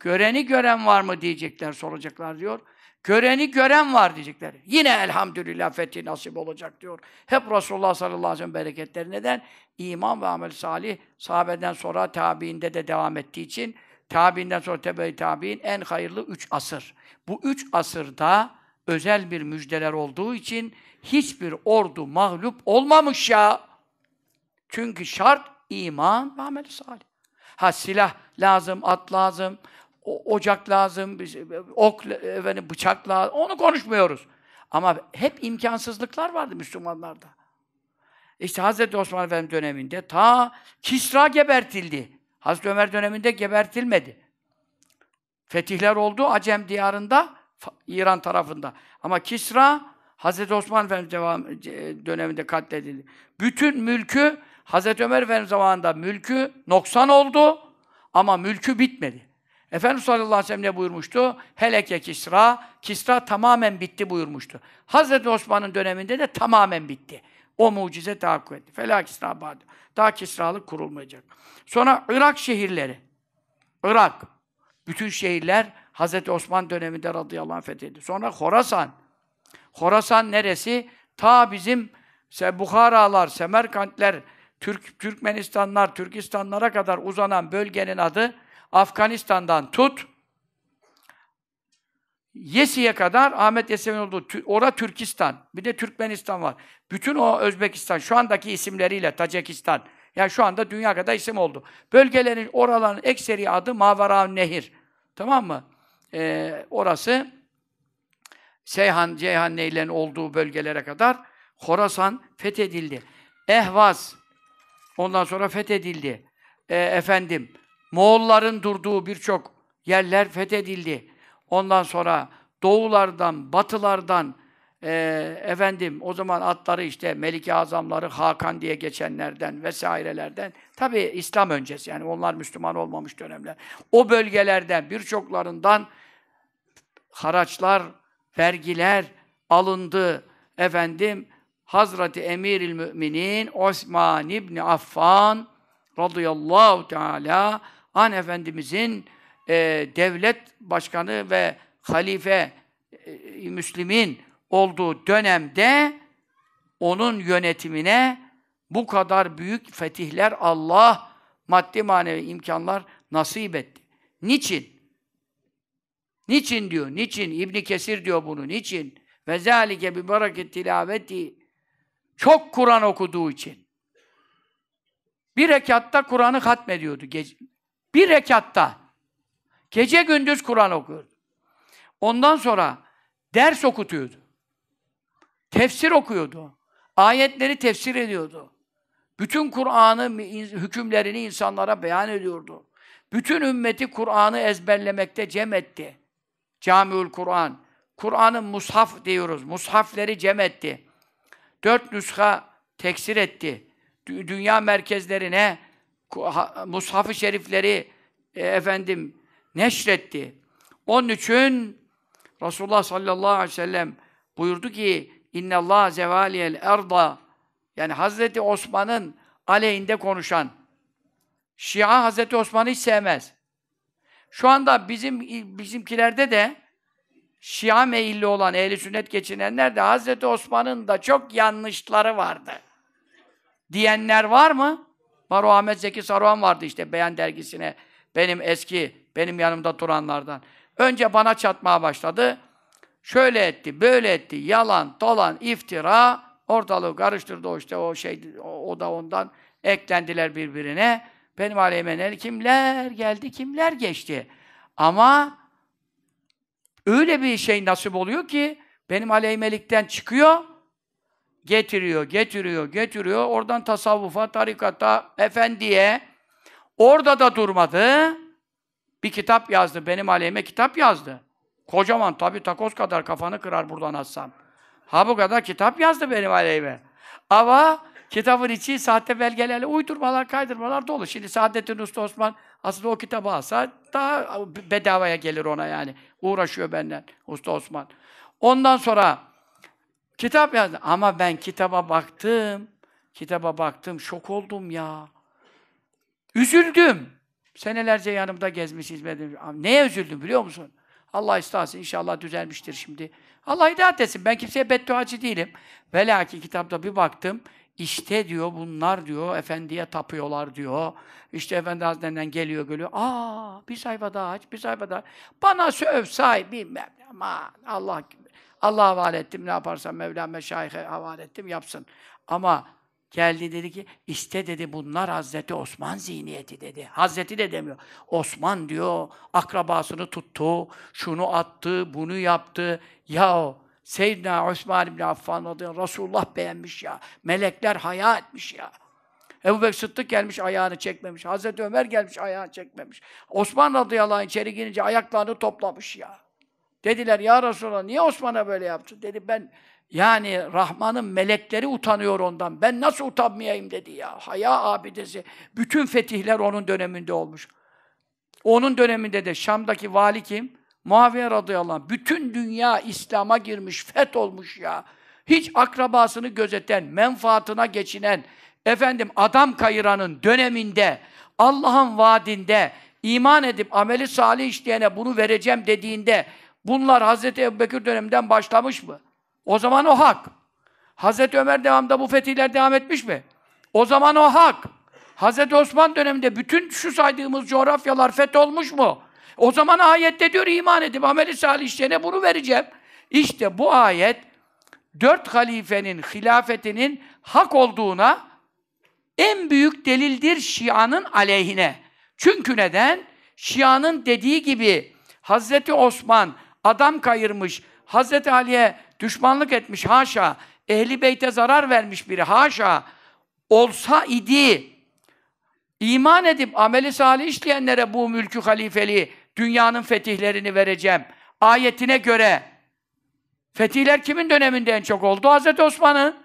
Göreni gören var mı diyecekler, soracaklar diyor. Göreni gören var diyecekler. Yine elhamdülillah fethi nasip olacak diyor. Hep Resulullah sallallahu aleyhi ve sellem bereketleri neden? İman ve amel salih sahabeden sonra tabiinde de devam ettiği için tabiinden sonra tebe tabiin en hayırlı üç asır. Bu üç asırda özel bir müjdeler olduğu için hiçbir ordu mağlup olmamış ya. Çünkü şart iman ve amel salih. Ha silah lazım, at lazım, ocak lazım, ok, efendim, bıçak lazım. Onu konuşmuyoruz. Ama hep imkansızlıklar vardı Müslümanlarda. İşte Hazreti Osman Efendi döneminde ta Kisra gebertildi. Hazreti Ömer döneminde gebertilmedi. Fetihler oldu Acem diyarında, İran tarafında. Ama Kisra Hazreti Osman Efendi devam, döneminde katledildi. Bütün mülkü Hazreti Ömer Efendi zamanında mülkü noksan oldu ama mülkü bitmedi. Efendimiz sallallahu aleyhi ve sellem ne buyurmuştu? Heleke Kisra, Kisra tamamen bitti buyurmuştu. Hazreti Osman'ın döneminde de tamamen bitti. O mucize tahakkuk etti. Fela Kisra ba'du. Daha Kisralık kurulmayacak. Sonra Irak şehirleri. Irak. Bütün şehirler Hazreti Osman döneminde radıyallahu anh fethedildi. Sonra Horasan. Horasan neresi? Ta bizim Bukharalar, Semerkantler, Türk, Türkmenistanlar, Türkistanlara kadar uzanan bölgenin adı Afganistan'dan tut, Yesi'ye kadar Ahmet Yesevi'nin olduğu, ora Türkistan, bir de Türkmenistan var. Bütün o Özbekistan, şu andaki isimleriyle Tacikistan, yani şu anda dünya kadar isim oldu. Bölgelerin, oraların ekseri adı Mavara Nehir. Tamam mı? Ee, orası Seyhan, Ceyhan neylerin olduğu bölgelere kadar Horasan fethedildi. Ehvaz ondan sonra fethedildi. Ee, efendim, Moğolların durduğu birçok yerler fethedildi. Ondan sonra doğulardan, batılardan e, efendim o zaman atları işte Melike Azamları, Hakan diye geçenlerden vesairelerden tabi İslam öncesi yani onlar Müslüman olmamış dönemler. O bölgelerden birçoklarından haraçlar, vergiler alındı. Efendim Hazreti Emiril Müminin Osman İbni Affan radıyallahu teala an efendimizin e, devlet başkanı ve halife e, Müslim'in olduğu dönemde onun yönetimine bu kadar büyük fetihler Allah maddi manevi imkanlar nasip etti. Niçin? Niçin diyor? Niçin? İbn Kesir diyor bunu. Niçin? Ve zalike bi bereket tilaveti. Çok Kur'an okuduğu için. Bir rekatta Kur'an'ı hatmediyordu. Bir rekatta. Gece gündüz Kur'an okuyordu. Ondan sonra ders okutuyordu. Tefsir okuyordu. Ayetleri tefsir ediyordu. Bütün Kur'an'ı hükümlerini insanlara beyan ediyordu. Bütün ümmeti Kur'an'ı ezberlemekte cem etti. Camiül Kur'an. Kur'an'ın mushaf diyoruz. Mushafleri cem etti. Dört nüsha teksir etti. Dünya merkezlerine mushaf-ı şerifleri e, efendim neşretti. Onun için Resulullah sallallahu aleyhi ve sellem buyurdu ki İnne Allah zevaliyel erda yani Hazreti Osman'ın aleyhinde konuşan Şia Hazreti Osman'ı hiç sevmez. Şu anda bizim bizimkilerde de Şia meyilli olan ehli sünnet geçinenler de Hazreti Osman'ın da çok yanlışları vardı. Diyenler var mı? Var o Ahmet Zeki Saruhan vardı işte Beyan dergisine. Benim eski, benim yanımda duranlardan. Önce bana çatmaya başladı. Şöyle etti, böyle etti. Yalan, dolan, iftira. Ortalığı karıştırdı o işte o şey, o, o da ondan eklendiler birbirine. Benim aleyhime kimler geldi, kimler geçti. Ama öyle bir şey nasip oluyor ki benim aleyhimelikten çıkıyor, getiriyor, getiriyor, getiriyor. Oradan tasavvufa, tarikata, efendiye. Orada da durmadı. Bir kitap yazdı. Benim aleyhime kitap yazdı. Kocaman tabi takoz kadar kafanı kırar buradan atsam. Ha bu kadar kitap yazdı benim aleyhime. Ama kitabın içi sahte belgelerle uydurmalar, kaydırmalar dolu. Şimdi Saadettin Usta Osman aslında o kitabı alsa daha bedavaya gelir ona yani. Uğraşıyor benden Usta Osman. Ondan sonra kitap yazdı. Ama ben kitaba baktım. Kitaba baktım. Şok oldum ya. Üzüldüm. Senelerce yanımda gezmiş, hizmet etmiş. Neye üzüldüm biliyor musun? Allah istahsın inşallah düzelmiştir şimdi. Allah hidayet etsin. Ben kimseye bedduacı değilim. Velaki kitapta bir baktım. İşte diyor bunlar diyor efendiye tapıyorlar diyor. İşte efendi hazretlerinden geliyor geliyor. Aa bir sayfa daha aç, bir sayfa daha. Bana söv say bilmem. Aman Allah Allah havale ettim. Ne yaparsam Mevlam meşayihe havale ettim yapsın. Ama Geldi dedi ki, işte dedi bunlar Hazreti Osman zihniyeti dedi. Hazreti de demiyor. Osman diyor, akrabasını tuttu, şunu attı, bunu yaptı. Ya Seyyidina Osman İbni Affan adı Resulullah beğenmiş ya. Melekler haya etmiş ya. Ebu Bekir Sıddık gelmiş ayağını çekmemiş. Hazreti Ömer gelmiş ayağını çekmemiş. Osman radıyallahu anh içeri girince ayaklarını toplamış ya. Dediler ya Resulallah niye Osman'a böyle yaptın? Dedi ben yani Rahman'ın melekleri utanıyor ondan. Ben nasıl utanmayayım dedi ya. Haya abidesi. Bütün fetihler onun döneminde olmuş. Onun döneminde de Şam'daki vali kim? Muaviye radıyallahu anh. Bütün dünya İslam'a girmiş, feth olmuş ya. Hiç akrabasını gözeten, menfaatına geçinen, efendim adam kayıranın döneminde, Allah'ın vaadinde iman edip ameli salih işleyene bunu vereceğim dediğinde bunlar Hazreti Ebubekir döneminden başlamış mı? O zaman o hak. Hazreti Ömer devamında bu fetihler devam etmiş mi? O zaman o hak. Hazreti Osman döneminde bütün şu saydığımız coğrafyalar fetholmuş mu? O zaman ayette diyor iman edip ameli salih işleyene bunu vereceğim. İşte bu ayet dört halifenin hilafetinin hak olduğuna en büyük delildir Şia'nın aleyhine. Çünkü neden? Şia'nın dediği gibi Hazreti Osman adam kayırmış, Hazreti Ali'ye düşmanlık etmiş haşa, ehli beyte zarar vermiş biri haşa olsa idi iman edip ameli salih işleyenlere bu mülkü halifeliği, dünyanın fetihlerini vereceğim. Ayetine göre fetihler kimin döneminde en çok oldu? Hazreti Osman'ın.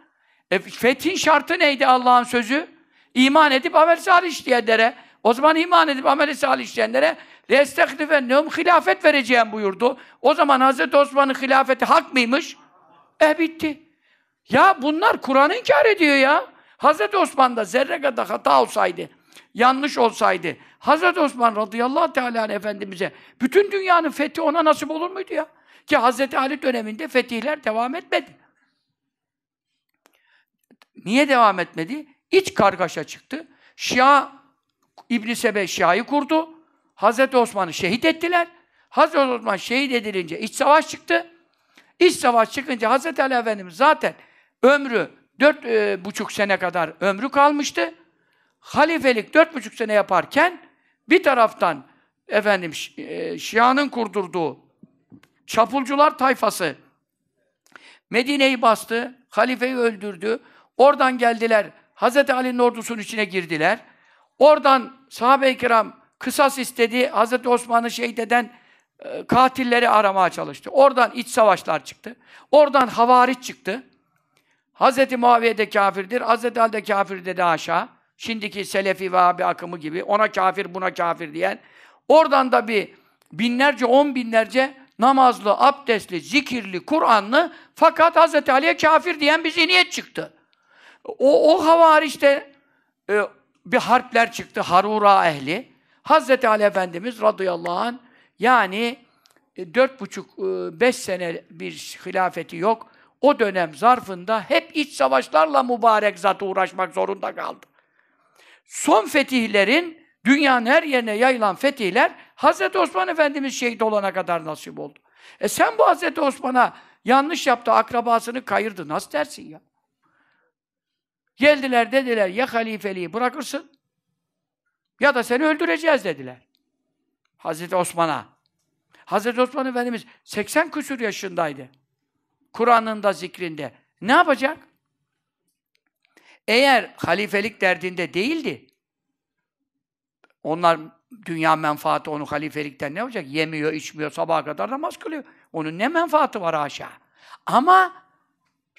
E, fethin şartı neydi Allah'ın sözü? İman edip amel salih işleyenlere. O zaman iman edip amel salih işleyenlere لَيَسْتَخْلِفَنَّهُمْ hilafet vereceğim buyurdu. O zaman Hazreti Osman'ın hilafeti hak mıymış? E bitti. Ya bunlar Kur'an'ı inkar ediyor ya. Hazreti Osman'da zerre kadar hata olsaydı, yanlış olsaydı, Hazreti Osman radıyallahu teala efendimize bütün dünyanın fethi ona nasip olur muydu ya? Ki Hazreti Ali döneminde fetihler devam etmedi. Niye devam etmedi? İç kargaşa çıktı. Şia İbn Sebe Şia'yı kurdu. Hazreti Osman'ı şehit ettiler. Hazreti Osman şehit edilince iç savaş çıktı. İç savaş çıkınca Hazreti Ali Efendimiz zaten ömrü dört e, buçuk sene kadar ömrü kalmıştı. Halifelik dört buçuk sene yaparken bir taraftan efendim e, Şia'nın kurdurduğu çapulcular tayfası Medine'yi bastı, halifeyi öldürdü. Oradan geldiler, Hazreti Ali'nin ordusunun içine girdiler. Oradan sahabe-i kiram kısas istedi, Hazreti Osman'ı şehit eden e, katilleri aramaya çalıştı. Oradan iç savaşlar çıktı. Oradan havariç çıktı. Hazreti Muaviye de kafirdir, Hazreti Ali de kafir dedi aşağı. Şimdiki Selefi ve abi akımı gibi ona kafir buna kafir diyen. Oradan da bir binlerce, on binlerce namazlı, abdestli, zikirli, Kur'anlı fakat Hazreti Ali'ye kafir diyen bir zihniyet çıktı. O, o havariçte e, bir harpler çıktı, Harura ehli. Hazreti Ali Efendimiz radıyallahu anh yani e, dört buçuk, e, beş sene bir hilafeti yok. O dönem zarfında hep iç savaşlarla mübarek zat uğraşmak zorunda kaldı. Son fetihlerin, dünyanın her yerine yayılan fetihler, Hazreti Osman Efendimiz şehit olana kadar nasip oldu. E sen bu Hazreti Osman'a yanlış yaptı, akrabasını kayırdı. Nasıl dersin ya? Geldiler dediler, ya halifeliği bırakırsın, ya da seni öldüreceğiz dediler. Hazreti Osman'a. Hazreti Osman Efendimiz 80 küsur yaşındaydı. Kur'an'ın zikrinde. Ne yapacak? Eğer halifelik derdinde değildi, onlar dünya menfaati onu halifelikten ne olacak? Yemiyor, içmiyor, sabaha kadar namaz kılıyor. Onun ne menfaati var aşağı? Ama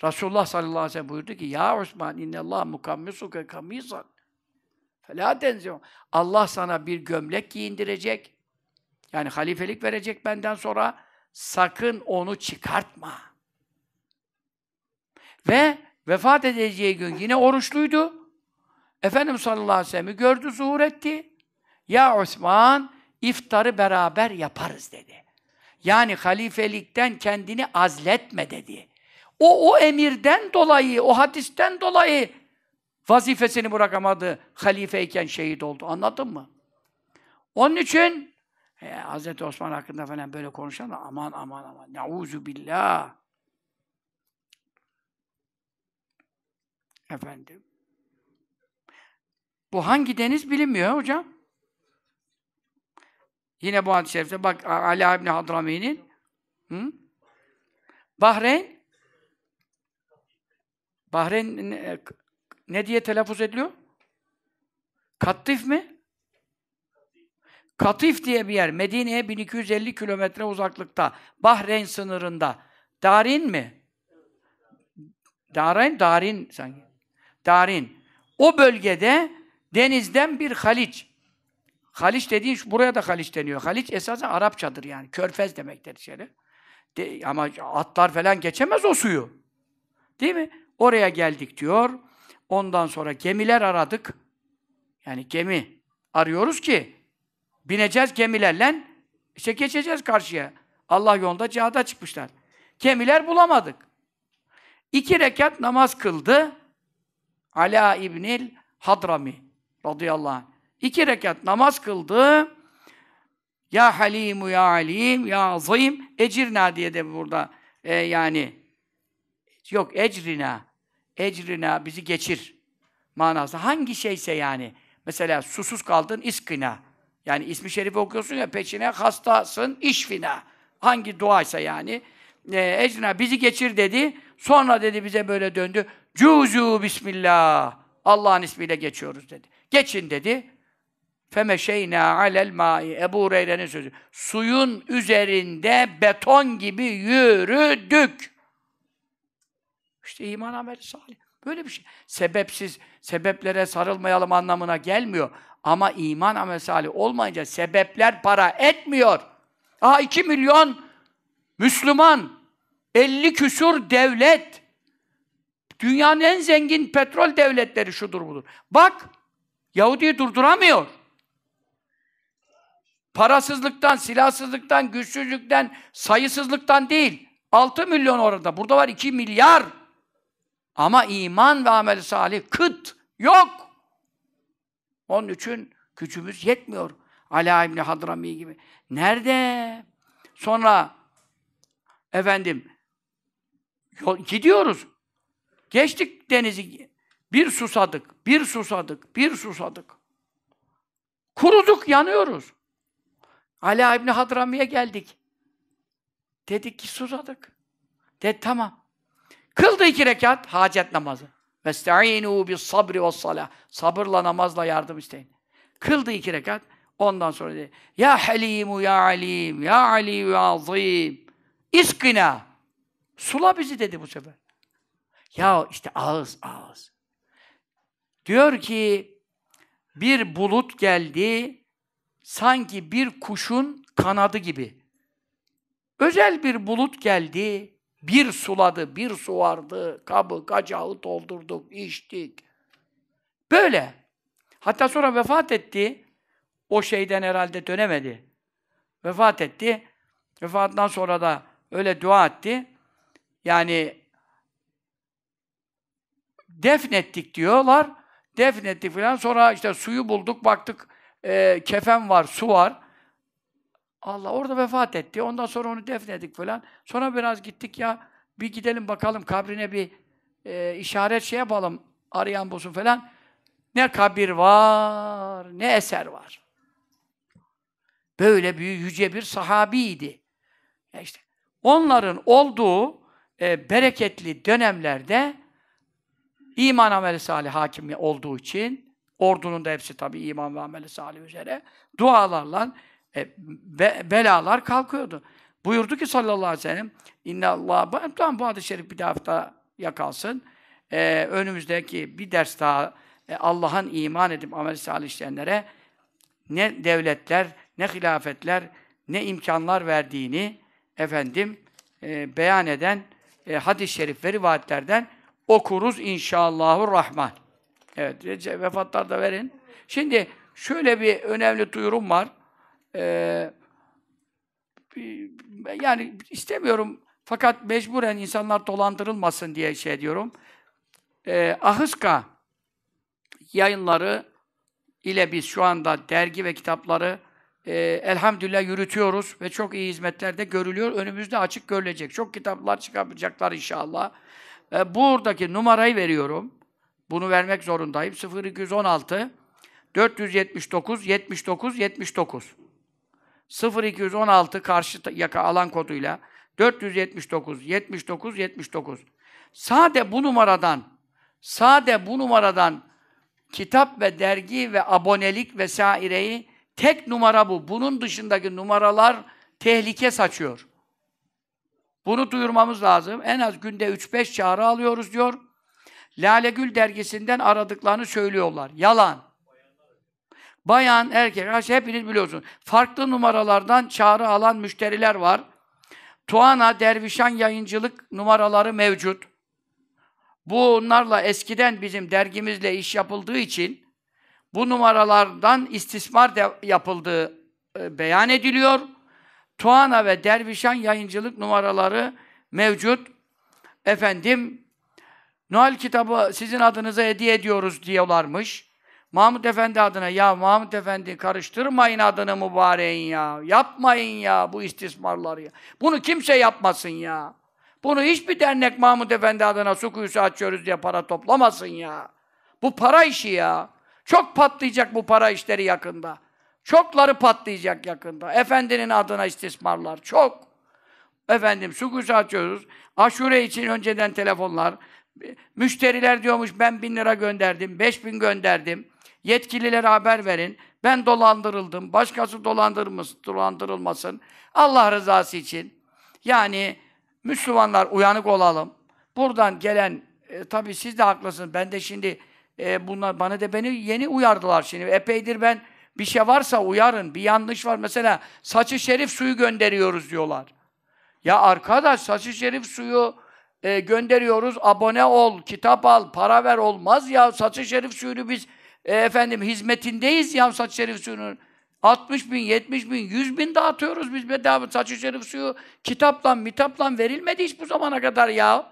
Resulullah sallallahu aleyhi ve sellem buyurdu ki Ya Osman innallah mukammisuke kamisan felâ tenzihum. Allah sana bir gömlek giyindirecek. Yani halifelik verecek benden sonra. Sakın onu çıkartma. Ve vefat edeceği gün yine oruçluydu. Efendimiz sallallahu aleyhi ve sellem'i gördü, zuhur etti. Ya Osman, iftarı beraber yaparız dedi. Yani halifelikten kendini azletme dedi. O, o emirden dolayı, o hadisten dolayı vazifesini bırakamadı. Halifeyken şehit oldu. Anladın mı? Onun için e, Hz. Osman hakkında falan böyle konuşan aman aman aman. Nauzu billah. Efendim. Bu hangi deniz bilinmiyor hocam. Yine bu hadis-i şerifte bak Ali İbni Hadrami'nin? Bahreyn Bahreyn ne, diye telaffuz ediliyor? Kattif mi? Katif diye bir yer. Medine'ye 1250 kilometre uzaklıkta. Bahreyn sınırında. Darin mi? Darin, Darin sanki. Darin. O bölgede denizden bir haliç. Haliç dediğin, buraya da haliç deniyor. Haliç esasen Arapçadır yani. Körfez demektir içeri. De, ama atlar falan geçemez o suyu. Değil mi? Oraya geldik diyor. Ondan sonra gemiler aradık. Yani gemi arıyoruz ki Bineceğiz gemilerle, işte geçeceğiz karşıya. Allah yolunda cihada çıkmışlar. Gemiler bulamadık. İki rekat namaz kıldı. Ala İbnil Hadrami radıyallahu anh. İki rekat namaz kıldı. Ya Halimu ya Alim ya Azim ecirna diye de burada e, yani yok ecrina ecrina bizi geçir manası. Hangi şeyse yani mesela susuz kaldın iskina yani ismi şerifi okuyorsun ya peşine hastasın işfina. Hangi duaysa yani e, ecrina bizi geçir dedi. Sonra dedi bize böyle döndü. Cuzu bismillah. Allah'ın ismiyle geçiyoruz dedi. Geçin dedi. Femeşeyna alel mai. Ebu Hureyre'nin sözü. Suyun üzerinde beton gibi yürüdük. İşte iman ameli salih. Böyle bir şey. Sebepsiz, sebeplere sarılmayalım anlamına gelmiyor. Ama iman ameli salih olmayınca sebepler para etmiyor. Aha iki milyon Müslüman, 50 küsur devlet, dünyanın en zengin petrol devletleri şudur budur. Bak, Yahudi'yi durduramıyor. Parasızlıktan, silahsızlıktan, güçsüzlükten, sayısızlıktan değil. 6 milyon orada. Burada var 2 milyar. Ama iman ve amel salih kıt. Yok. Onun için gücümüz yetmiyor. Ala İbni Hadrami gibi. Nerede? Sonra efendim gidiyoruz. Geçtik denizi. Bir susadık, bir susadık, bir susadık. Kuruduk, yanıyoruz. Ali İbni Hadrami'ye geldik. Dedik ki susadık. Dedi tamam. Kıldı iki rekat hacet namazı. Vesta'inu bis sabri ve salah. Sabırla namazla yardım isteyin. Kıldı iki rekat. Ondan sonra dedi. Ya Halimu ya Alim ya Ali ya Azim. İskina. Sula bizi dedi bu sefer. Ya işte ağız ağız. Diyor ki bir bulut geldi sanki bir kuşun kanadı gibi. Özel bir bulut geldi, bir suladı, bir su vardı, kabı, kacağı doldurduk, içtik. Böyle. Hatta sonra vefat etti. O şeyden herhalde dönemedi. Vefat etti. Vefatından sonra da öyle dua etti. Yani defnettik diyorlar. Defnettik falan. Sonra işte suyu bulduk, baktık e, kefen var, su var. Allah orada vefat etti. Ondan sonra onu defnedik falan. Sonra biraz gittik ya bir gidelim bakalım kabrine bir e, işaret şey yapalım. Arayan bulsun falan. Ne kabir var, ne eser var. Böyle büyük yüce bir sahabiydi. Ya işte onların olduğu e, bereketli dönemlerde iman ameli salih hakimi olduğu için ordunun da hepsi tabii iman ve ameli salih üzere dualarla e, be, belalar kalkıyordu. Buyurdu ki sallallahu aleyhi ve sellem inna Allah tamam bu hadis-i şerif bir hafta yakalsın. E, önümüzdeki bir ders daha e, Allah'ın iman edip amel salih işleyenlere ne devletler, ne hilafetler, ne imkanlar verdiğini efendim e, beyan eden e, hadis-i şerif ve rivayetlerden okuruz inşallahü rahman. Evet, vefatlar da verin. Şimdi şöyle bir önemli duyurum var. Ee, yani istemiyorum fakat mecburen insanlar dolandırılmasın diye şey diyorum. Ee, Ahıska yayınları ile biz şu anda dergi ve kitapları e, elhamdülillah yürütüyoruz ve çok iyi hizmetler de görülüyor. Önümüzde açık görülecek. Çok kitaplar çıkabilecekler inşallah. E, buradaki numarayı veriyorum. Bunu vermek zorundayım. 0216 479 79 79 0216 karşı yaka alan koduyla 479 79 79 Sade bu numaradan sade bu numaradan kitap ve dergi ve abonelik vesaireyi tek numara bu. Bunun dışındaki numaralar tehlike saçıyor. Bunu duyurmamız lazım. En az günde 3-5 çağrı alıyoruz diyor. Lale dergisinden aradıklarını söylüyorlar. Yalan. Bayan, erkek, hepiniz biliyorsunuz. Farklı numaralardan çağrı alan müşteriler var. Tuana, Dervişan yayıncılık numaraları mevcut. Bunlarla eskiden bizim dergimizle iş yapıldığı için bu numaralardan istismar de yapıldığı e, beyan ediliyor. Tuana ve Dervişan yayıncılık numaraları mevcut. Efendim, Noel kitabı sizin adınıza hediye ediyoruz diyorlarmış. Mahmud Efendi adına, ya Mahmud Efendi karıştırmayın adını mübareğin ya. Yapmayın ya bu istismarları ya. Bunu kimse yapmasın ya. Bunu hiçbir dernek Mahmud Efendi adına su kuyusu açıyoruz diye para toplamasın ya. Bu para işi ya. Çok patlayacak bu para işleri yakında. Çokları patlayacak yakında. Efendinin adına istismarlar. Çok. Efendim su kuyusu açıyoruz. Aşure için önceden telefonlar. Müşteriler diyormuş ben bin lira gönderdim, beş bin gönderdim. Yetkililere haber verin. Ben dolandırıldım. Başkası dolandırılmış, dolandırılmasın. Allah rızası için. Yani Müslümanlar uyanık olalım. Buradan gelen, e, tabii siz de haklısınız. Ben de şimdi e, bunlar bana da beni yeni uyardılar şimdi. Epeydir ben bir şey varsa uyarın. Bir yanlış var. Mesela saçı şerif suyu gönderiyoruz diyorlar. Ya arkadaş saçı şerif suyu e, gönderiyoruz. Abone ol, kitap al, para ver olmaz ya. Saçı şerif suyunu biz e, efendim hizmetindeyiz ya saçı şerif suyunun. 60 bin, 70 bin, 100 bin dağıtıyoruz biz bedava saçı şerif suyu. Kitapla, mitapla verilmedi hiç bu zamana kadar ya.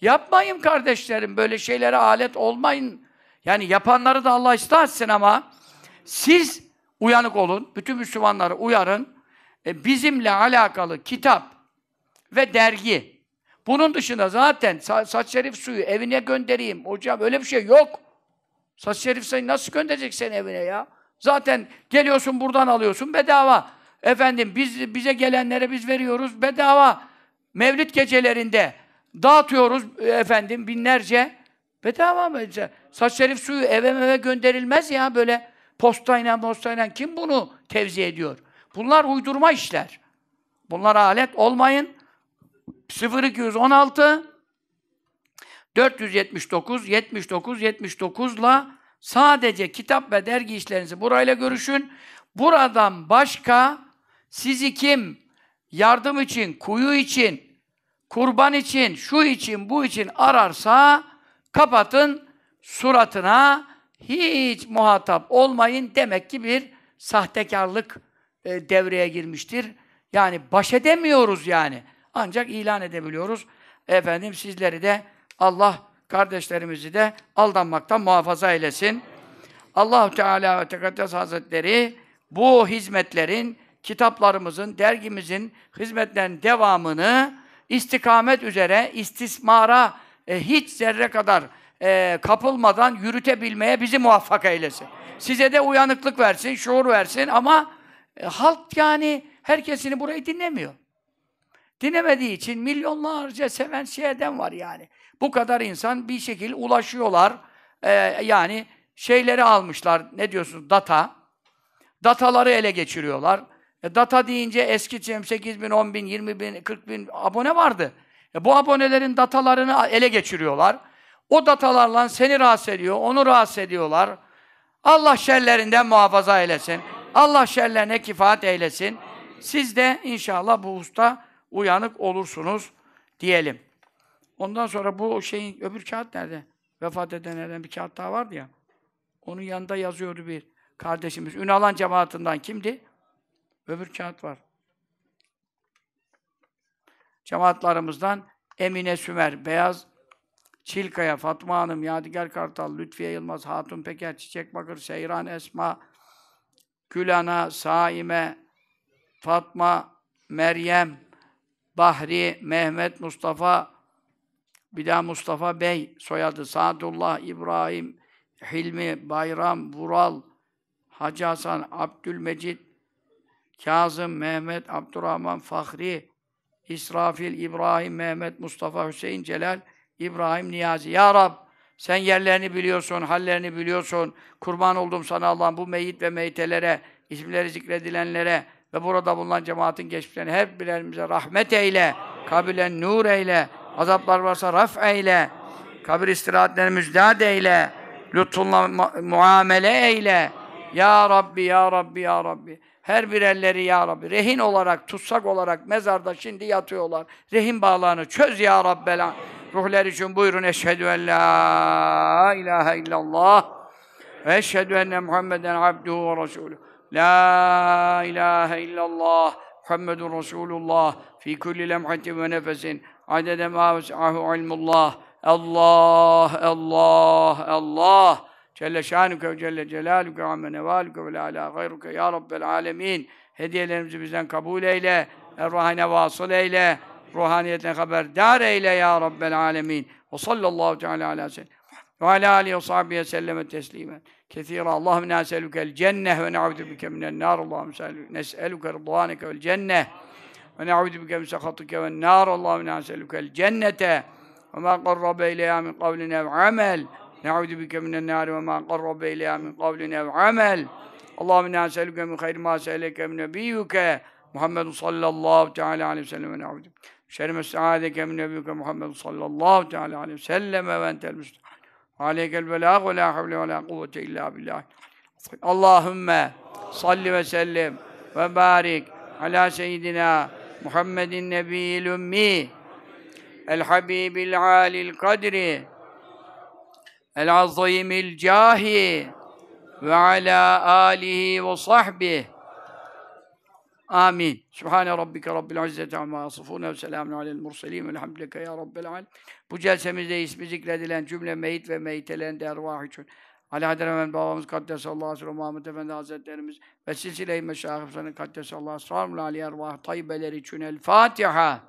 Yapmayın kardeşlerim, böyle şeylere alet olmayın. Yani yapanları da Allah ıslah etsin ama siz uyanık olun, bütün Müslümanları uyarın. E, bizimle alakalı kitap ve dergi. Bunun dışında zaten sa- saç şerif suyu evine göndereyim. Hocam öyle bir şey yok. Saç şerif suyu nasıl gönderecek sen evine ya? Zaten geliyorsun buradan alıyorsun bedava. Efendim biz bize gelenlere biz veriyoruz bedava. Mevlid gecelerinde dağıtıyoruz e, efendim binlerce bedava mı? Saç şerif suyu eve eve gönderilmez ya böyle postayla postayla kim bunu tevzi ediyor? Bunlar uydurma işler. Bunlara alet olmayın. 0216 479 79 79'la sadece kitap ve dergi işlerinizi burayla görüşün. Buradan başka sizi kim yardım için, kuyu için, kurban için, şu için, bu için ararsa kapatın suratına hiç muhatap olmayın. Demek ki bir sahtekarlık e, devreye girmiştir. Yani baş edemiyoruz yani. Ancak ilan edebiliyoruz. Efendim sizleri de Allah kardeşlerimizi de aldanmaktan muhafaza eylesin. Allahu Teala ve Tekaddes Hazretleri bu hizmetlerin, kitaplarımızın, dergimizin hizmetlerin devamını istikamet üzere istismara e, hiç zerre kadar e, kapılmadan yürütebilmeye bizi muvaffak eylesin. Size de uyanıklık versin, şuur versin ama e, halk yani herkesini burayı dinlemiyor. Dinlemediği için milyonlarca seven şeyden var yani. Bu kadar insan bir şekilde ulaşıyorlar. Ee, yani şeyleri almışlar, ne diyorsunuz, data. Dataları ele geçiriyorlar. E, data deyince eski 8 bin, 10 bin, 20 bin, 40 bin abone vardı. E, bu abonelerin datalarını ele geçiriyorlar. O datalarla seni rahatsız ediyor, onu rahatsız ediyorlar. Allah şerlerinden muhafaza eylesin. Allah şerlerine kifaat eylesin. Siz de inşallah bu usta uyanık olursunuz diyelim. Ondan sonra bu şeyin öbür kağıt nerede? Vefat edenlerden bir kağıt daha vardı ya. Onun yanında yazıyordu bir kardeşimiz. Ünalan cemaatinden kimdi? Öbür kağıt var. Cemaatlarımızdan Emine Sümer, Beyaz Çilkaya, Fatma Hanım, Yadigar Kartal, Lütfiye Yılmaz, Hatun Peker, Çiçek Bakır, Seyran Esma, Gülana, Saime, Fatma, Meryem, Bahri, Mehmet, Mustafa, bir daha Mustafa Bey soyadı, Sadullah, İbrahim, Hilmi, Bayram, Vural, Hacı Hasan, Abdülmecid, Kazım, Mehmet, Abdurrahman, Fahri, İsrafil, İbrahim, Mehmet, Mustafa, Hüseyin, Celal, İbrahim, Niyazi. Ya Rab, sen yerlerini biliyorsun, hallerini biliyorsun. Kurban oldum sana Allah'ım bu meyit ve meytelere, isimleri zikredilenlere ve burada bulunan cemaatin geçmişlerine hep birerimize rahmet eyle, kabilen nur eyle, azaplar varsa raf eyle, kabir istirahatlerini müjdat eyle, lütfunla muamele eyle. Ya Rabbi, Ya Rabbi, Ya Rabbi. Her birerleri Ya Rabbi. Rehin olarak, tutsak olarak mezarda şimdi yatıyorlar. Rehin bağlarını çöz Ya Rabbel Ruhlar için buyurun. Eşhedü en la ilahe illallah ve eşhedü enne Muhammeden abduhu ve resulü. La ilahe illallah Muhammedun Resulullah fi kulli lemhatin ve nefesin adede ma ves'ahu ilmullah. Allah, Allah, Allah. Celle şanuke ve celle celaluke ve amme nevaluke ve la ala gayruke ya Rabbel alemin. Hediyelerimizi bizden kabul eyle, ervahine vasıl eyle, ruhaniyetine haberdar eyle ya Rabbel alemin. Ve sallallahu teala ala seyyidina ve ala alihi ve sahbihi selleme teslimen. Kethira. Allahümme neselukel cenneh ve ne'udu bike minen nar. Allahümme nes'eluke rıdvaneke vel cenneh. Ve ne'udu bike min sehatike vel nar. Allahümme neselukel cennete. Ve ma qarrabe ileyha min kavlin ev amel. Ne'udu bike minen nar ve ma qarrabe ileyha min kavlin ev amel. Allahümme neseluke min hayri ma se'eleke min nebiyyuke. Muhammed sallallahu teala aleyhi ve sellem ve ne'udu. Şerri mes'adeke min nebiyyuke Muhammed sallallahu teala aleyhi ve sellem ve entel müstahane. Aleykel belâg ve lâ havle ve lâ kuvvete illâ billah. Allahümme salli ve sellim ve barik ala seyyidina Muhammedin nebiyyil ümmi el habibil alil kadri. El azimil cahi ve ala alihi ve sahbihi Amin. Sübhane rabbike rabbil izzeti amma yasifun ve selamun alel murselin velhamdülillah ya rabbil alem. Bu celsemizde ismi zikredilen cümle meyit ve meyitelerin de ervah için Ali Haderemen babamız Kaddesallahu aleyhi ve Muhammed Efendi Hazretlerimiz ve silsile-i meşahiflerinin Kaddesallahu aleyhi ve Ali ervah tayyibeleri için El Fatiha.